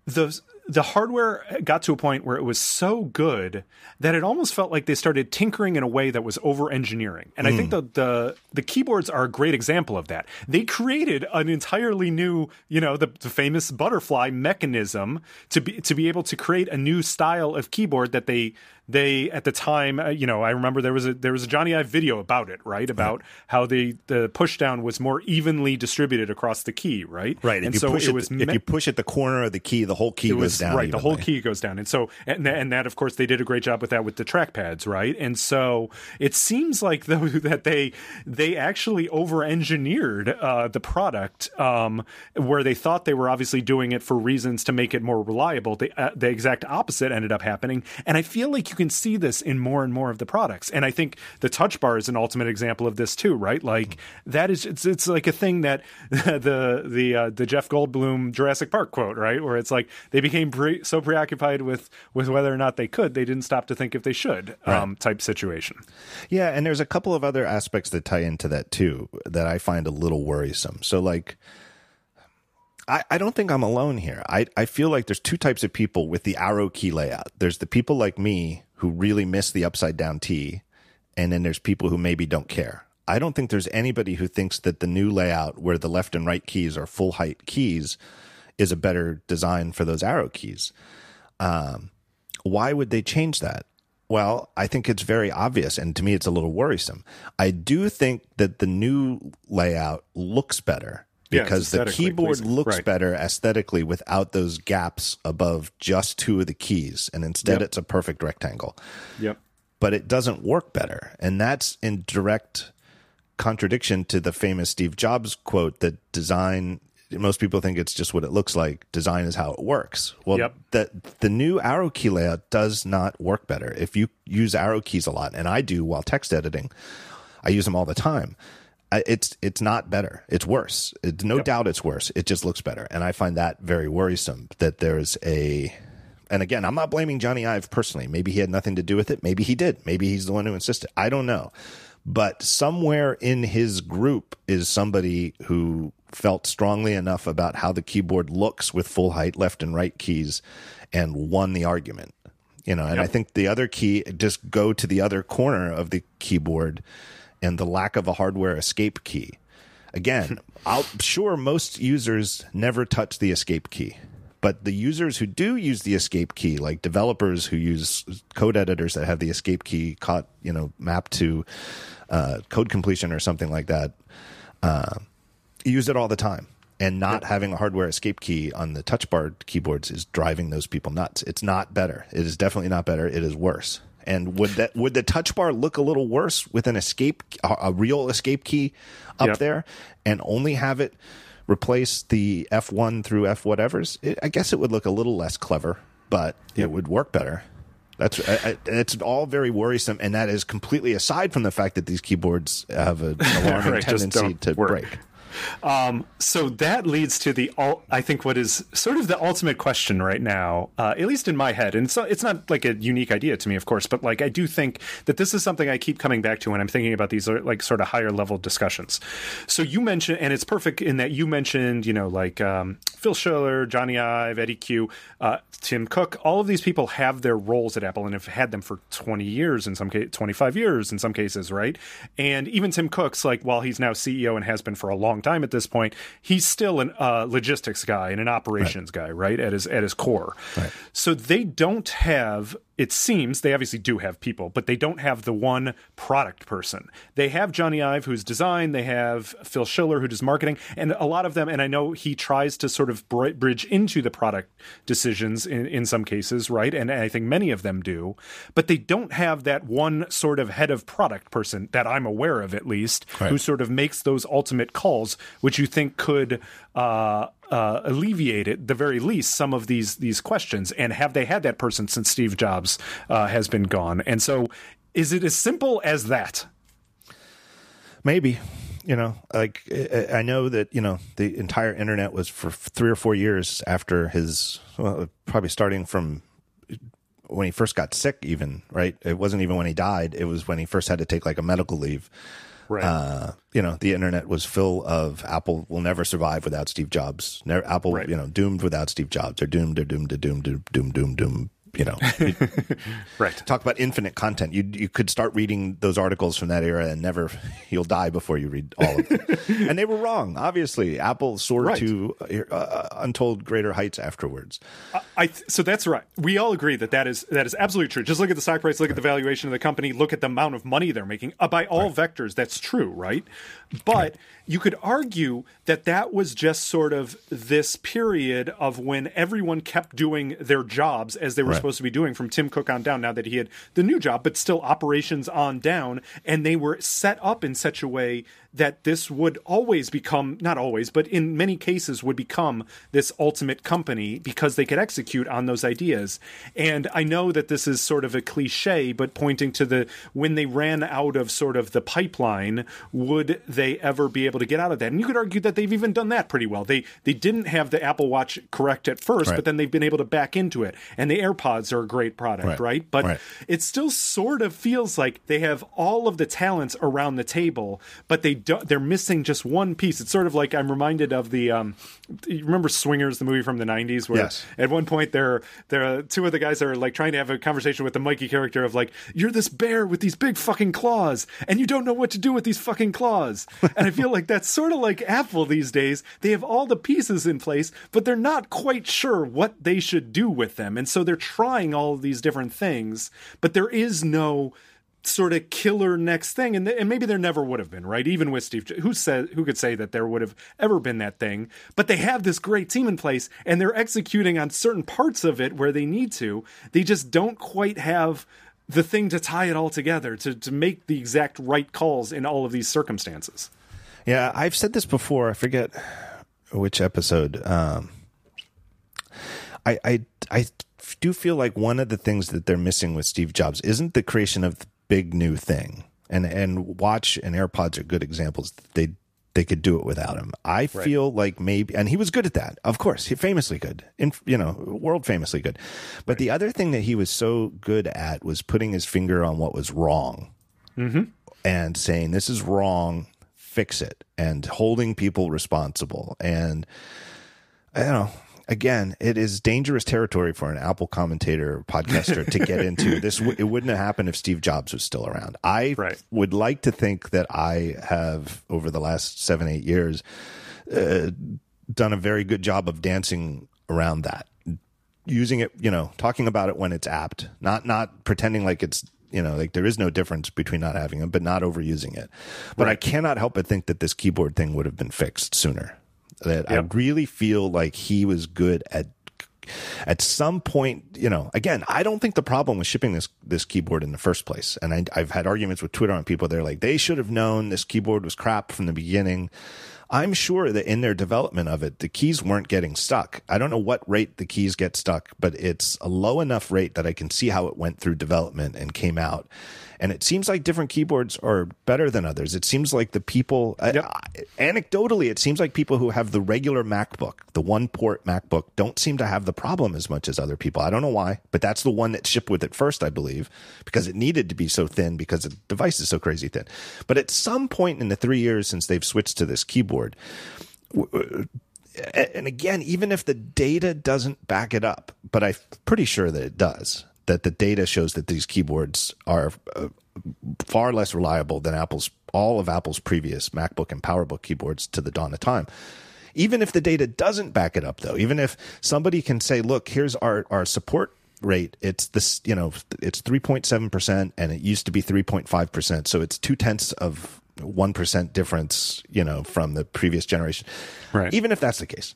the the hardware got to a point where it was so good that it almost felt like they started tinkering in a way that was over engineering. And mm. I think hmm. the, the the keyboards are a great example of that. They created an entirely new, you know, the, the famous butterfly mechanism to be to be able to create a new style of keyboard that they they at the time, uh, you know, I remember there was a there was a Jony Ive video about it, right? About right. how the the push down was more evenly distributed across the key, right? Right. And if so it was me- if you push at the corner of the key, the whole key goes was, down. Right. Evenly. The whole key goes down, and so and, and that of course they did a great job with that with the trackpads, right? And so it seems like though that they they actually over engineered uh, the product um, where they thought they were obviously doing it for reasons to make it more reliable. The uh, the exact opposite ended up happening, and I feel like you can see this in more and more of the products. And I think the touch bar is an ultimate example of this too, right? Like that is it's it's like a thing that the the uh, the Jeff Goldblum Jurassic Park quote, right? Where it's like they became pre- so preoccupied with with whether or not they could, they didn't stop to think if they should, right. um, type situation. Yeah, and there's a couple of other aspects that tie into that too that I find a little worrisome. So like I, I don't think I'm alone here. I, I feel like there's two types of people with the arrow key layout. There's the people like me who really miss the upside down T, and then there's people who maybe don't care. I don't think there's anybody who thinks that the new layout where the left and right keys are full height keys is a better design for those arrow keys. Um, why would they change that? Well, I think it's very obvious, and to me, it's a little worrisome. I do think that the new layout looks better because yeah, the keyboard pleasing. looks right. better aesthetically without those gaps above just two of the keys and instead yep. it's a perfect rectangle yep but it doesn't work better and that's in direct contradiction to the famous steve jobs quote that design most people think it's just what it looks like design is how it works well yep. the, the new arrow key layout does not work better if you use arrow keys a lot and i do while text editing i use them all the time it's it's not better. It's worse. It's, no yep. doubt it's worse. It just looks better, and I find that very worrisome. That there's a, and again, I'm not blaming Jony Ive personally. Maybe he had nothing to do with it. Maybe he did. Maybe he's the one who insisted. I don't know, but somewhere in his group is somebody who felt strongly enough about how the keyboard looks with full height left and right keys, and won the argument. You know, and yep. I think the other key just go to the other corner of the keyboard and the lack of a hardware escape key. Again, I'm sure most users never touch the escape key, but the users who do use the escape key, like developers who use code editors that have the escape key caught, you know, mapped to uh, code completion or something like that, uh, use it all the time. And not having a hardware escape key on the touch bar keyboards is driving those people nuts. It's not better. It is definitely not better. It is worse. And would that would the touch bar look a little worse with an escape a real escape key up yep. there and only have it replace the F1 through F whatever's? It, I guess it would look a little less clever, but yep. it would work better. That's it's all very worrisome, and that is completely aside from the fact that these keyboards have an alarming right, tendency to work. break. Um, so that leads to the, I think, what is sort of the ultimate question right now, uh, at least in my head. And so it's not like a unique idea to me, of course, but like I do think that this is something I keep coming back to when I'm thinking about these like sort of higher level discussions. So you mentioned, and it's perfect in that you mentioned, you know, like um, Phil Schiller, Jony Ive, Eddy Cue, uh, Tim Cook. All of these people have their roles at Apple and have had them for 20 years in some case, 25 years in some cases, right? And even Tim Cook's like, while he's now CEO and has been for a long time at this point, he's still a uh, logistics guy and an operations right. guy, right? At his at his core. Right. So they don't have it seems they obviously do have people, but they don't have the one product person. They have Jony Ive, who's design. They have Phil Schiller, who does marketing, and a lot of them. And I know he tries to sort of bridge into the product decisions in, in some cases, right? And I think many of them do, but they don't have that one sort of head of product person that I'm aware of, at least, right. who sort of makes those ultimate calls, which you think could uh, uh, alleviate at the very least some of these these questions. And have they had that person since Steve Jobs uh, has been gone? And so, is it as simple as that? Maybe. You know, like I know that you know the entire internet was for three or four years after his, well, probably starting from when he first got sick. Even right, it wasn't even when he died; it was when he first had to take like a medical leave Right. Uh, you know, the internet was full of Apple will never survive without Steve Jobs. Never, Apple, Right. you know, doomed without Steve Jobs. They're doomed. They're doomed. They're doomed. Doom. Doom. Doom. Doom. You know, right. talk about infinite content. You you could start reading those articles from that era and never you'll die before you read all of them. and they were wrong. Obviously, Apple soared Right. to uh, untold greater heights afterwards. I th- so that's right. We all agree that that is that is absolutely true. Just look at the stock price, look at the valuation of the company, look at the amount of money they're making. Uh, by all vectors, that's true, right? But you could argue that that was just sort of this period of when everyone kept doing their jobs as they were Right. Supposed to be doing from Tim Cook on down. Now that he had the new job, but still operations on down, and they were set up in such a way that this would always become not always but in many cases would become this ultimate company because they could execute on those ideas and i know that this is sort of a cliche but pointing to the when they ran out of sort of the pipeline would they ever be able to get out of that and you could argue that they've even done that pretty well they they didn't have the apple watch correct at first Right. but then they've been able to back into it and the airpods are a great product Right. right, but Right. it still sort of feels like they have all of the talents around the table, but they don't, they're missing just one piece. It's sort of like I'm reminded of the um, you remember Swingers, the movie from the '90s, where Yes. at one point they're they're two of the guys are like trying to have a conversation with the Mikey character of like you're this bear with these big fucking claws and you don't know what to do with these fucking claws. and I feel like that's sort of like Apple these days. They have all the pieces in place, but they're not quite sure what they should do with them, and so they're trying all of these different things, but there is no sort of killer next thing and, th- and maybe there never would have been right even with steve who said who could say that there would have ever been that thing but they have this great team in place and they're executing on certain parts of it where they need to they just don't quite have the thing to tie it all together to, to make the exact right calls in all of these circumstances Yeah, I've said this before. I forget which episode. Um, I, I I do feel like one of the things that they're missing with Steve Jobs isn't the creation of big new thing. And and Watch and AirPods are good examples. They they could do it without him. I feel like maybe, and he was good at that. Of course, he famously good, in you know, world famously good. But the other thing that he was so good at was putting his finger on what was wrong mm-hmm. and saying this is wrong fix it and holding people responsible and i don't know again it is dangerous territory for an apple commentator or podcaster to get into this w- it wouldn't have happened if steve jobs was still around i Right. would like to think that i have over the last seven eight years uh, done a very good job of dancing around that using it, you know, talking about it when it's apt, not not pretending like it's you know like there is no difference between not having it, but not overusing it. But I cannot help but think that this keyboard thing would have been fixed sooner. That I really feel like he was good at at some point, you know, again, I don't think the problem was shipping this this keyboard in the first place. And I, I've had arguments with Twitter on people. They're like, they should have known this keyboard was crap from the beginning. I'm sure that in their development of it, the keys weren't getting stuck. I don't know what rate the keys get stuck, but it's a low enough rate that I can see how it went through development and came out. And it seems like different keyboards are better than others. It seems like the people, Yep. I- anecdotally, it seems like people who have the regular MacBook, the one port MacBook, don't seem to have the problem as much as other people. I don't know why, but that's the one that shipped with it first, I believe, because it needed to be so thin because the device is so crazy thin. But at some point in the three years since they've switched to this keyboard, and again, even if the data doesn't back it up, but I'm pretty sure that it does, that the data shows that these keyboards are uh, far less reliable than Apple's all of Apple's previous MacBook and PowerBook keyboards to the dawn of time. Even if the data doesn't back it up, though, even if somebody can say, "Look, here's our our support rate. It's this, you know, it's three point seven percent, and it used to be three point five percent, so it's two tenths of one percent difference, you know, from the previous generation." Right. Even if that's the case,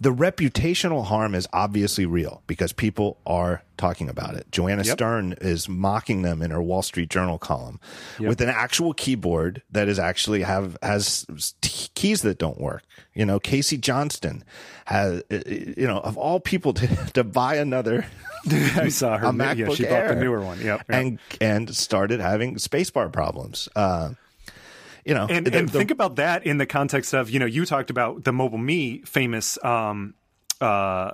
the reputational harm is obviously real because people are talking about it. Joanna Yep. Stern is mocking them in her Wall Street Journal column with an actual keyboard that is actually have has t- keys that don't work. You know, Casey Johnston has, you know, of all people to, to buy another i saw her a MacBook yeah she bought the newer one yep, yep. and and started having spacebar problems. Uh, you know, and, the- and the- think about that in the context of you know you talked about the MobileMe famous um uh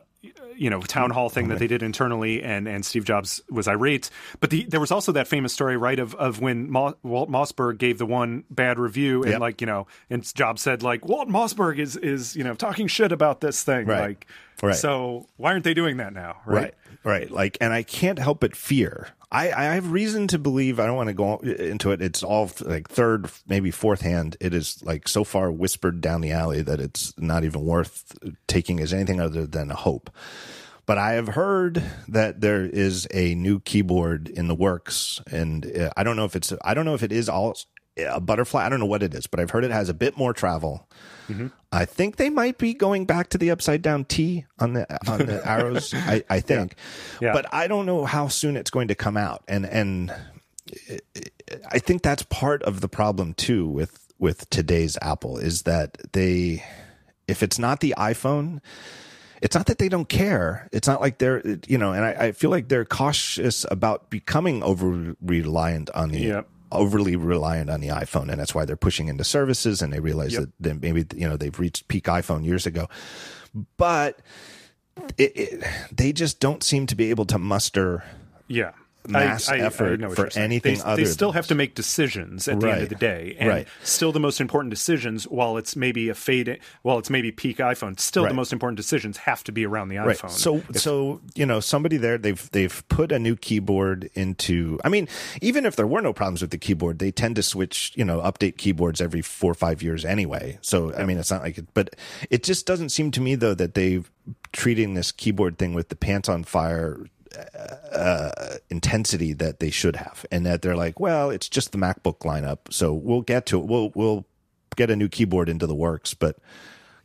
you know town hall thing that they did internally, and and Steve Jobs was irate. But the, there was also that famous story, right, of of when Ma- Walt Mossberg gave the one bad review, and Yep. like you know, and Jobs said like Walt Mossberg is is you know talking shit about this thing, Right. like Right. So why aren't they doing that now, right? right right like and i can't help but fear i i have reason to believe i don't want to go into it it's all like third maybe fourth hand. It is like so far whispered down the alley that it's not even worth taking as anything other than a hope. But I have heard that there is a new keyboard in the works, and uh, I don't know if it's I don't know if it is all a butterfly. I don't know what it is, but I've heard it has a bit more travel. Mm-hmm. I think they might be going back to the upside down T on the on the arrows. I, I think, Yeah. but I don't know how soon it's going to come out, and and I think that's part of the problem too with with today's Apple is that they, if it's not the iPhone, it's not that they don't care. It's not like they're, you know, and I, I feel like they're cautious about becoming over reliant on the, Yep. Overly reliant on the iPhone. And that's why they're pushing into services and they realize Yep. that maybe, you know, they've reached peak iPhone years ago. But it, it, they just don't seem to be able to muster Yeah. Mass effort know what for anything they, other They still have to make decisions at the end of the day, and Right. still the most important decisions. While it's maybe a fade, while it's maybe peak iPhone, still Right. the most important decisions have to be around the Right. iPhone. So so you know somebody there they've they've put a new keyboard into I mean even if there were no problems with the keyboard they tend to switch you know update keyboards every 4 or 5 years anyway. So I mean it's not like it, but it just doesn't seem to me though that they treating this keyboard thing with the pants on fire uh, intensity that they should have, and that they're like, well, it's just the MacBook lineup, so we'll get to it. We'll we'll get a new keyboard into the works, but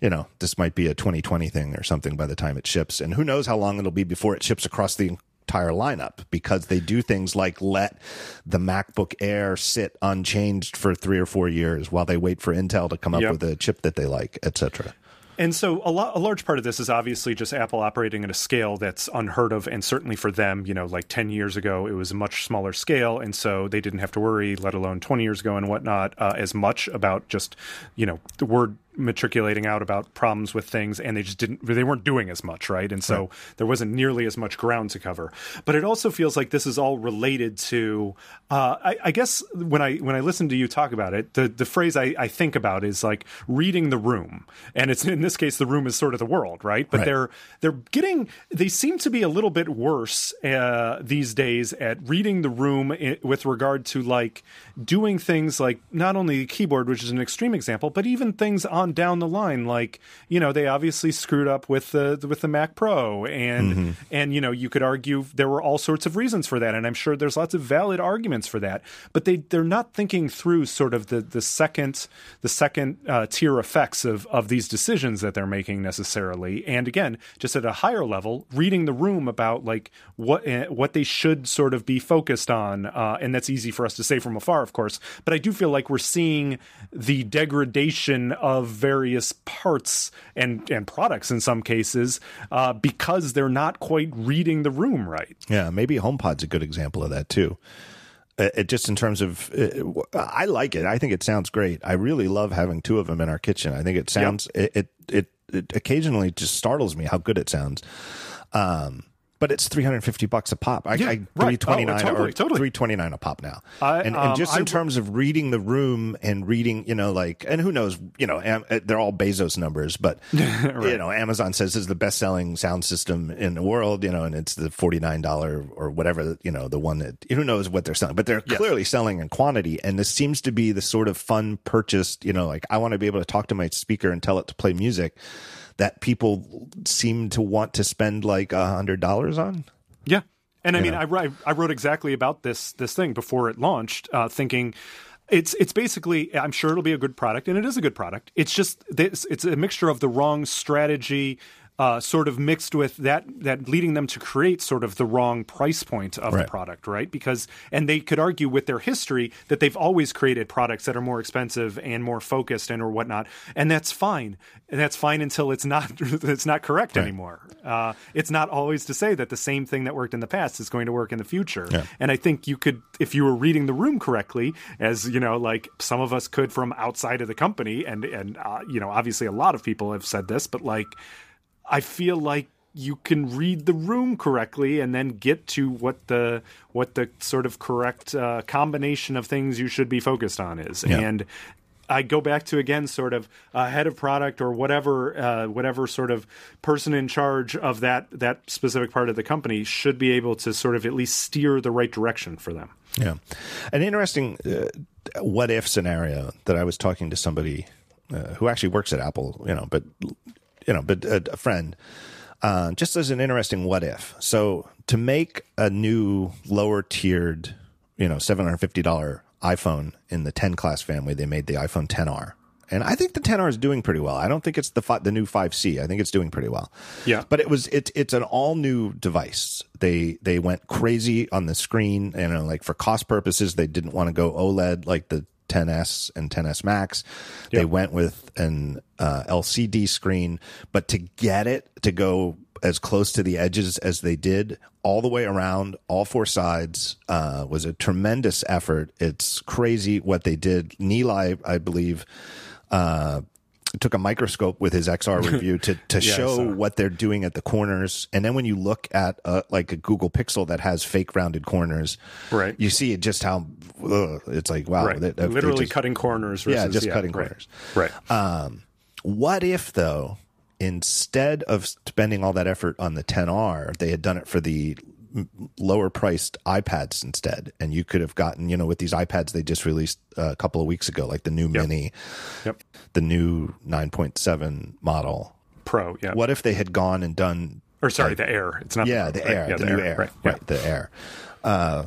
you know, this might be a 2020 thing or something by the time it ships, and who knows how long it'll be before it ships across the entire lineup because they do things like let the MacBook Air sit unchanged for three or four years while they wait for Intel to come up Yep. with a chip that they like, etc. And so a, lot, a large part of this is obviously just Apple operating at a scale that's unheard of, and certainly for them, you know, like ten years ago, it was a much smaller scale, and so they didn't have to worry, let alone twenty years ago and whatnot, uh, as much about just, you know, the word matriculating out about problems with things, and they just didn't, they weren't doing as much, right? And so there wasn't nearly as much ground to cover. But it also feels like this is all related to, uh, I, I guess when I when I listen to you talk about it, the the phrase I, I think about is like reading the room, and it's in this case the room is sort of the world, right? But Right. they're they're getting they seem to be a little bit worse uh, these days at reading the room i- with regard to like doing things like not only the keyboard, which is an extreme example, but even things on down the line, like you know they obviously screwed up with the with the Mac Pro, and and you know you could argue there were all sorts of reasons for that, and I'm sure there's lots of valid arguments for that, but they they're not thinking through sort of the the second the second uh, tier effects of of these decisions that they're making necessarily, and again, just at a higher level, reading the room about like what uh, what they should sort of be focused on, uh, and that's easy for us to say from afar, of course. But I do feel like we're seeing the degradation of various parts and and products in some cases uh, because they're not quite reading the room right. Yeah, maybe HomePod's a good example of that too. Uh, It, just in terms of, uh, I like it. I think it sounds great. I really love having two of them in our kitchen. I think it sounds it it, it, it occasionally just startles me how good it sounds. Um, but it's three hundred fifty bucks a pop. I, Yeah, I right. three twenty nine Oh, totally, or totally. three twenty nine a pop now. I- and, um, and just in w- terms of reading the room and reading, you know, like, and who knows, you know, am, uh, they're all Bezos numbers, but you know, Amazon says this is the best selling sound system in the world, you know, and it's the forty nine dollar or whatever, you know, the one that who knows what they're selling, but they're clearly selling in quantity, and this seems to be the sort of fun purchased, you know, like I want to be able to talk to my speaker and tell it to play music that people seem to want to spend like a hundred dollars on. Yeah, and I mean. I, I wrote exactly about this this thing before it launched, uh, thinking it's it's basically I'm sure it'll be a good product, and it is a good product. It's just this, it's a mixture of the wrong strategy. Uh, sort of mixed with that, that leading them to create sort of the wrong price point of Right. the product, right? Because, and they could argue with their history that they've always created products that are more expensive and more focused and or whatnot, and that's fine. And that's fine until it's not it's not correct anymore. Uh, it's not always to say that the same thing that worked in the past is going to work in the future. And I think you could, if you were reading the room correctly, as you know, like some of us could from outside of the company, and and uh, you know, obviously a lot of people have said this, but like I feel like you can read the room correctly and then get to what the what the sort of correct uh, combination of things you should be focused on is Yeah. and I go back to again sort of uh, head of product or whatever uh, whatever sort of person in charge of that that specific part of the company should be able to sort of at least steer the right direction for them. Yeah, an interesting uh, what if scenario that I was talking to somebody uh, who actually works at Apple, you know, but you know, but a, a friend, uh, just as an interesting what if. So to make a new lower tiered, you know, seven hundred fifty dollar iPhone in the 10 class family, they made the iPhone 10R. And I think the 10R is doing pretty well. I don't think it's the fi- the new 5C. I think it's doing pretty well. Yeah. But it was it's it's an all new device. They they went crazy on the screen. You know, like for cost purposes, they didn't want to go OLED like the 10s and 10s Max. They went with an uh, LCD screen, but to get it to go as close to the edges as they did all the way around all four sides uh, was a tremendous effort. It's crazy what they did. Nilay, I believe uh, took a microscope with his xr review to, to Yeah, show what they're doing at the corners and then when you look at uh, like a google pixel that has fake rounded corners Right. you see it just how ugh, it's like wow Right. they- they Literally just- cutting corners. Versus, yeah just cutting right. corners Right. what if though instead of spending all that effort on the 10R they had done it for the lower priced iPads instead and you could have gotten you know with these iPads they just released a couple of weeks ago like the new mini Yep. the new 9.7 model Pro. Yeah. what if they had gone and done Or sorry, the Air. It's not. yeah the, the Pro, right? air Yeah, the, new air Right. right, yeah. the air uh,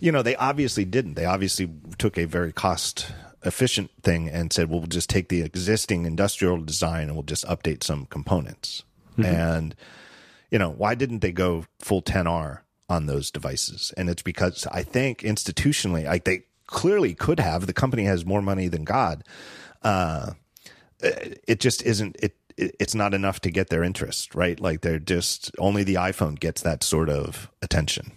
you know they obviously didn't they obviously took a very cost efficient thing and said well, we'll just take the existing industrial design and we'll just update some components Mm-hmm. and you know why didn't they go full 10r on those devices? And it's because i think institutionally like they clearly could have. The company has more money than god. Uh it just isn't it it- it's not enough to get their interest right? Like they're just only the iphone gets that sort of attention.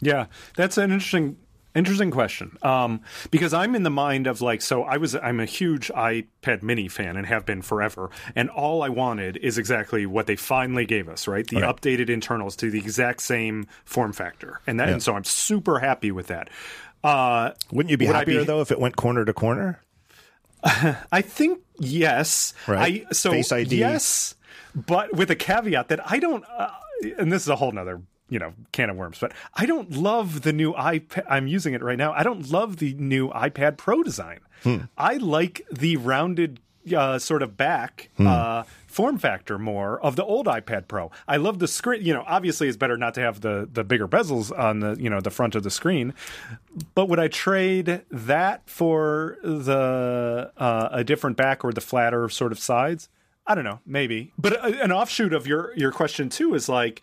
Yeah, that's an interesting interesting question. Um, because I'm in the mind of like, so I was I'm a huge iPad Mini fan and have been forever, and all I wanted is exactly what they finally gave us, right? The Right. updated internals to the exact same form factor, and that, and so I'm super happy with that. Uh, wouldn't you be Would happier be- though if it went corner to corner I think yes. Right. I, so Face ID. yes, but with a caveat that I don't. Uh, and this is a whole nother you know can of worms. But I don't love the new iPad. I'm using it right now. I don't love the new iPad Pro design. Hmm. I like the rounded uh, sort of back. Hmm. Uh, form factor more of the old iPad Pro. I love the screen. You know, obviously it's better not to have the the bigger bezels on the you know the front of the screen. But would I trade that for the uh, a different back or the flatter sort of sides? I don't know, maybe. But a, an offshoot of your your question too is like.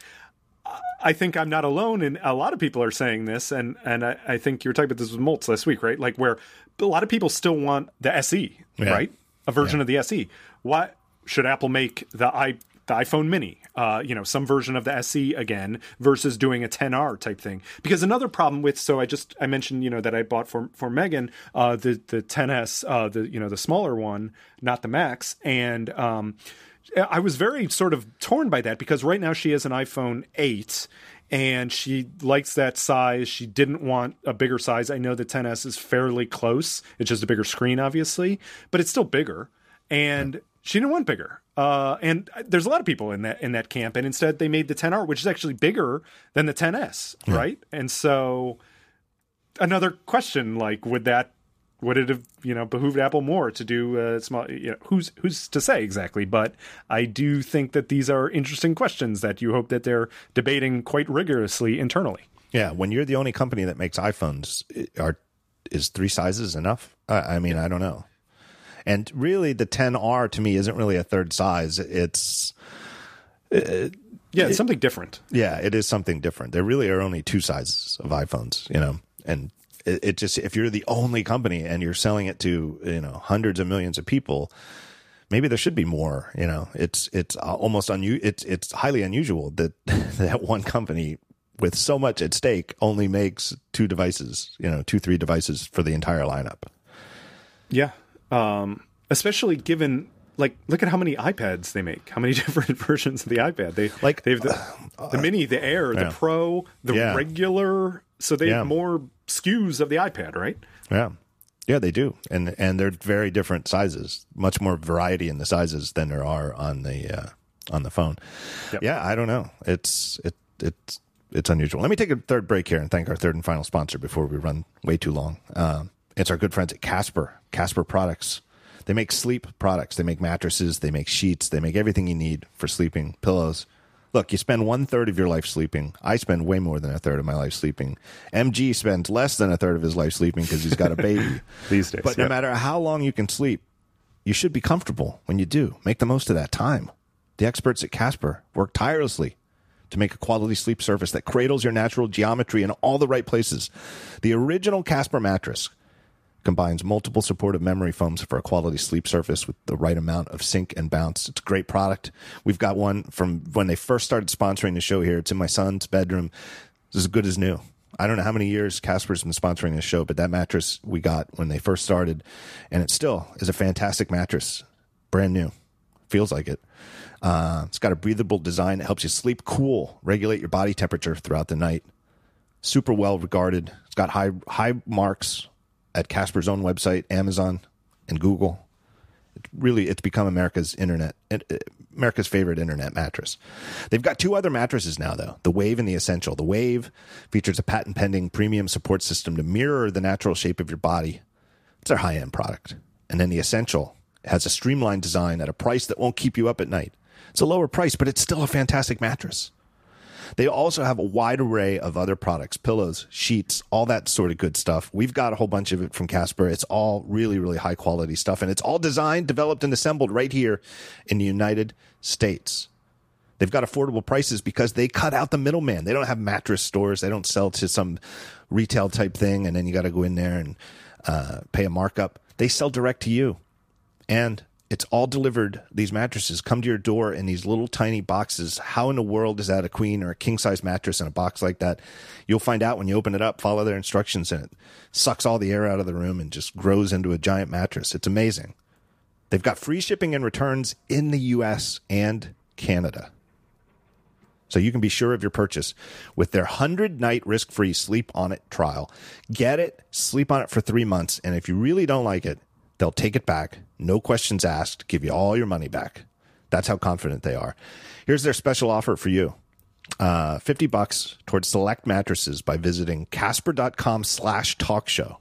I think I'm not alone, and a lot of people are saying this, and and I, I think you were talking about this with Moltz last week, right? Like where a lot of people still want the SE, Yeah. right? A version of the SE. Why should Apple make the i the iPhone Mini, uh, you know, some version of the SE again versus doing a 10R type thing? Because another problem with so I just I mentioned you know that I bought for for Megan uh, the the 10s, uh, the you know the smaller one, not the Max, and um, I was very sort of torn by that because right now she has an iPhone 8 and she likes that size. She didn't want a bigger size. I know the 10s is fairly close. It's just a bigger screen, obviously, but it's still bigger. And she didn't want bigger. Uh, and there's a lot of people in that in that camp, and instead they made the 10R, which is actually bigger than the 10s, right? And so another question, like, would that would it have you know behooved Apple more to do uh, small? You know, who's who's to say exactly? But I do think that these are interesting questions that you hope that they're debating quite rigorously internally. yeah when you're the only company that makes iphones are is three sizes enough i, I mean i don't know and really the 10r to me isn't really a third size it's Yeah, it's something different. Yeah, it is something different. There really are only two sizes of iPhones, you know, and it, it just if you're the only company and you're selling it to you know hundreds of millions of people, maybe there should be more. You know, it's it's uh, almost unu- It's it's highly unusual that that one company with so much at stake only makes two devices. You know, two three devices for the entire lineup. Yeah. Um, especially given like look at how many iPads they make. How many different versions of the iPad? They like they've the, uh, the mini, the Air, yeah. the Pro, the yeah. regular. So they yeah. have more SKUs of the iPad, right? Yeah. Yeah, they do, and and they're very different sizes. Much more variety in the sizes than there are on the uh, on the phone. Yep. Yeah, I don't know. It's it it's it's unusual. Let me take a third break here and thank our third and final sponsor before we run way too long. Um, it's our good friends at Casper. Casper Products. They make sleep products. They make mattresses. They make sheets. They make everything you need for sleeping. Pillows. Look, you spend one third of your life sleeping. I spend way more than a third of my life sleeping. MG spends less than a third of his life sleeping because he's got a baby. These days. But no matter how long you can sleep, you should be comfortable when you do. Make the most of that time. The experts at Casper work tirelessly to make a quality sleep surface that cradles your natural geometry in all the right places. The original Casper mattress combines multiple supportive memory foams for a quality sleep surface with the right amount of sink and bounce. It's a great product. We've got one from when they first started sponsoring the show here. It's in my son's bedroom. It's as good as new. I don't know how many years Casper's been sponsoring this show, but that mattress we got when they first started, and it still is a fantastic mattress. Brand new. Feels like it. Uh, it's got a breathable design that helps you sleep cool, regulate your body temperature throughout the night. Super well regarded. It's got high high marks at Casper's own website, Amazon, and Google. It really, it's become America's internet, America's favorite internet mattress. They've got two other mattresses now, though: the Wave and the Essential. The Wave features a patent-pending premium support system to mirror the natural shape of your body. It's their high-end product, and then the Essential has a streamlined design at a price that won't keep you up at night. It's a lower price, but it's still a fantastic mattress. They also have a wide array of other products, pillows, sheets, all that sort of good stuff. We've got a whole bunch of it from Casper. It's all really, really high quality stuff. And it's all designed, developed, and assembled right here in the United States. They've got affordable prices because they cut out the middleman. They don't have mattress stores. They don't sell to some retail type thing, and then you got to go in there and uh, pay a markup. They sell direct to you. And it's all delivered. These mattresses come to your door in these little tiny boxes. How in the world is that a queen or a king size mattress in a box like that? You'll find out when you open it up, follow their instructions, and it sucks all the air out of the room and just grows into a giant mattress. It's amazing. They've got free shipping and returns in the US and Canada. So you can be sure of your purchase with their 100 night risk free sleep on it trial. Get it, sleep on it for three months, and if you really don't like it, They'll take it back, no questions asked, give you all your money back. That's how confident they are. Here's their special offer for you. Uh, 50 bucks towards select mattresses by visiting casper.com slash talk show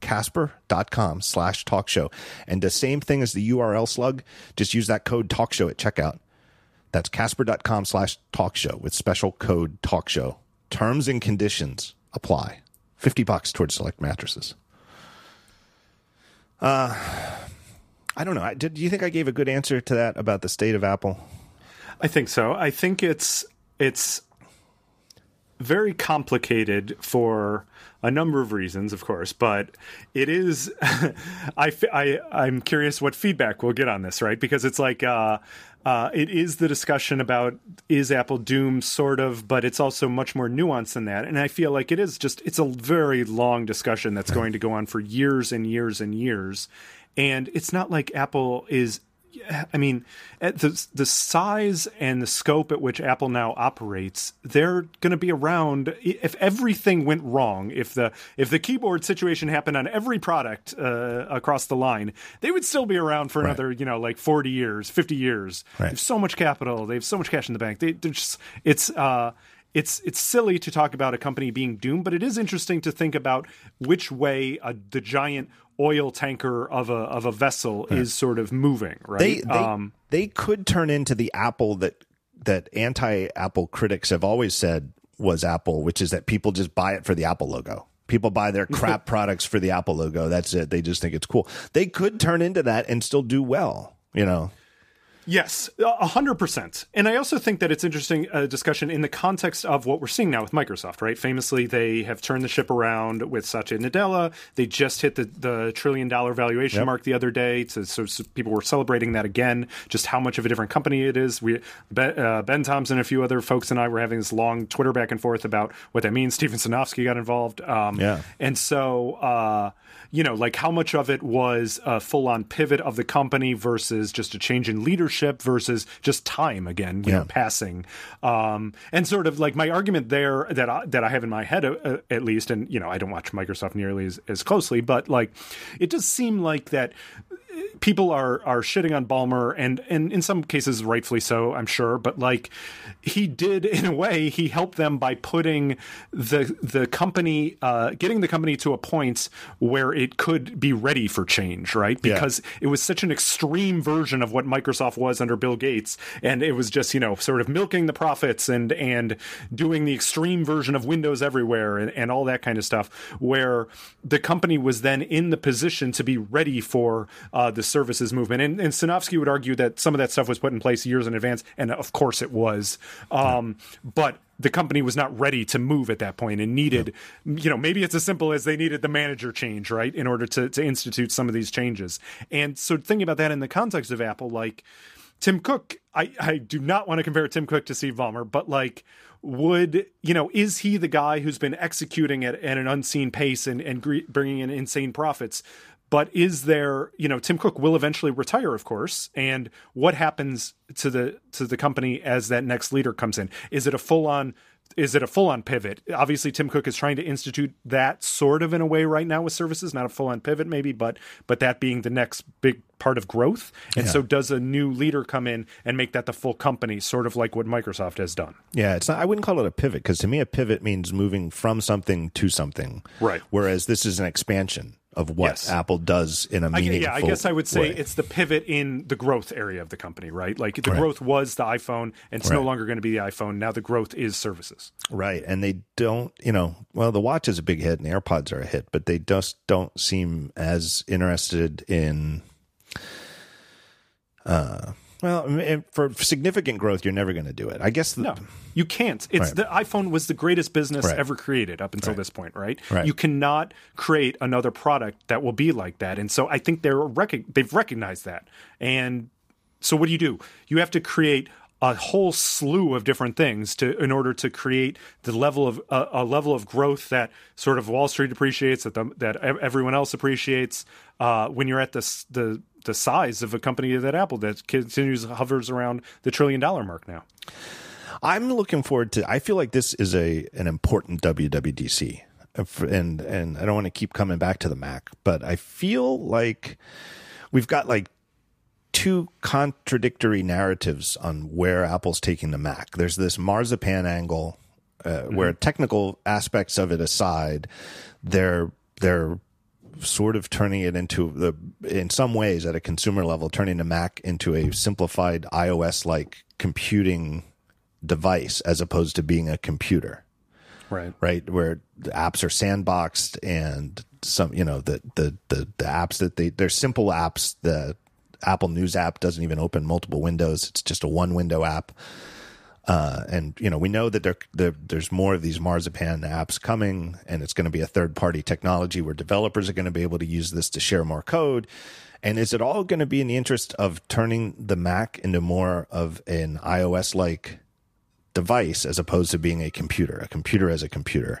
casper.com slash talk show and the same thing as the url slug just use that code talk show at checkout that's casper.com slash talk show with special code talk show terms and conditions apply 50 bucks towards select mattresses uh, I don't know. Did do you think I gave a good answer to that about the state of Apple? I think so. I think it's it's very complicated for a number of reasons, of course, but it is. I, I I'm curious what feedback we'll get on this, right? Because it's like uh, uh, it is the discussion about is Apple doomed, sort of, but it's also much more nuanced than that. And I feel like it is just it's a very long discussion that's going to go on for years and years and years. And it's not like Apple is I mean, the the size and the scope at which Apple now operates, they're going to be around. If everything went wrong, if the if the keyboard situation happened on every product uh, across the line, they would still be around for right. another, you know, like forty years, fifty years. Right. They have so much capital, they have so much cash in the bank. They, they're just it's. Uh, it's it's silly to talk about a company being doomed, but it is interesting to think about which way uh, the giant oil tanker of a of a vessel yeah. is sort of moving, right? They they, um, they could turn into the Apple that that anti-Apple critics have always said was Apple, which is that people just buy it for the Apple logo. People buy their crap products for the Apple logo. That's it. They just think it's cool. They could turn into that and still do well, you know. Yes, a hundred percent. And I also think that it's interesting uh, discussion in the context of what we're seeing now with Microsoft. Right, famously, they have turned the ship around with Satya Nadella. They just hit the, the trillion dollar valuation yep. mark the other day. To, so, so, people were celebrating that again. Just how much of a different company it is. We Ben, uh, ben Thompson, a few other folks, and I were having this long Twitter back and forth about what that means. Steven Sinofsky got involved. Um, yeah, and so. Uh, you know, like how much of it was a full on pivot of the company versus just a change in leadership versus just time again, you yeah. know, passing. Um, and sort of like my argument there that I, that I have in my head uh, at least, and you know, I don't watch Microsoft nearly as, as closely, but like it does seem like that people are are shitting on Ballmer and and in some cases rightfully so, I'm sure. But like he did in a way, he helped them by putting the the company, uh, getting the company to a point where it could be ready for change, right? Because yeah. it was such an extreme version of what Microsoft was under Bill Gates, and it was just you know sort of milking the profits and and doing the extreme version of Windows everywhere and, and all that kind of stuff, where the company was then in the position to be ready for uh, the services movement. And, and Sinofsky would argue that some of that stuff was put in place years in advance, and of course it was. Um, but the company was not ready to move at that point and needed, yeah. you know, maybe it's as simple as they needed the manager change, right, in order to to institute some of these changes. And so thinking about that in the context of Apple, like Tim Cook, I, I do not want to compare Tim Cook to Steve Ballmer, but like would you know is he the guy who's been executing at, at an unseen pace and, and bringing in insane profits but is there you know tim cook will eventually retire of course. And what happens to the to the company as that next leader comes in? Is it a full on is it a full on pivot? Obviously tim cook is trying to institute that sort of in a way right now with services not a full on pivot maybe but but that being the next big part of growth. And yeah. so does a new leader come in and make that the full company sort of like what microsoft has done? Yeah it's not i wouldn't call it a pivot because to me a pivot means moving from something to something. Right. Whereas this is an expansion of what yes. Apple does in a meaningful. I, yeah, I guess I would say way. it's the pivot in the growth area of the company, right? Like the right. growth was the iPhone, and it's right. no longer going to be the iPhone. Now the growth is services, right? And they don't, you know, well, the watch is a big hit, and the AirPods are a hit, but they just don't seem as interested in. Uh, well, for significant growth, you're never going to do it. I guess the, no, you can't. It's right. the iPhone was the greatest business right. ever created up until right. this point, right? You cannot create another product that will be like that, and so I think they're rec- they've recognized that. And so, what do you do? You have to create a whole slew of different things to in order to create the level of uh, a level of growth that sort of Wall Street appreciates that the, that everyone else appreciates uh, when you're at the the the size of a company that Apple that continues hovers around the trillion dollar mark now. I'm looking forward to. I feel like this is a an important WWDC, and and I don't want to keep coming back to the Mac, but I feel like we've got like two contradictory narratives on where Apple's taking the Mac. There's this marzipan angle uh, mm-hmm. where technical aspects of it aside, they're they're sort of turning it into the in some ways at a consumer level turning the Mac into a simplified iOS like computing device as opposed to being a computer. Right. Right. Where the apps are sandboxed and some you know the the the, the apps that they they're simple apps the Apple News app doesn't even open multiple windows. It's just a one window app. Uh, and you know we know that there, there, there's more of these marzipan apps coming, and it's going to be a third party technology where developers are going to be able to use this to share more code. And is it all going to be in the interest of turning the Mac into more of an iOS like device as opposed to being a computer, a computer as a computer?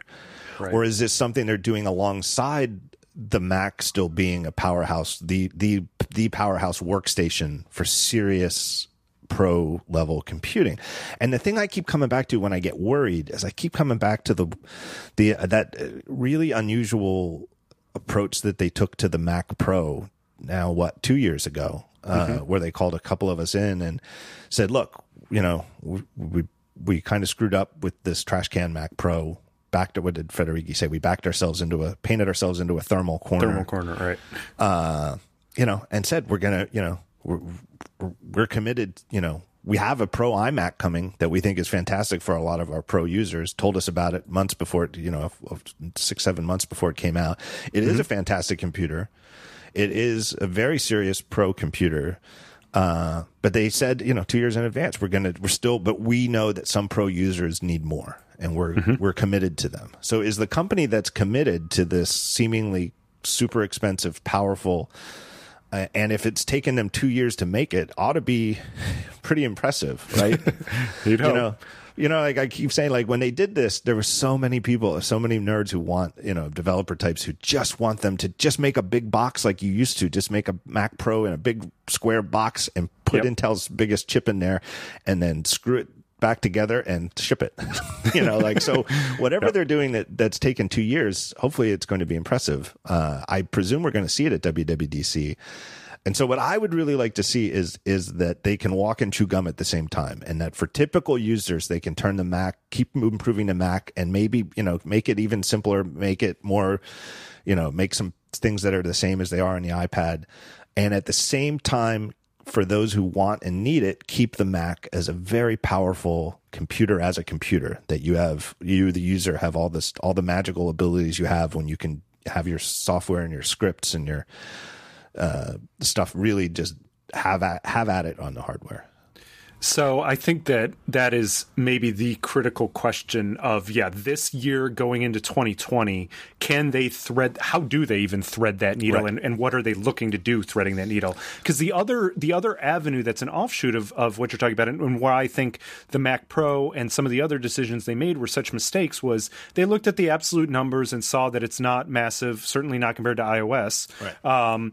Right. Or is this something they're doing alongside the Mac still being a powerhouse, the the the powerhouse workstation for serious pro level computing. And the thing I keep coming back to when I get worried is I keep coming back to the the uh, that really unusual approach that they took to the Mac Pro now what 2 years ago uh, mm-hmm. where they called a couple of us in and said, "Look, you know, we we, we kind of screwed up with this trash can Mac Pro backed what did Federighi say? We backed ourselves into a painted ourselves into a thermal corner. Thermal corner, right? Uh, you know, and said we're gonna, you know, we're we're committed. You know, we have a pro iMac coming that we think is fantastic for a lot of our pro users. Told us about it months before, it, you know, six seven months before it came out. It mm-hmm. is a fantastic computer. It is a very serious pro computer. Uh, but they said, you know, two years in advance, we're gonna, we're still, but we know that some pro users need more, and we're mm-hmm. we're committed to them. So, is the company that's committed to this seemingly super expensive, powerful, uh, and if it's taken them two years to make it, ought to be pretty impressive, right? you know, you know, like I keep saying, like when they did this, there were so many people, so many nerds who want, you know, developer types who just want them to just make a big box like you used to, just make a Mac Pro in a big square box and put yep. Intel's biggest chip in there, and then screw it back together and ship it. you know, like so whatever yep. they're doing that that's taken two years, hopefully it's going to be impressive. Uh, I presume we're going to see it at WWDC. And so what I would really like to see is is that they can walk and chew gum at the same time and that for typical users they can turn the Mac, keep improving the Mac and maybe, you know, make it even simpler, make it more, you know, make some things that are the same as they are on the iPad and at the same time for those who want and need it, keep the Mac as a very powerful computer as a computer that you have you the user have all this all the magical abilities you have when you can have your software and your scripts and your uh, stuff really just have at, have at it on the hardware. So I think that that is maybe the critical question of yeah, this year going into 2020, can they thread how do they even thread that needle right. and, and what are they looking to do threading that needle? Because the other the other avenue that's an offshoot of, of what you're talking about and, and why I think the Mac Pro and some of the other decisions they made were such mistakes was they looked at the absolute numbers and saw that it's not massive, certainly not compared to iOS. Right. Um,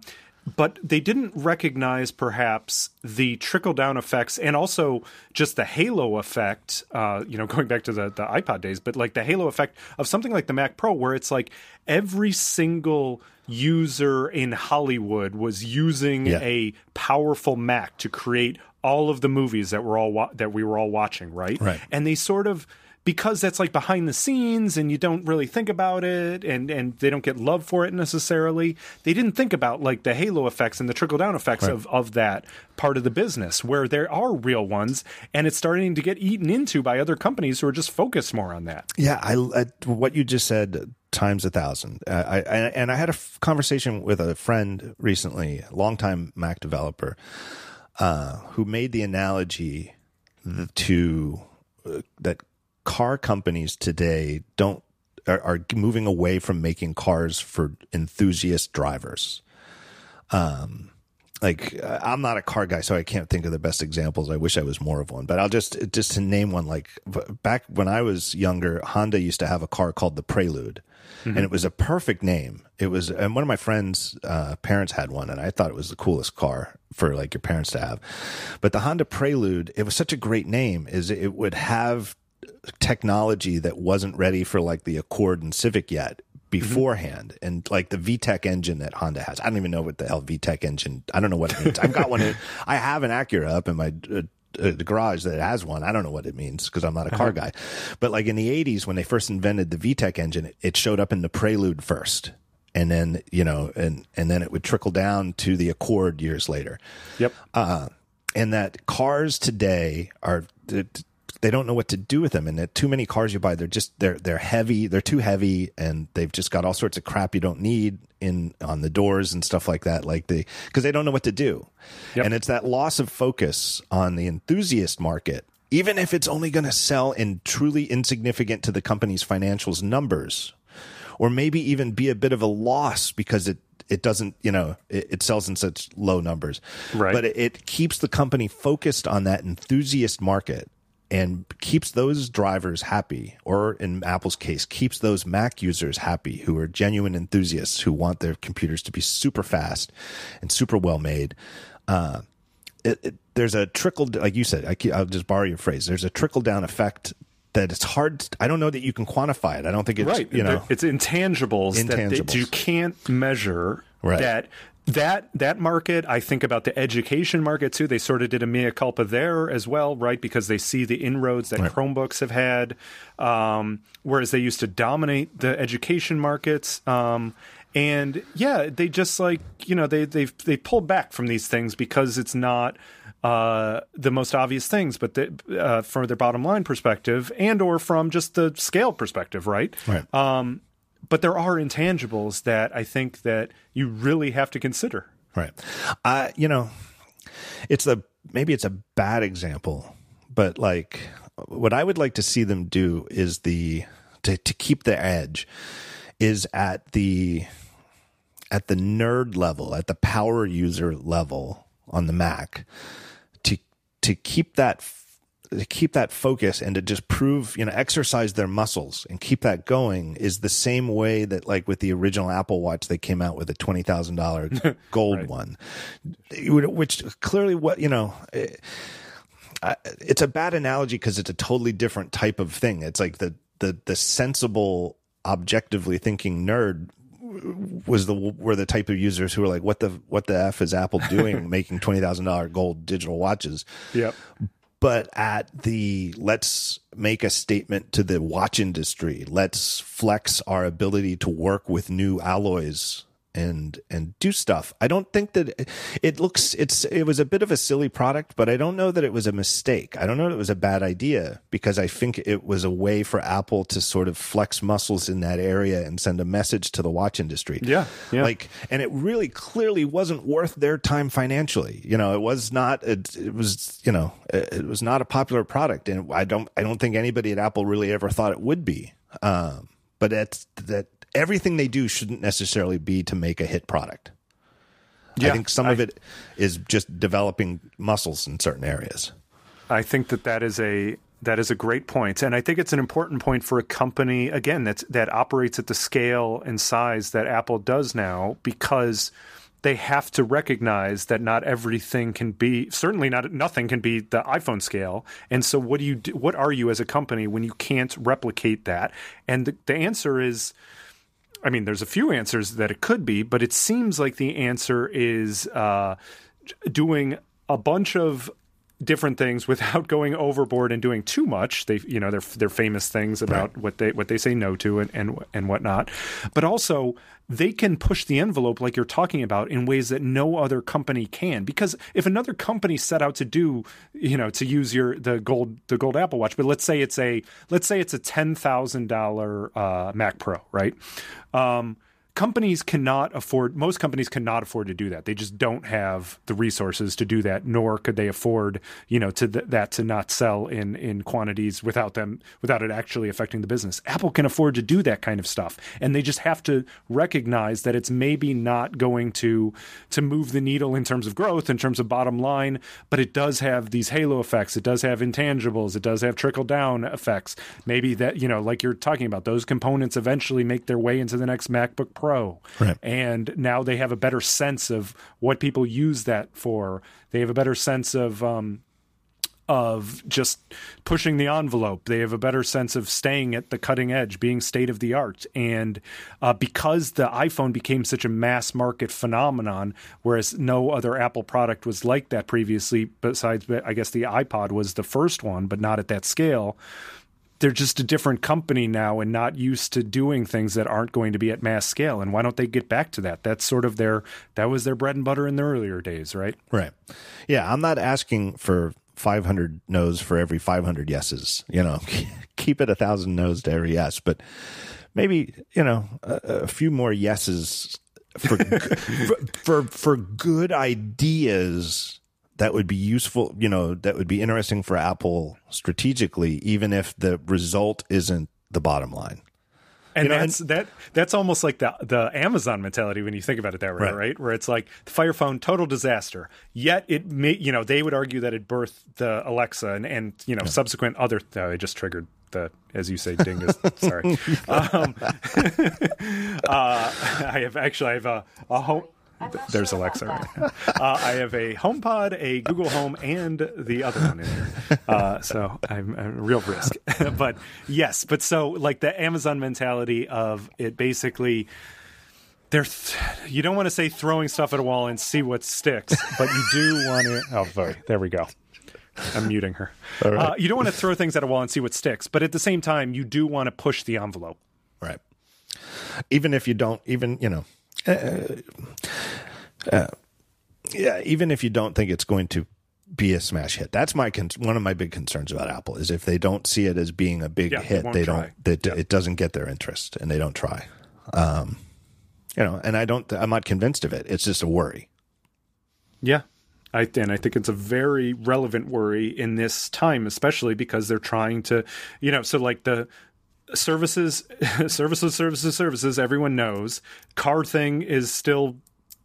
but they didn't recognize perhaps the trickle down effects and also just the halo effect uh, you know going back to the, the ipod days but like the halo effect of something like the mac pro where it's like every single user in hollywood was using yeah. a powerful mac to create all of the movies that we're all wa- that we were all watching right right and they sort of because that's like behind the scenes and you don't really think about it and and they don't get love for it necessarily they didn't think about like the halo effects and the trickle down effects right. of of that part of the business where there are real ones and it's starting to get eaten into by other companies who are just focused more on that yeah i, I what you just said times a thousand uh, I, I, and i had a f- conversation with a friend recently a longtime mac developer uh, who made the analogy to uh, that car companies today don't are, are moving away from making cars for enthusiast drivers. Um, like I'm not a car guy, so I can't think of the best examples. I wish I was more of one, but I'll just just to name one. Like back when I was younger, Honda used to have a car called the Prelude, mm-hmm. and it was a perfect name. It was, and one of my friends' uh, parents had one, and I thought it was the coolest car for like your parents to have. But the Honda Prelude, it was such a great name. Is it would have technology that wasn't ready for like the Accord and Civic yet beforehand mm-hmm. and like the VTEC engine that Honda has. I don't even know what the hell VTEC engine. I don't know what it means. I've got one. In, I have an Acura up in my uh, uh, the garage that has one. I don't know what it means because I'm not a car uh-huh. guy. But like in the 80s when they first invented the VTEC engine, it showed up in the Prelude first. And then, you know, and and then it would trickle down to the Accord years later. Yep. Uh and that cars today are they don't know what to do with them. And too many cars you buy, they're just they're they're heavy, they're too heavy, and they've just got all sorts of crap you don't need in on the doors and stuff like that. Like they because they don't know what to do, yep. and it's that loss of focus on the enthusiast market. Even if it's only going to sell in truly insignificant to the company's financials numbers, or maybe even be a bit of a loss because it it doesn't, you know, it, it, sells in such low numbers. Right. But it, it, keeps the company focused on that enthusiast market and keeps those drivers happy, or in Apple's case, keeps those Mac users happy who are genuine enthusiasts who want their computers to be super fast and super well made. Uh, it, it, there's a trickle, like you said, I, will just borrow your phrase. There's a trickle down effect that it's hard. I don't know that you can quantify it. I don't think it's right. You know, it's intangibles, intangibles. that you can't measure. Right. That that that market, I think about the education market too. They sort of did a mea culpa there as well, right? Because they see the inroads that right. Chromebooks have had, um, whereas they used to dominate the education markets. Um, and yeah, they just like you know they they they pull back from these things because it's not uh, the most obvious things, but the, uh, from their bottom line perspective, and or from just the scale perspective, right? Right. Um, but there are intangibles that I think that you really have to consider. Right. Uh, you know, it's a maybe it's a bad example, but like what I would like to see them do is the to to keep the edge is at the at the nerd level, at the power user level on the Mac to to keep that to keep that focus and to just prove, you know, exercise their muscles and keep that going is the same way that like with the original Apple Watch, they came out with a $20,000 gold one, which clearly what, you know, eh, it, it's a bad analogy because it's a totally different type of thing. It's like the, the, the sensible, objectively thinking nerd was the were the type of users who were like, "What the what the f is Apple doing, making twenty thousand dollar gold digital watches?" Yep. But at the let's make a statement to the watch industry, let's flex our ability to work with new alloys and and do stuff. I don't think that it looks it's it was a bit of a silly product, but I don't know that it was a mistake. I don't know that it was a bad idea because I think it was a way for Apple to sort of flex muscles in that area and send a message to the watch industry. Yeah, yeah. Like and it really clearly wasn't worth their time financially. You know, it was not it, it was, you know, it, it, was not a popular product and I don't I don't think anybody at Apple really ever thought it would be. Um but that's that everything they do shouldn't necessarily be to make a hit product. Yeah, I think some I, of it is just developing muscles in certain areas. I think that that is a that is a great point, and I think it's an important point for a company again that that operates at the scale and size that Apple does now because they have to recognize that not everything can be certainly not nothing can be the iPhone scale. And so what do you do, what are you as a company when you can't replicate that? And the, the answer is I mean, there's a few answers that it could be, but it seems like the answer is uh, doing a bunch of different things without going overboard and doing too much. They, you know, they're they're famous things about right. what they what they say no to and and and whatnot. But also, they can push the envelope like you're talking about in ways that no other company can. Because if another company set out to do, you know, to use your the gold the gold Apple Watch, but let's say it's a let's say it's a ten thousand uh, Mac Pro, right? Um, companies cannot afford most companies cannot afford to do that. They just don't have the resources to do that nor could they afford you know to th- that to not sell in in quantities without them without it actually affecting the business. Apple can afford to do that kind of stuff and they just have to recognize that it's maybe not going to to move the needle in terms of growth in terms of bottom line but it does have these halo effects. It does have intangibles. It does have trickle down effects. Maybe that you know like you're talking about those components eventually make their way into the next macbook pro Pro. Right. And now they have a better sense of what people use that for. They have a better sense of um, of just pushing the envelope. They have a better sense of staying at the cutting edge, being state of the art. And uh, because the iPhone became such a mass market phenomenon, whereas no other Apple product was like that previously, besides, I guess, the iPod was the first one, but not at that scale they're just a different company now and not used to doing things that aren't going to be at mass scale. And why don't they get back to that? That's sort of their that was their bread and butter in the earlier days, right? Right. Yeah, I'm not asking for 500 no's for every 500 yeses. You know, keep it a thousand no's to every yes, but maybe you know a, a few more yeses for, for for for good ideas that would be useful, you know, that would be interesting for Apple strategically, even if the result isn't the bottom line. And you know, that's and, that that's almost like the the Amazon mentality when you think about it that way, right? right? Where it's like the Fire Phone, total disaster. Yet it may, you know, they would argue that it birthed the Alexa and and you know yeah. subsequent other. Oh, I just triggered the as you say dingus. sorry. Um, uh, I have actually I have a, a home there's Alexa. Right uh, I have a HomePod, a Google Home, and the other one in here. Uh, so I'm, I'm, real risk. but yes, but so like the Amazon mentality of it basically. They're th- you don't want to say throwing stuff at a wall and see what sticks, but you do want to. Oh, sorry. There we go. I'm muting her. Right. Uh, you don't want to throw things at a wall and see what sticks, but at the same time, you do want to push the envelope. Right. Even if you don't, even you know, uh, uh, yeah, even if you don't think it's going to be a smash hit, that's my con- one of my big concerns about Apple is if they don't see it as being a big yeah, hit, they, they don't that yeah. it doesn't get their interest and they don't try. Um, you know, and I don't, I'm not convinced of it. It's just a worry. Yeah, I, and I think it's a very relevant worry in this time, especially because they're trying to, you know, so like the services, services, services, services, everyone knows. Car thing is still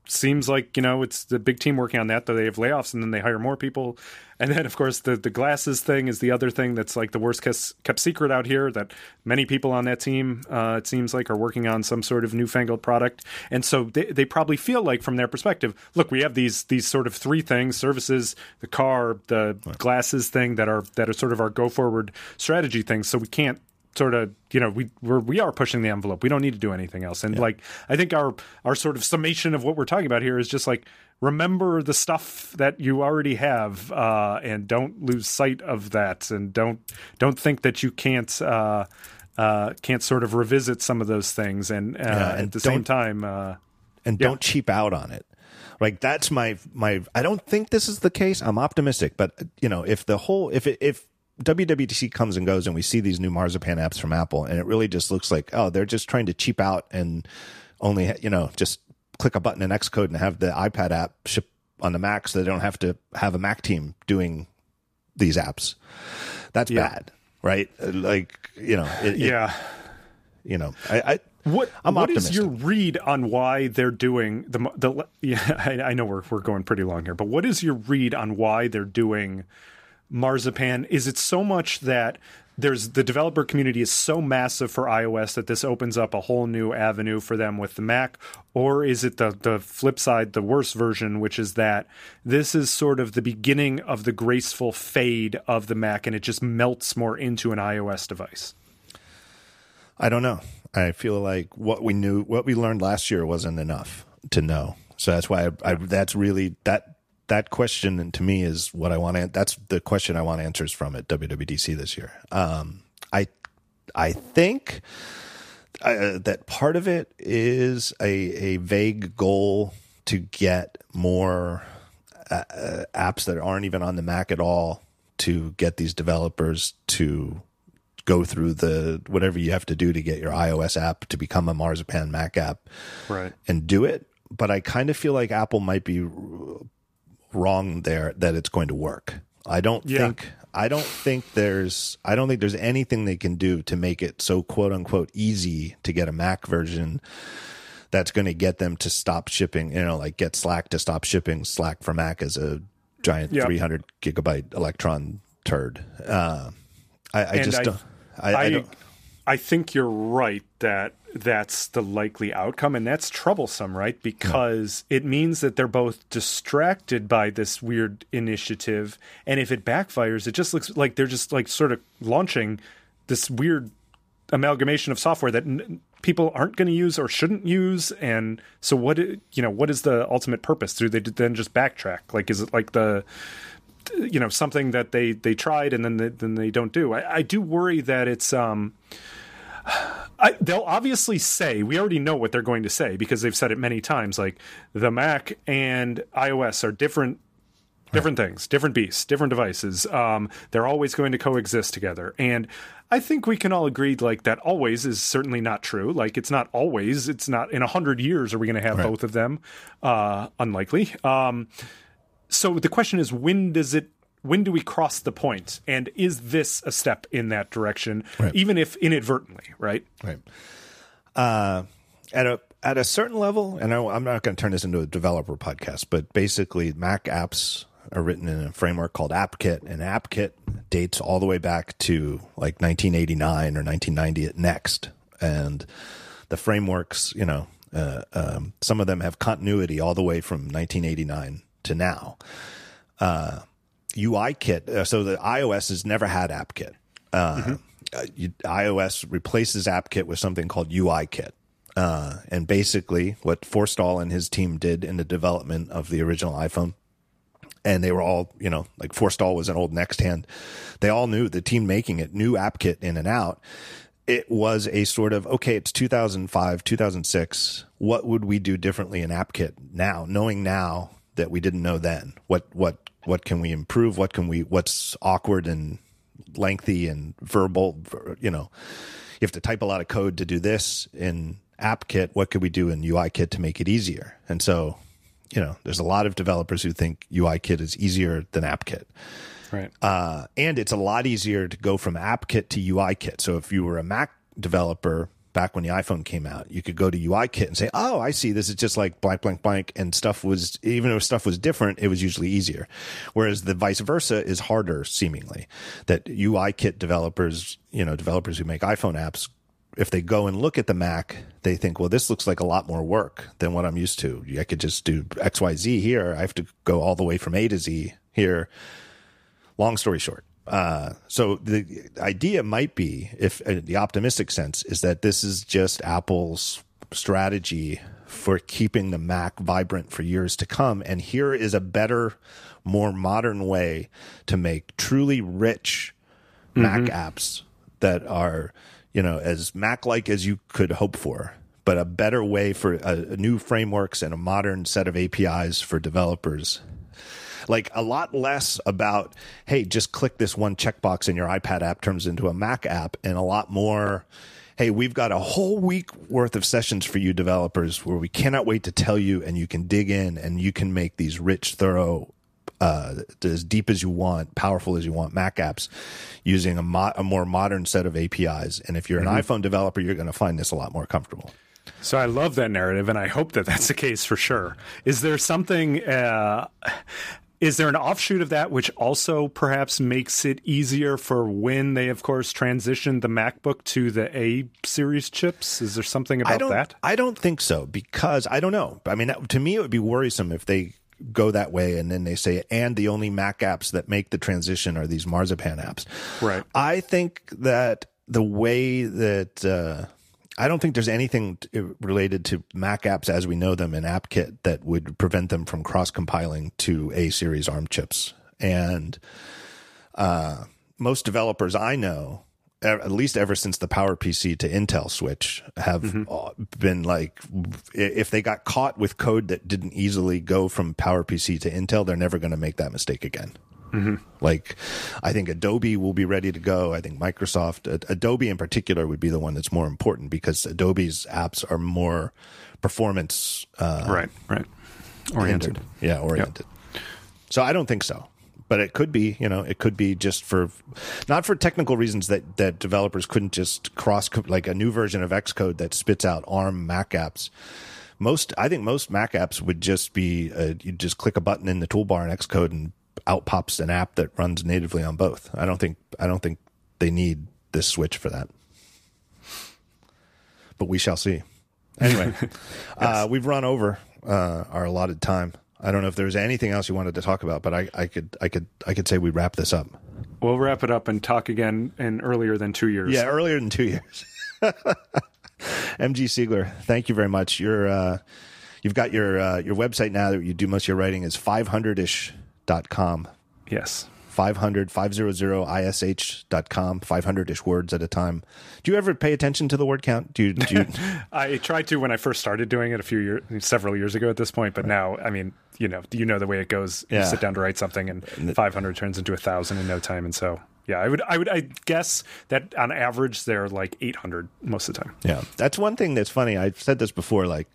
seems like you know it's the big team working on that. Though they have layoffs and then they hire more people, and then of course the the glasses thing is the other thing that's like the worst kept secret out here. That many people on that team uh, it seems like are working on some sort of newfangled product, and so they they probably feel like from their perspective, look, we have these these sort of three things: services, the car, the right. glasses thing that are that are sort of our go forward strategy things. So we can't sort of you know we we're, we are pushing the envelope. We don't need to do anything else. And yeah. like i think our our sort of summation of what we're talking about here is just like remember the stuff that you already have uh, and don't lose sight of that. And don't don't think that you can't uh, uh, can't sort of revisit some of those things. And, uh, yeah, and at the same time uh, and yeah. don't cheap out on it. Like that's my my i don't think this is the case. I'm optimistic. But you know if the whole if it, if WWDC comes and goes, and we see these new Marzipan apps from Apple, and it really just looks like oh, they're just trying to cheap out and only you know just click a button in Xcode and have the iPad app ship on the Mac, so they don't have to have a Mac team doing these apps. That's yeah. bad, right? Uh, like you know, it, yeah. It, you know, I, I what what is your read on why they're doing the the? Yeah, I, I know we're we're going pretty long here, but what is your read on why they're doing? Marzipan is it so much that there's the developer community is so massive for iOS that this opens up a whole new avenue for them with the Mac, or is it the the flip side, the worst version, which is that this is sort of the beginning of the graceful fade of the Mac, and it just melts more into an iOS device? I don't know. I feel like what we knew, what we learned last year, wasn't enough to know. So that's why I, I, that's really that that question to me is what I want to. That's the question I want answers from at WWDC this year. Um, I I think uh, that part of it is a a vague goal to get more uh, uh, apps that aren't even on the Mac at all to get these developers to go through the whatever you have to do to get your iOS app to become a Marzipan Mac app, right? And do it. But I kind of feel like Apple might be wrong there that it's going to work. I don't yeah. think I don't think there's I don't think there's anything they can do to make it so quote unquote easy to get a Mac version that's going to get them to stop shipping, you know, like get Slack to stop shipping Slack for Mac as a giant yep. 300 gigabyte Electron turd. Uh, I, I just I, don't. I, I, don't. I think you're right that that's the likely outcome and that's troublesome right? Because yeah. it means that they're both distracted by this weird initiative and if it backfires it just looks like they're just like sort of launching this weird amalgamation of software that n- people aren't going to use or shouldn't use and so what you know what is the ultimate purpose? Do they then just backtrack? Like is it like the you know something that they they tried and then they, then they don't do? I, I do worry that it's um I, they'll obviously say we already know what they're going to say because they've said it many times. Like the Mac and iOS are different different things, different beasts, different devices. Um, they're always going to coexist together. And I think we can all agree like that always is certainly not true. Like it's not always, it's not in a hundred years are we going to have right. both of them? Uh, unlikely. Um, so the question is, when does it when do we cross the point and is this a step in that direction right. even if inadvertently right right uh, at a at a certain level and I, i'm not going to turn this into a developer podcast but basically mac apps are written in a framework called AppKit, and AppKit dates all the way back to like 1989 or 1990 at Next. And the frameworks, you know, uh, um, some of them have continuity all the way from 1989 to now. Uh, UIKit. Uh, so the iOS has never had AppKit. Uh, mm-hmm. uh, you, iOS replaces AppKit with something called UIKit. Uh, and basically, what Forstall and his team did in the development of the original iPhone, and they were all, you know, like Forstall was an old Next hand. They all knew the team making it knew AppKit in and out. It was a sort of okay. It's 2005, 2006. What would we do differently in AppKit now, knowing now that we didn't know then? What what what can we improve? What can we? What's awkward and lengthy and verbal? You know, you have to type a lot of code to do this in AppKit. What could we do in UIKit to make it easier? And so, you know, there's a lot of developers who think UIKit is easier than AppKit. Right. Uh, and it's a lot easier to go from AppKit to UIKit. So if you were a Mac developer back when the iPhone came out, you could go to UIKit and say, "Oh, I see. This is just like blank, blank, blank." And stuff was even if stuff was different, it was usually easier. Whereas the vice versa is harder, seemingly. That UIKit developers, you know, developers who make iPhone apps, if they go and look at the Mac, they think, "Well, this looks like a lot more work than what I'm used to. I could just do X, Y, Z here. I have to go all the way from A to Z here." Long story short, uh, so the idea might be, if uh, the optimistic sense is that this is just Apple's strategy for keeping the Mac vibrant for years to come, and here is a better, more modern way to make truly rich mm-hmm. Mac apps that are, you know, as Mac-like as you could hope for but a better way for a, a, new frameworks and a modern set of APIs for developers like a lot less about, hey, just click this one checkbox and your iPad app turns into a Mac app, and a lot more hey, we've got a whole week worth of sessions for you developers where we cannot wait to tell you and you can dig in and you can make these rich, thorough, uh, as deep as you want, powerful as you want Mac apps using a, mo- a more modern set of APIs. And if you're an mm-hmm. iPhone developer, you're going to find this a lot more comfortable. So I love that narrative, and I hope that that's the case for sure. Is there something? Uh, is there an offshoot of that which also perhaps makes it easier for when they, of course, transition the MacBook to the A series chips? Is there something about I that? I don't think so because I don't know. I mean, to me, it would be worrisome if they go that way and then they say, and the only Mac apps that make the transition are these Marzipan apps. Right. I think that the way that, uh, I don't think there's anything related to Mac apps as we know them in AppKit that would prevent them from cross compiling to A series ARM chips. And uh, most developers I know, at least ever since the PowerPC to Intel switch, have mm-hmm. been like, if they got caught with code that didn't easily go from PowerPC to Intel, they're never going to make that mistake again. Mm-hmm. Like, I think Adobe will be ready to go. I think Microsoft, Adobe in particular, would be the one that's more important because Adobe's apps are more performance, uh, right, right, oriented. Hindered. Yeah, oriented. Yep. So I don't think so, but it could be. You know, it could be just for not for technical reasons that that developers couldn't just cross like a new version of Xcode that spits out ARM Mac apps most I think most Mac apps would just be uh, you just click a button in the toolbar in Xcode and out pops an app that runs natively on both. I don't think I don't think they need this switch for that. But we shall see. Anyway, yes. uh, we've run over uh, our allotted time. I don't know if there's anything else you wanted to talk about, but I, I could I could I could say we wrap this up. We'll wrap it up and talk again in earlier than two years. Yeah, earlier than two years. MG Siegler, thank you very much. You're uh, you've got your uh, your website now that you do most of your writing is 500 ish dot com. Yes. 500 500 ish dot com 500 ish words at a time do you ever pay attention to the word count do you, do you... i tried to when i first started doing it a few years several years ago at this point but right. now i mean you know you know the way it goes you sit down to write something and 500 turns into a thousand in no time and so yeah i would i would i guess that on average they're like 800 most of the time yeah that's one thing that's funny i've said this before like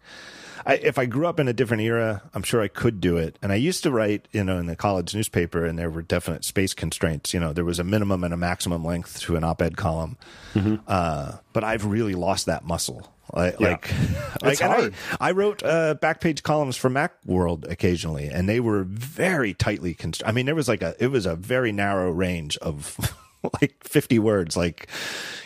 I, if I grew up in a different era, I'm sure I could do it. And I used to write, you know, in the college newspaper, and there were definite space constraints. You know, there was a minimum and a maximum length to an op-ed column. Mm-hmm. Uh, but I've really lost that muscle. Like, yeah. like, like I, I, wrote uh, backpage columns for Macworld occasionally, and they were very tightly constrained. I mean, there was like a, it was a very narrow range of like 50 words. Like,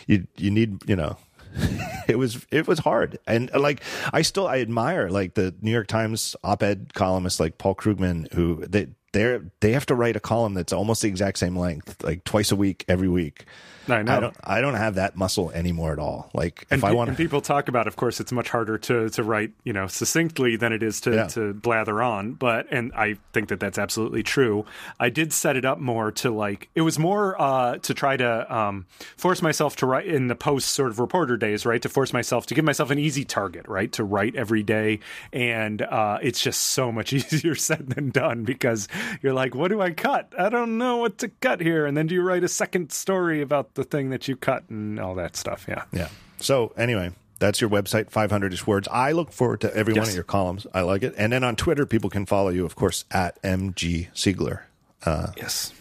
you, you need, you know, it was it was hard. And uh, like i still i admire like the new york times op-ed columnists like paul krugman who they they they have to write a column that's almost the exact same length like twice a week every week I know. I don't. I don't have that muscle anymore at all. Like and if I want, and people talk about. Of course, it's much harder to to write, you know, succinctly than it is to yeah. to blather on. But and I think that that's absolutely true. I did set it up more to like it was more uh, to try to um, force myself to write in the post sort of reporter days, right? To force myself to give myself an easy target, right? To write every day, and uh, it's just so much easier said than done because you're like, what do I cut? I don't know what to cut here, and then do you write a second story about the thing that you cut and all that stuff. Yeah. Yeah. So anyway, That's your website, 500ish words. I look forward to every yes. one of your columns. I like it. And then on Twitter, people can follow you, of course, at MG Siegler. Uh, yes.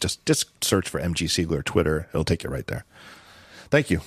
Just just search for MG Siegler Twitter. It'll take you right there. Thank you.